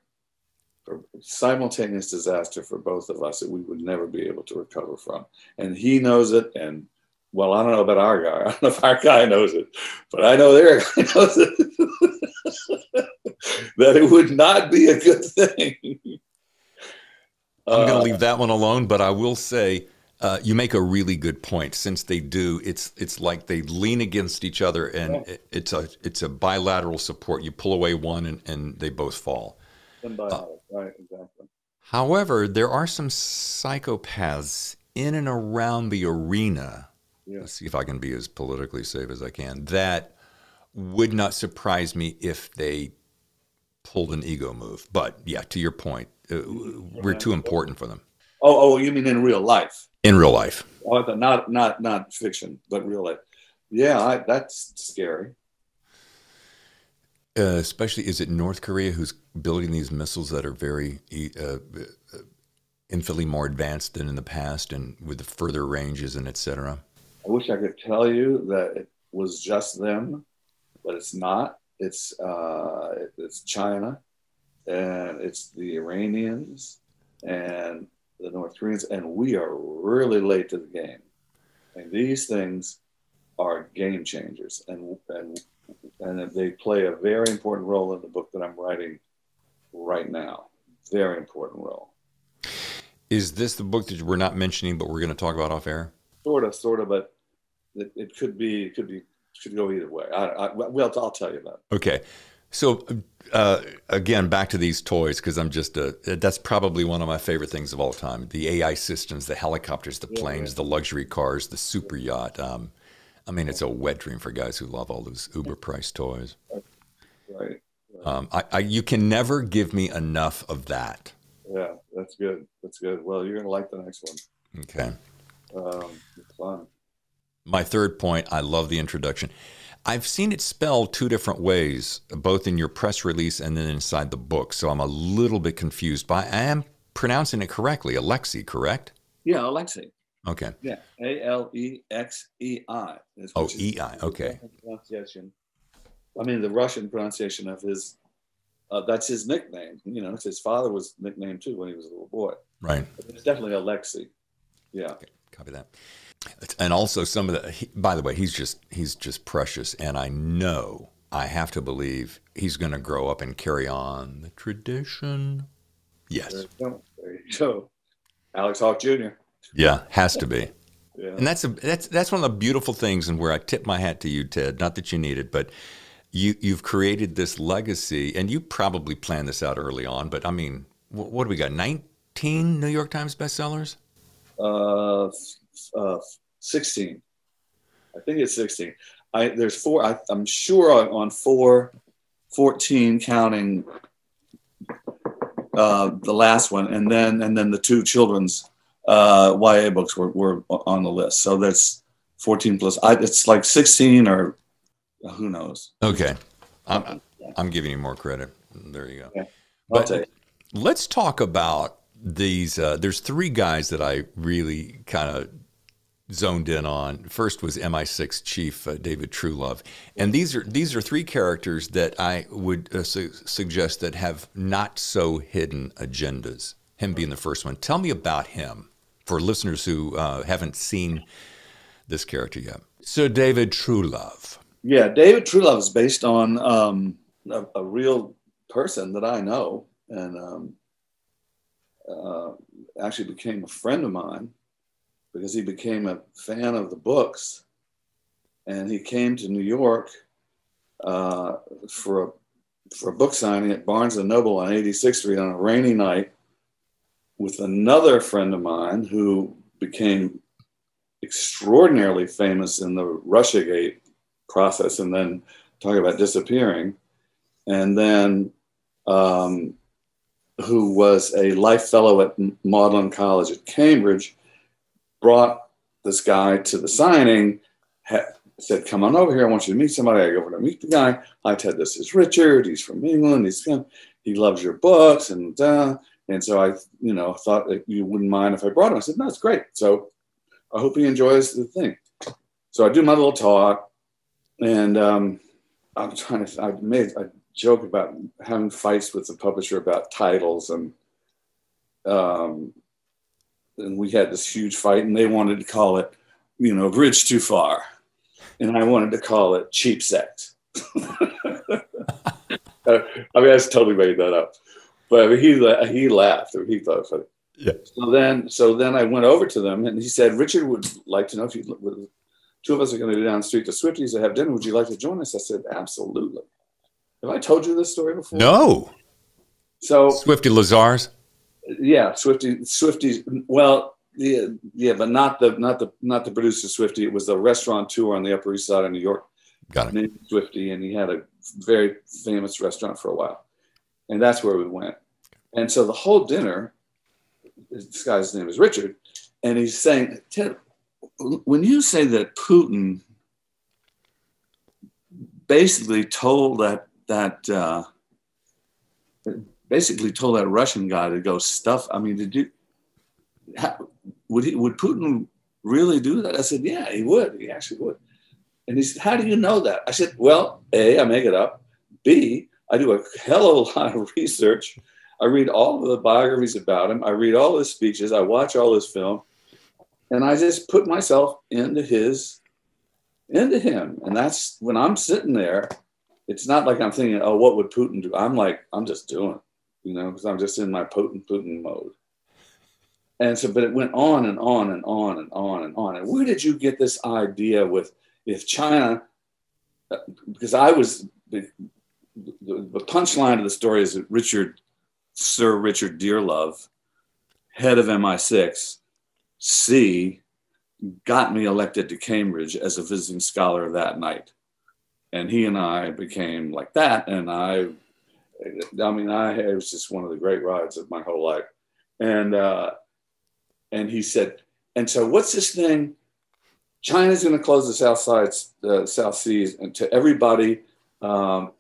for simultaneous disaster for both of us that we would never be able to recover from. And he knows it. And well, I don't know about our guy. *laughs* I don't know if our guy knows it, but I know their *laughs* guy knows it. *laughs* that it would not be a good thing. I'm going to uh, leave that one alone, but I will say Uh, you make a really good point. Since they do, it's it's like they lean against each other, and Yeah. it, it's a it's a bilateral support. You pull away one, and, and they both fall. Symbiotic, right? Exactly. However, there are some psychopaths in and around the arena. Yeah. Let's see if I can be as politically safe as I can. That would not surprise me if they pulled an ego move. But yeah, to your point, uh, we're too important for them Oh, oh, you mean in real life? In real life. Oh, not not not fiction, but real life. Yeah, I, that's scary. Uh, especially, is it North Korea who's building these missiles that are very uh, uh, infinitely more advanced than in the past, and with the further ranges and et cetera? I wish I could tell you that it was just them, but it's not. It's uh, it's China, and it's the Iranians, and the North Koreans, and we are really late to the game. And these things are game changers, and and and they play a very important role in the book that I'm writing right now. Very important role. Is this the book that we're not mentioning, but we're going to talk about off air? Sort of, sort of, but it, it could be, it could be, could go either way. I, I, well, I'll tell you about it. Okay. So uh, again, back to these toys because I'm just a, that's probably one of my favorite things of all time. The AI systems, the helicopters, the planes, yeah. the luxury cars, the super yacht. Um, I mean, it's a wet dream for guys who love all those uber priced toys. Right. Um, I, I, you can never give me enough of that. Yeah, that's good. That's good. Well, you're gonna like the next one. Okay. Um, it's fun. My third point, I love the introduction. I've seen it spelled two different ways, both in your press release and then inside the book. So I'm a little bit confused, but I am pronouncing it correctly. Alexei, correct? Yeah, Alexei. Okay. Yeah, A L E X E I. Oh, E-I, okay. Pronunciation. I mean, the Russian pronunciation of his. Uh, that's his nickname. You know, his father was nicknamed too when he was a little boy. Right. But it's definitely Alexei. Yeah. Copy that. And also some of the. He, by the way, he's just he's just precious, and I know I have to believe he's going to grow up and carry on the tradition. Yes. There you go. There you go. Alex Hawke Jr. Yeah, has to be. Yeah. And that's a that's that's one of the beautiful things, and where I tip my hat to you, Ted. Not that you need it, but you you've created this legacy, and you probably planned this out early on. But I mean, what, what do we got? Nineteen New York Times bestsellers. uh, uh, 16. I think it's 16. I there's four. I, I'm sure on, four, 14 counting uh, the last one, and then and then the two children's uh, YA books were, were on the list. So that's 14 plus. I, it's like 16 or who knows. Okay, I'm I'm giving you more credit. There you go. But let's talk about these. Uh, there's three guys that I really kind of zoned in on. First was MI6 Chief uh, David Trulove, and these are these are three characters that I would uh, su- suggest that have not so hidden agendas. Him being the first one. Tell me about him for listeners who uh, haven't seen this character yet. So David Trulove. Yeah, David Trulove is based on um, a, a real person that I know, and um, uh, actually became a friend of mine because he became a fan of the books, and he came to New York uh, for a for a book signing at Barnes and Noble on 86th Street on a rainy night with another friend of mine who became extraordinarily famous in the Russiagate process and then talk about disappearing. And then um, who was a life fellow at Magdalene College at Cambridge, brought this guy to the signing, said, Come on over here. I want you to meet somebody. I go over to meet the guy. Hi, Ted. This is Richard. He's from England. He's he loves your books. And, uh, and so I, you know, thought that you wouldn't mind if I brought him. I said, No, it's great. So I hope he enjoys the thing. So I do my little talk and um, I'm trying to. I made a joke about having fights with the publisher about titles, and um, and we had this huge fight, and they wanted to call it, you know, Bridge Too Far, and I wanted to call it Cheap Sex. *laughs* I mean, I just totally made that up, but he he laughed, or he thought it was funny. Yeah. So then, so then I went over to them, and he said, "Richard would like to know if you." Two of us are going to go down the street to Swifties to have dinner. Would you like to join us? I said, "Absolutely." Have I told you this story before? No. So Swifty Lazar's. Yeah, Swifty. Swifty. Well, yeah, yeah, but not the not the not the producer Swifty. It was the restaurateur on the Upper East Side of New York. Got it. Named Swifty, and he had a very famous restaurant for a while, and that's where we went. And so the whole dinner, this guy's name is Richard, and he's saying, Ted, when you say that Putin basically told that that uh, basically told that Russian guy to go stuff. I mean, did you? How, would he? Would Putin really do that? I said, yeah, he would. He actually would. And he said, how do you know that? I said, well, a, I make it up. B, I do a hell of a lot of *laughs* research. I read all of the biographies about him. I read all his speeches. I watch all his film, and I just put myself into his, into him. And that's when I'm sitting there. It's not like I'm thinking, oh, what would Putin do? I'm like, I'm just doing, it, you know, because I'm just in my Putin Putin mode. And so, but it went on and on and on and on and on. And where did you get this idea with if China? Because I was the, the punchline of the story is that Richard Sir Richard Dearlove, head of MI6, C, got me elected to Cambridge as a visiting scholar that night. And he and I became like that. And I, I mean, I it was just one of the great rides of my whole life. And uh, and he said, and so what's this thing? China's going to close the South Sides, the South Seas, and to everybody um,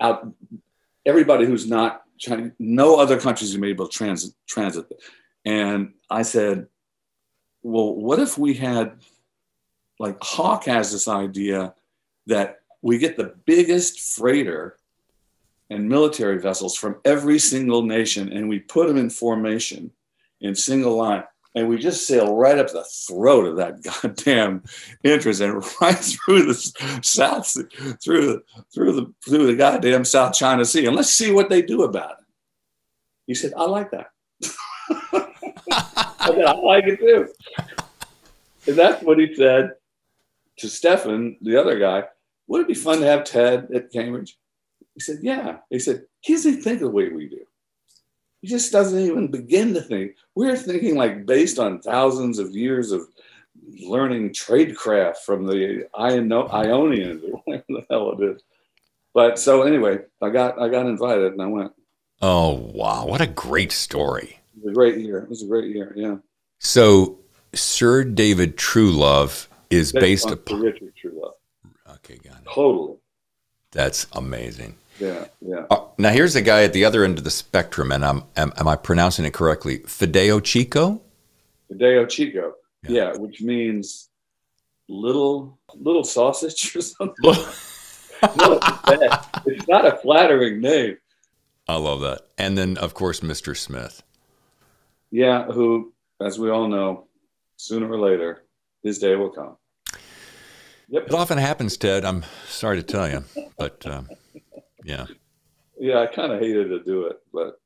out, everybody who's not China, no other countries are able to transit, transit. And I said, well, what if we had, like Hawke has this idea that we get the biggest freighter and military vessels from every single nation and we put them in formation in single line and we just sail right up the throat of that *laughs* goddamn interest and *laughs* right through the south through the through the through the goddamn south china sea and let's see what they do about it. He said i like that. *laughs* I, said, I like it too. And that's what he said to stefan the other guy. Would it be fun to have ted at cambridge he said yeah he said he doesn't think the way we do he just doesn't even begin to think. We're thinking like based on thousands of years of learning tradecraft from the Ionians or whatever the hell it is. But so anyway, I got I got invited and I went. Oh wow, what a great story. It was a great year. It was a great year, yeah. So Sir David Trulove is based, based upon Richard Truelove. Okay, got it. Totally. That's amazing. Yeah, yeah. Uh, now here's a guy at the other end of the spectrum, and I'm am, am I pronouncing it correctly? Fideo Chico. Fideo Chico. Yeah. yeah, which means little little sausage or something. *laughs* no, it's not a flattering name. I love that. And then, of course, Mr. Smith. Yeah, who, as we all know, sooner or later, his day will come. Yep. It often happens, Ted. I'm sorry to tell you, but um, yeah. Yeah, I kind of hated to do it, but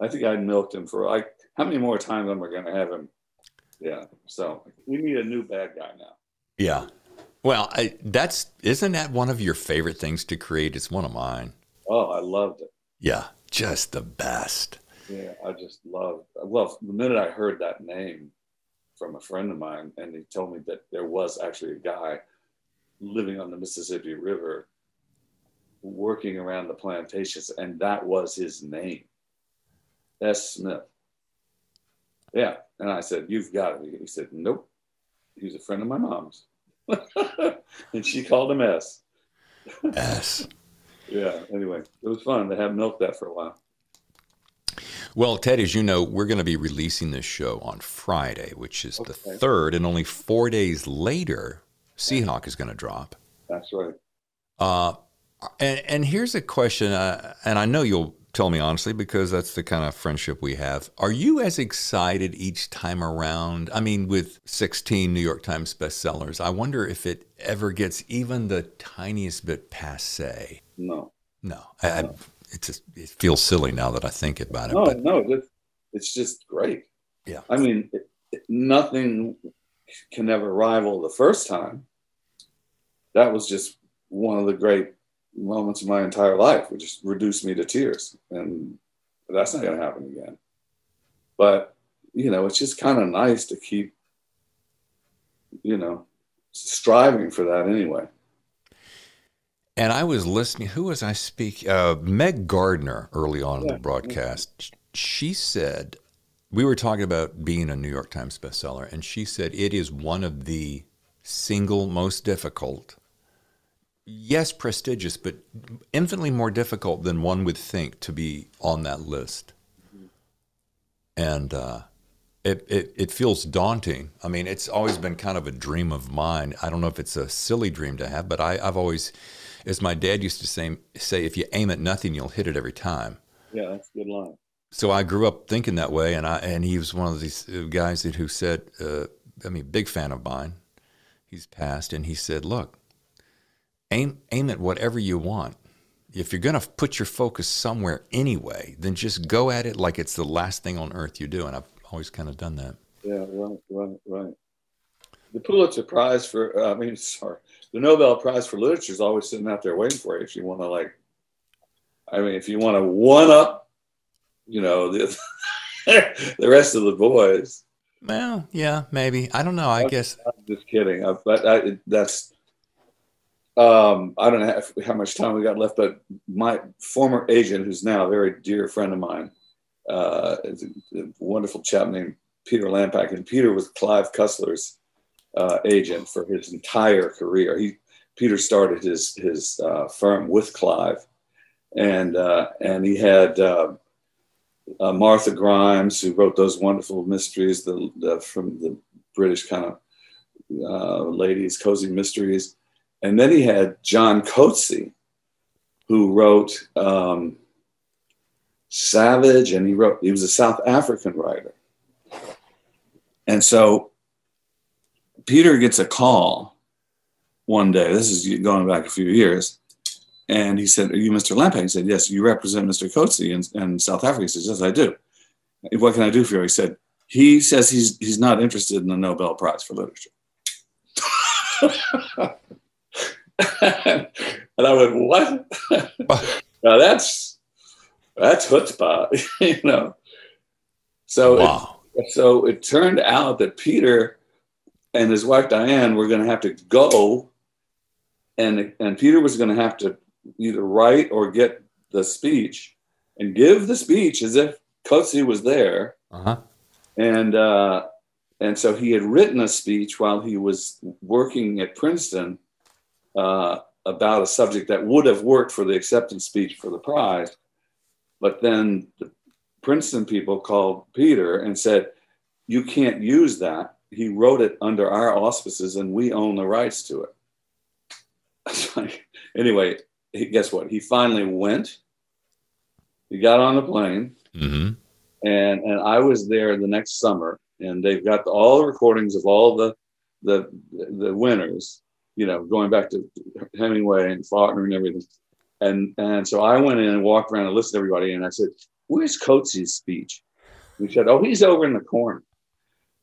I think I milked him for like how many more times am I going to have him? Yeah. So we need a new bad guy now. Yeah. Well, I, that's isn't that one of your favorite things to create? It's one of mine. Oh, I loved it. Yeah, just the best. Yeah, I just loved. Well, the minute I heard that name from a friend of mine, and he told me that there was actually a guy living on the Mississippi River working around the plantations, and that was his name, S. Smith. Yeah, and I said, "You've got it." He said, "Nope, He was a friend of my mom's," *laughs* and she called him S. S. *laughs* yeah. Anyway, it was fun to have milked that for a while. Well, Ted, as you know, we're going to be releasing this show on Friday, which is okay. the third, and only four days later, Seahawk is going to drop. That's right. Uh, and, and here's a question, uh, and I know you'll tell me honestly because that's the kind of friendship we have. Are you as excited each time around? I mean, with 16 New York Times bestsellers, I wonder if it ever gets even the tiniest bit passe. No. No. I, I, it just it feels silly now that I think about it. No, but. no. This, it's just great. Yeah. I mean, it, it, nothing can ever rival the first time. That was just one of the great moments of my entire life, which just reduced me to tears. And that's not going to happen again. But, you know, it's just kind of nice to keep, you know, striving for that anyway. And I was listening. Who was I speaking? Uh, Meg Gardiner early on in the broadcast. She said we were talking about being a New York Times bestseller, and she said it is one of the single most difficult. Yes, prestigious, but infinitely more difficult than one would think to be on that list. And uh, it, it, it feels daunting. I mean, it's always been kind of a dream of mine. I don't know if it's a silly dream to have, but I, I've always as my dad used to say, say, if you aim at nothing, you'll hit it every time. Yeah, that's a good line. So I grew up thinking that way, and I and he was one of these uh, guys that who said, uh, I mean, big fan of mine. He's passed, and he said, look, aim aim at whatever you want. If you're going to put your focus somewhere anyway, then just go at it like it's the last thing on earth you do. And I've always kind of done that. Yeah, right, right, right. The Pulitzer Prize for, uh, I mean, *laughs* sorry, the Nobel Prize for Literature is always sitting out there waiting for you if you want to like. I mean, if you want to one up, you know, the *laughs* the rest of the boys. Well, yeah, maybe. I don't know. I I'm, guess. I'm just kidding. I, but I, that's. Um, I don't know how much time we got left, but my former agent, who's now a very dear friend of mine, uh, is a, a wonderful chap named Peter Lampack, and Peter was Clive Cussler's uh, agent for his entire career. He Peter started his his uh, firm with Clive, and uh, and he had uh, uh, Martha Grimes, who wrote those wonderful mysteries, the, the from the British kind of uh, ladies, cozy mysteries, and then he had John Coetzee, who wrote um, Savage, and he wrote he was a South African writer, and so Peter gets a call one day. This is going back a few years. And he said, Are you Mr. Lampack? He said, Yes, you represent Mr. Coetzee in, in South Africa. He says, Yes, I do. What can I do for you? He said, He says he's, he's not interested in the Nobel Prize for Literature. *laughs* *laughs* and I went, What? *laughs* now that's that's chutzpah, *laughs* you know. So, wow. it, so it turned out that Peter and his wife Diane were going to have to go, and and Peter was going to have to either write or get the speech and give the speech as if Coetzee was there. Uh-huh. And uh, and so he had written a speech while he was working at Princeton uh, about a subject that would have worked for the acceptance speech for the prize, but then the Princeton people called Peter and said, "You can't use that he wrote it under our auspices and we own the rights to it. *laughs* anyway, he, guess what? He finally went. He got on the plane, mm-hmm. and and I was there the next summer, and they've got all the recordings of all the the the winners. You know, going back to Hemingway and Faulkner and everything. And and so I went in and walked around and listened to everybody, and I said, "Where's Coetzee's speech?" He said, "Oh, he's over in the corner."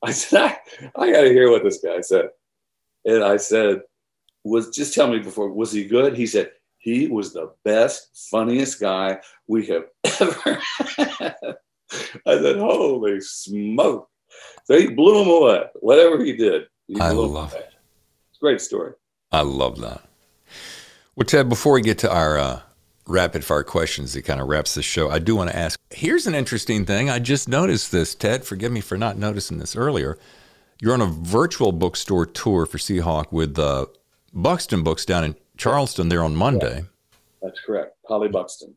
I said, I, I got to hear what this guy said. And I said, was just tell me before, was he good? He said, he was the best, funniest guy we have *laughs* ever had. I said, holy smoke. So he blew him away. Whatever he did. He I love it. Great story. I love that. Well, Ted, before we get to our uh, rapid fire questions that kind of wraps the show, I do want to ask here's an interesting thing. I just noticed this, Ted. Forgive me for not noticing this earlier. You're on a virtual bookstore tour for Seahawk with uh, Buxton Books down in Charleston there on Monday. That's correct. Holly Buxton.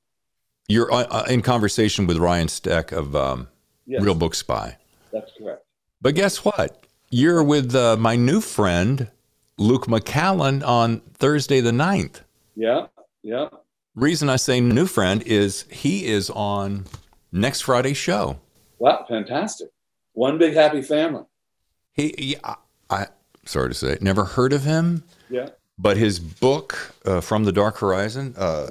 You're uh, uh, in conversation with Ryan Steck of um, yes. Real Book Spy. That's correct. But guess what? You're with uh, my new friend, Luke McCallin, on Thursday the 9th. Yeah, yeah reason I say new friend is he is on next Friday's show. Wow, fantastic! One big happy family. He, he I, I, sorry to say, never heard of him. Yeah. But his book, uh, From the Dark Horizon, uh,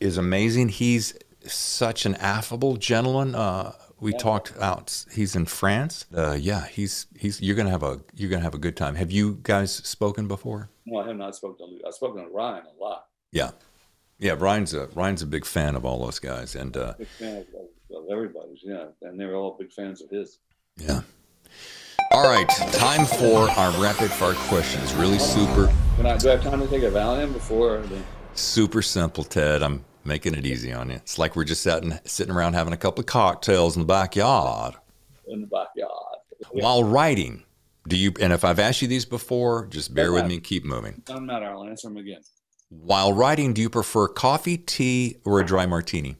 is amazing. He's such an affable gentleman. Uh, We Yeah. talked out. He's in France. Uh, yeah, he's he's. You're gonna have a you're gonna have a good time. Have you guys spoken before? No, I have not spoken to. I've spoken to Ryan a lot. Yeah, yeah. Ryan's a Ryan's a big fan of all those guys, and uh, Big fan of, of, everybody's, yeah. And they're all big fans of his. yeah. All right, time for our rapid fire questions. Really super Can I, do I have time to take a Valium before the, super simple, Ted. I'm making it easy on you. It's like we're just sitting sitting around having a couple of cocktails in the backyard in the backyard? while writing. Do you? And if I've asked you these before, just bear with me and keep moving. Doesn't matter. I'll answer them again. While writing, do you prefer coffee, tea, or a dry martini?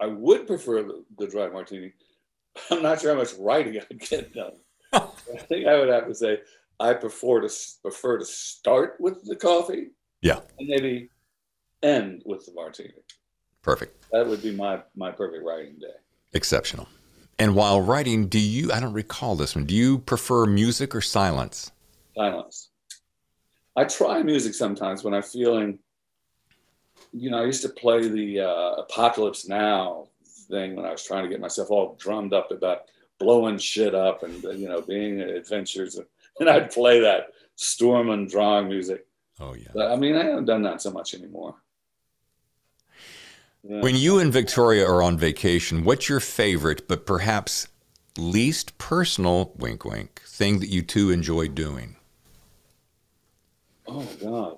I would prefer the, the dry martini. *laughs* I'm not sure how much writing I get done. *laughs* I think I would have to say I prefer to prefer to start with the coffee Yeah, and maybe end with the martini. perfect. That would be my my perfect writing day. Exceptional. And while writing, do you, I don't recall this one, do you prefer music or silence? Silence. I try music sometimes when I'm feeling. You know, I used to play the uh, Apocalypse Now thing when I was trying to get myself all drummed up about blowing shit up and uh, you know being adventures, and I'd play that Sturm und Drang music. Oh, yeah. But, I mean, I haven't done that so much anymore. Yeah. When you and Victoria are on vacation, what's your favorite, but perhaps least personal, wink, wink, thing that you two enjoy doing? Oh God.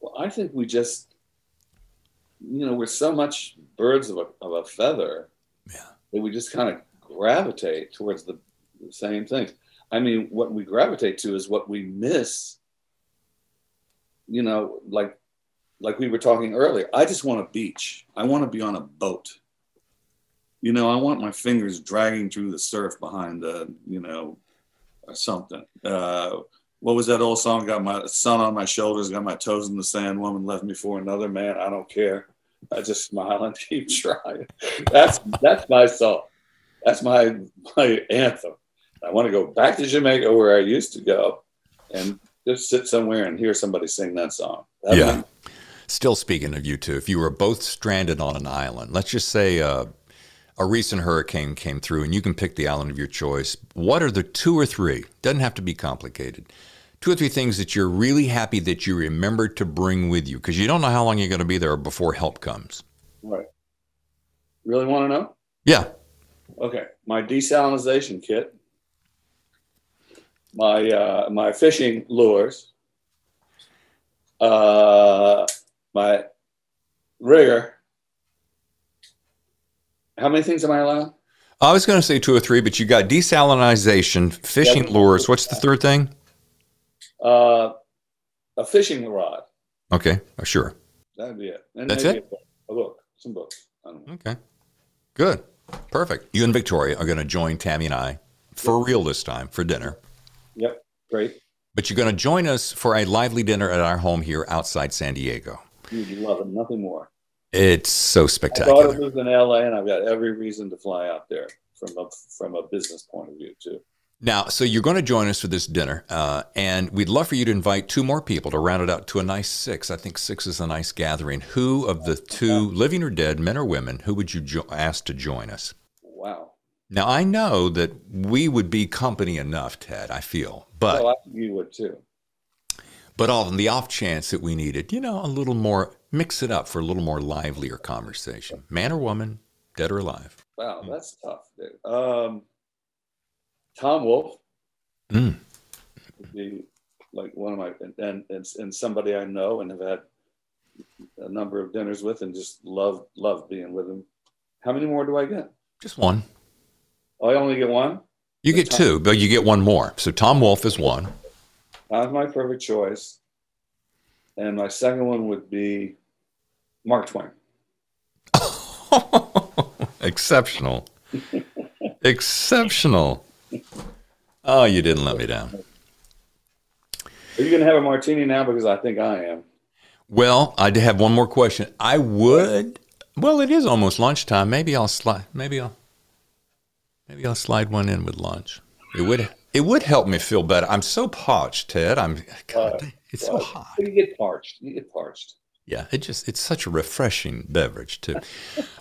Well, I think we just, you know, we're so much birds of a, of a feather Yeah. that we just kind of gravitate towards the, the same things. I mean, what we gravitate to is what we miss. You know, like like we were talking earlier. I just want a beach. I want to be on a boat. You know, I want my fingers dragging through the surf behind the, you know, or something. Uh, what was that old song? Got my sun on my shoulders, got my toes in the sand. Woman left me for another man. I don't care. I just smile and *laughs* keep trying. That's that's my song. That's my my anthem. I want to go back to Jamaica where I used to go, and just sit somewhere and hear somebody sing that song. That'd Yeah. Still speaking of you two, if you were both stranded on an island, let's just say uh, a recent hurricane came through and you can pick the island of your choice, what are the two or three? Doesn't have to be complicated. Two or three things that you're really happy that you remember to bring with you because you don't know how long you're going to be there before help comes. right. Really want to know? Yeah. Okay, my desalinization kit, my uh, my fishing lures, uh, my rigor. How many things am I allowed? I was going to say two or three, but you got desalinization, fishing Yeah. lures. What's the third thing? Uh, a fishing rod. Okay, uh, sure. That'd be it. And That's it? A book, some books. I don't know. Okay, good, perfect. You and Victoria are going to join Tammy and I for real this time for dinner. Yep, great. But you're going to join us for a lively dinner at our home here outside San Diego. You'd love it. Nothing more. It's so My daughter spectacular. lives in LA, and I've got every reason to fly out there from a from a business point of view too. Now, so you're going to join us for this dinner, uh, and we'd love for you to invite two more people to round it out to a nice six. I think six is a nice gathering. Who of the two, living or dead, men or women, who would you jo- ask to join us? Wow. Now, I know that we would be company enough, Ted, I feel, but well, I you would too. But on the off chance that we needed, you know, a little more, mix it up for a little more livelier conversation. Man or woman, dead or alive. Wow, that's tough. Dude. Um, Tom Wolfe Mm. would be like one of my and, and and somebody I know and have had a number of dinners with and just love love being with him. How many more do I get? Just one. Oh, I only get one. You get two, but you get one more. So Tom Wolfe is one. Tom's my perfect choice, and my second one would be Mark Twain. *laughs* Exceptional. Exceptional. Oh, you didn't let me down. Are you going to have a martini now? Because I think I am. Well, I did have one more question. I would. Well, it is almost lunchtime. Maybe I'll slide. Maybe I'll. Maybe I'll slide one in with lunch. It would. It would help me feel better. I'm so parched, Ted. I'm. God, Uh, it's so Uh, hot. You get parched. You get parched. Yeah, it just it's such a refreshing beverage too.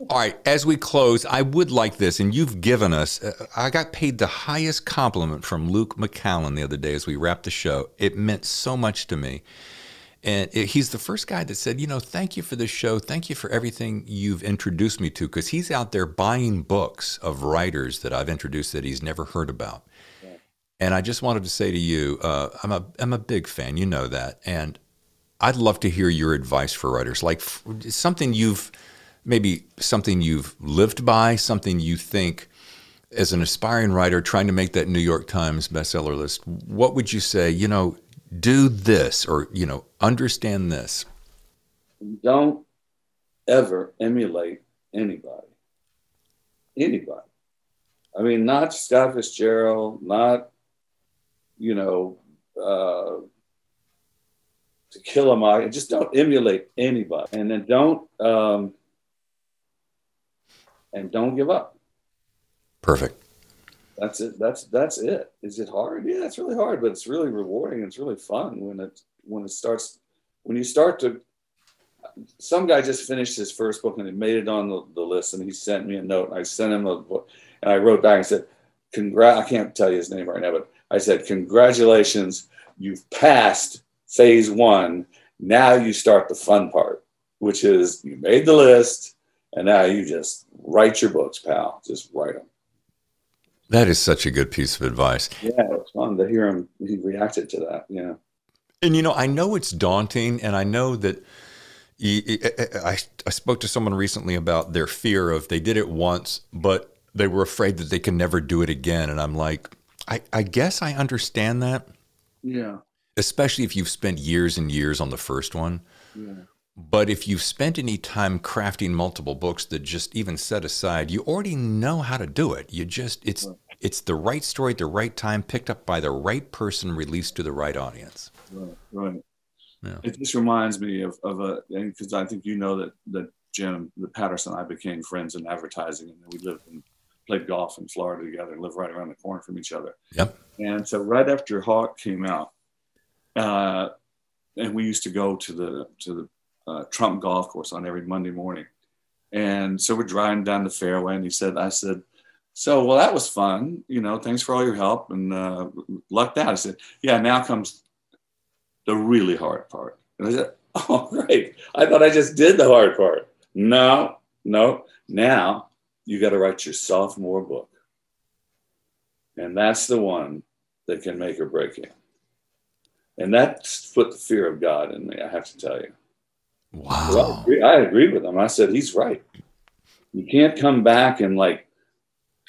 All right, as we close, I would like this, and you've given us. Uh, I got paid the highest compliment from Luke McCallin the other day as we wrapped the show. It meant so much to me, and it, he's the first guy that said, you know, thank you for the show, thank you for everything you've introduced me to, because he's out there buying books of writers that I've introduced that he's never heard about. And I just wanted to say to you, uh, I'm a I'm a big fan. You know that, and I'd love to hear your advice for writers, like something you've maybe something you've lived by, something you think as an aspiring writer trying to make that New York Times bestseller list. What would you say? You know, do this, or you know, understand this. Don't ever emulate anybody. Anybody. I mean, not Scott Fitzgerald, not you know. Uh, to kill them all. Just don't emulate anybody, and then don't um, and don't give up. Perfect. That's it. That's that's it. Is it hard? Yeah, it's really hard, but it's really rewarding. It's really fun when it when it starts when you start to. Some guy just finished his first book and he made it on the, the list, and he sent me a note. And I sent him a book, and I wrote back and said, "Congrat." I can't tell you his name right now, but I said, "Congratulations, you've passed phase one. Now you start the fun part, which is you made the list and now you just write your books, pal. Just write them. That is such a good piece of advice. Yeah, it's fun to hear him. He reacted to that. Yeah. And you know, I know it's daunting, and I know that. I, I spoke to someone recently about their fear of they did it once, but they were afraid that they can never do it again. And I'm like, I, I guess I understand that. Yeah especially if you've spent years and years on the first one. Yeah. But if you've spent any time crafting multiple books that just even set aside, you already know how to do it. You just it's right. it's the right story at the right time, picked up by the right person, released to the right audience. Right, right. Yeah. It just reminds me of, of a because I think you know that that Jim the Patterson and I became friends in advertising and we lived and played golf in Florida together and lived right around the corner from each other. Yep. And so right after Hawke came out, uh, and we used to go to the to the uh, Trump golf course on every Monday morning. And so we're driving down the fairway, and he said, "I said, so well, that was fun. You know, thanks for all your help and uh, lucked out." I said, "Yeah, now comes the really hard part." And I said, "Oh, *laughs* great! I thought I just did the hard part. No, no. Now you got to write your sophomore book, and that's the one that can make or break you." And that's put the fear of God in me, I have to tell you. Wow. I, agree, I agreed with him. I said, he's right. You can't come back and like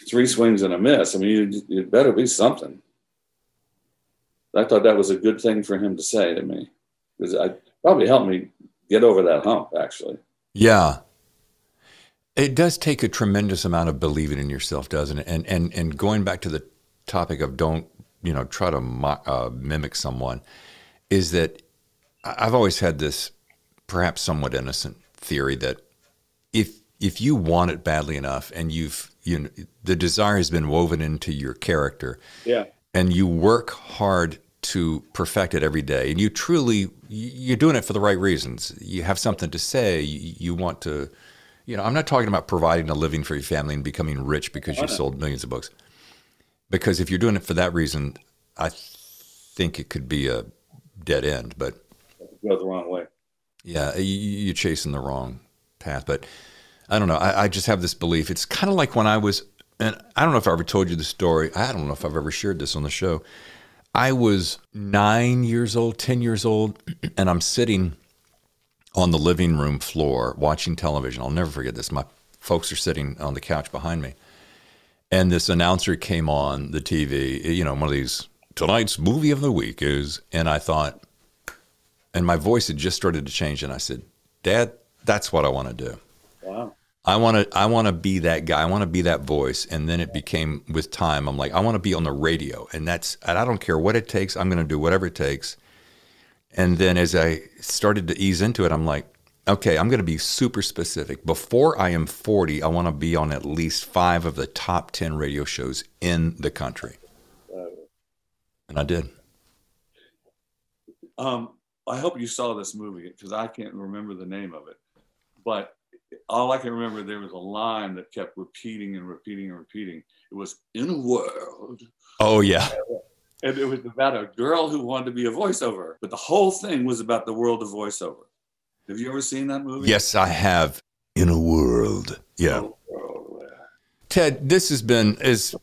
three swings and a miss. I mean, you it better be something. I thought that was a good thing for him to say to me because I probably helped me get over that hump, actually. Yeah. It does take a tremendous amount of believing in yourself, doesn't it? And and and going back to the topic of don't you know try to mo- uh, mimic someone is that I've always had this perhaps somewhat innocent theory that if if you want it badly enough and you've you know, the desire has been woven into your character yeah and you work hard to perfect it every day and you truly you're doing it for the right reasons you have something to say you, you want to you know i'm not talking about providing a living for your family and becoming rich because you sold millions of books because if you're doing it for that reason, I think it could be a dead end. But go the wrong way. Yeah, you, are chasing the wrong path. But I don't know. I, I just have this belief. It's kind of like when I was, and I don't know if I ever told you the story. I don't know if I've ever shared this on the show. I was nine years old, 10 years old, *clears throat* and I'm sitting on the living room floor watching television. I'll never forget this. My folks are sitting on the couch behind me and this announcer came on the TV, you know, one of these tonight's movie of the week is, and I thought, and my voice had just started to change, and I said, Dad, that's what I want to do. Wow. I want to I want to be that guy. I want to be that voice. And then it became with time. I'm like, I want to be on the radio, and that's and I don't care what it takes. I'm going to do whatever it takes. And then as I started to ease into it, I'm like, okay, I'm going to be super specific. Before I am 40, I want to be on at least five of the top 10 radio shows in the country. And I did. Um, I hope you saw this movie because I can't remember the name of it. But all I can remember, there was a line that kept repeating and repeating and repeating. It was in a world. Oh yeah. And it was about a girl who wanted to be a voiceover, but the whole thing was about the world of voiceover. Have you ever seen that movie? Yes, I have. In a world. Yeah. Oh. Ted, this has been is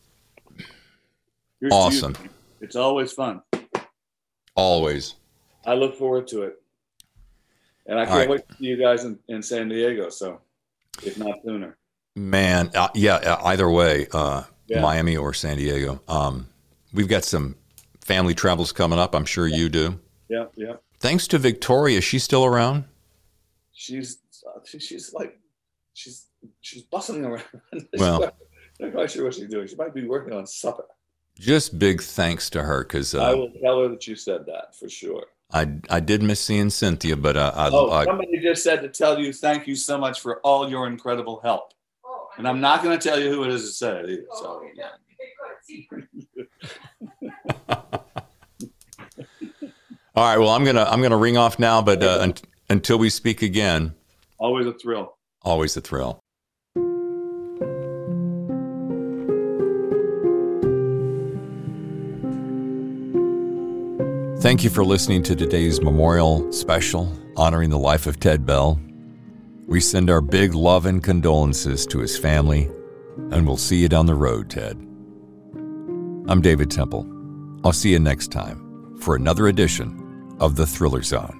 Here's awesome. It's always fun. Always. I look forward to it. And I can't right. wait to see you guys in, in San Diego. So, if not sooner. Man, uh, yeah, uh, either way, uh, Yeah. Miami or San Diego. Um, we've got some family travels coming up. I'm sure you do. Yeah, yeah. Thanks to Victoria. She's still around? She's uh, she's like she's she's bustling around. *laughs* Well- I'm not quite sure what she's doing. She might be working on supper. Just big thanks to her because I uh, will tell her that you said that for sure. I, I did miss seeing Cynthia, but uh, I, Oh, I, somebody just said to tell you thank you so much for all your incredible help. And I'm not going to tell you who it is that said it either. So, *laughs* *laughs* all right. Well, I'm gonna I'm gonna ring off now, but uh, un- until we speak again, always a thrill. always a thrill. Thank you for listening to today's memorial special honoring the life of Ted Bell. We send our big love and condolences to his family, and we'll see you down the road, Ted. I'm David Temple. I'll see you next time for another edition of The Thriller Zone.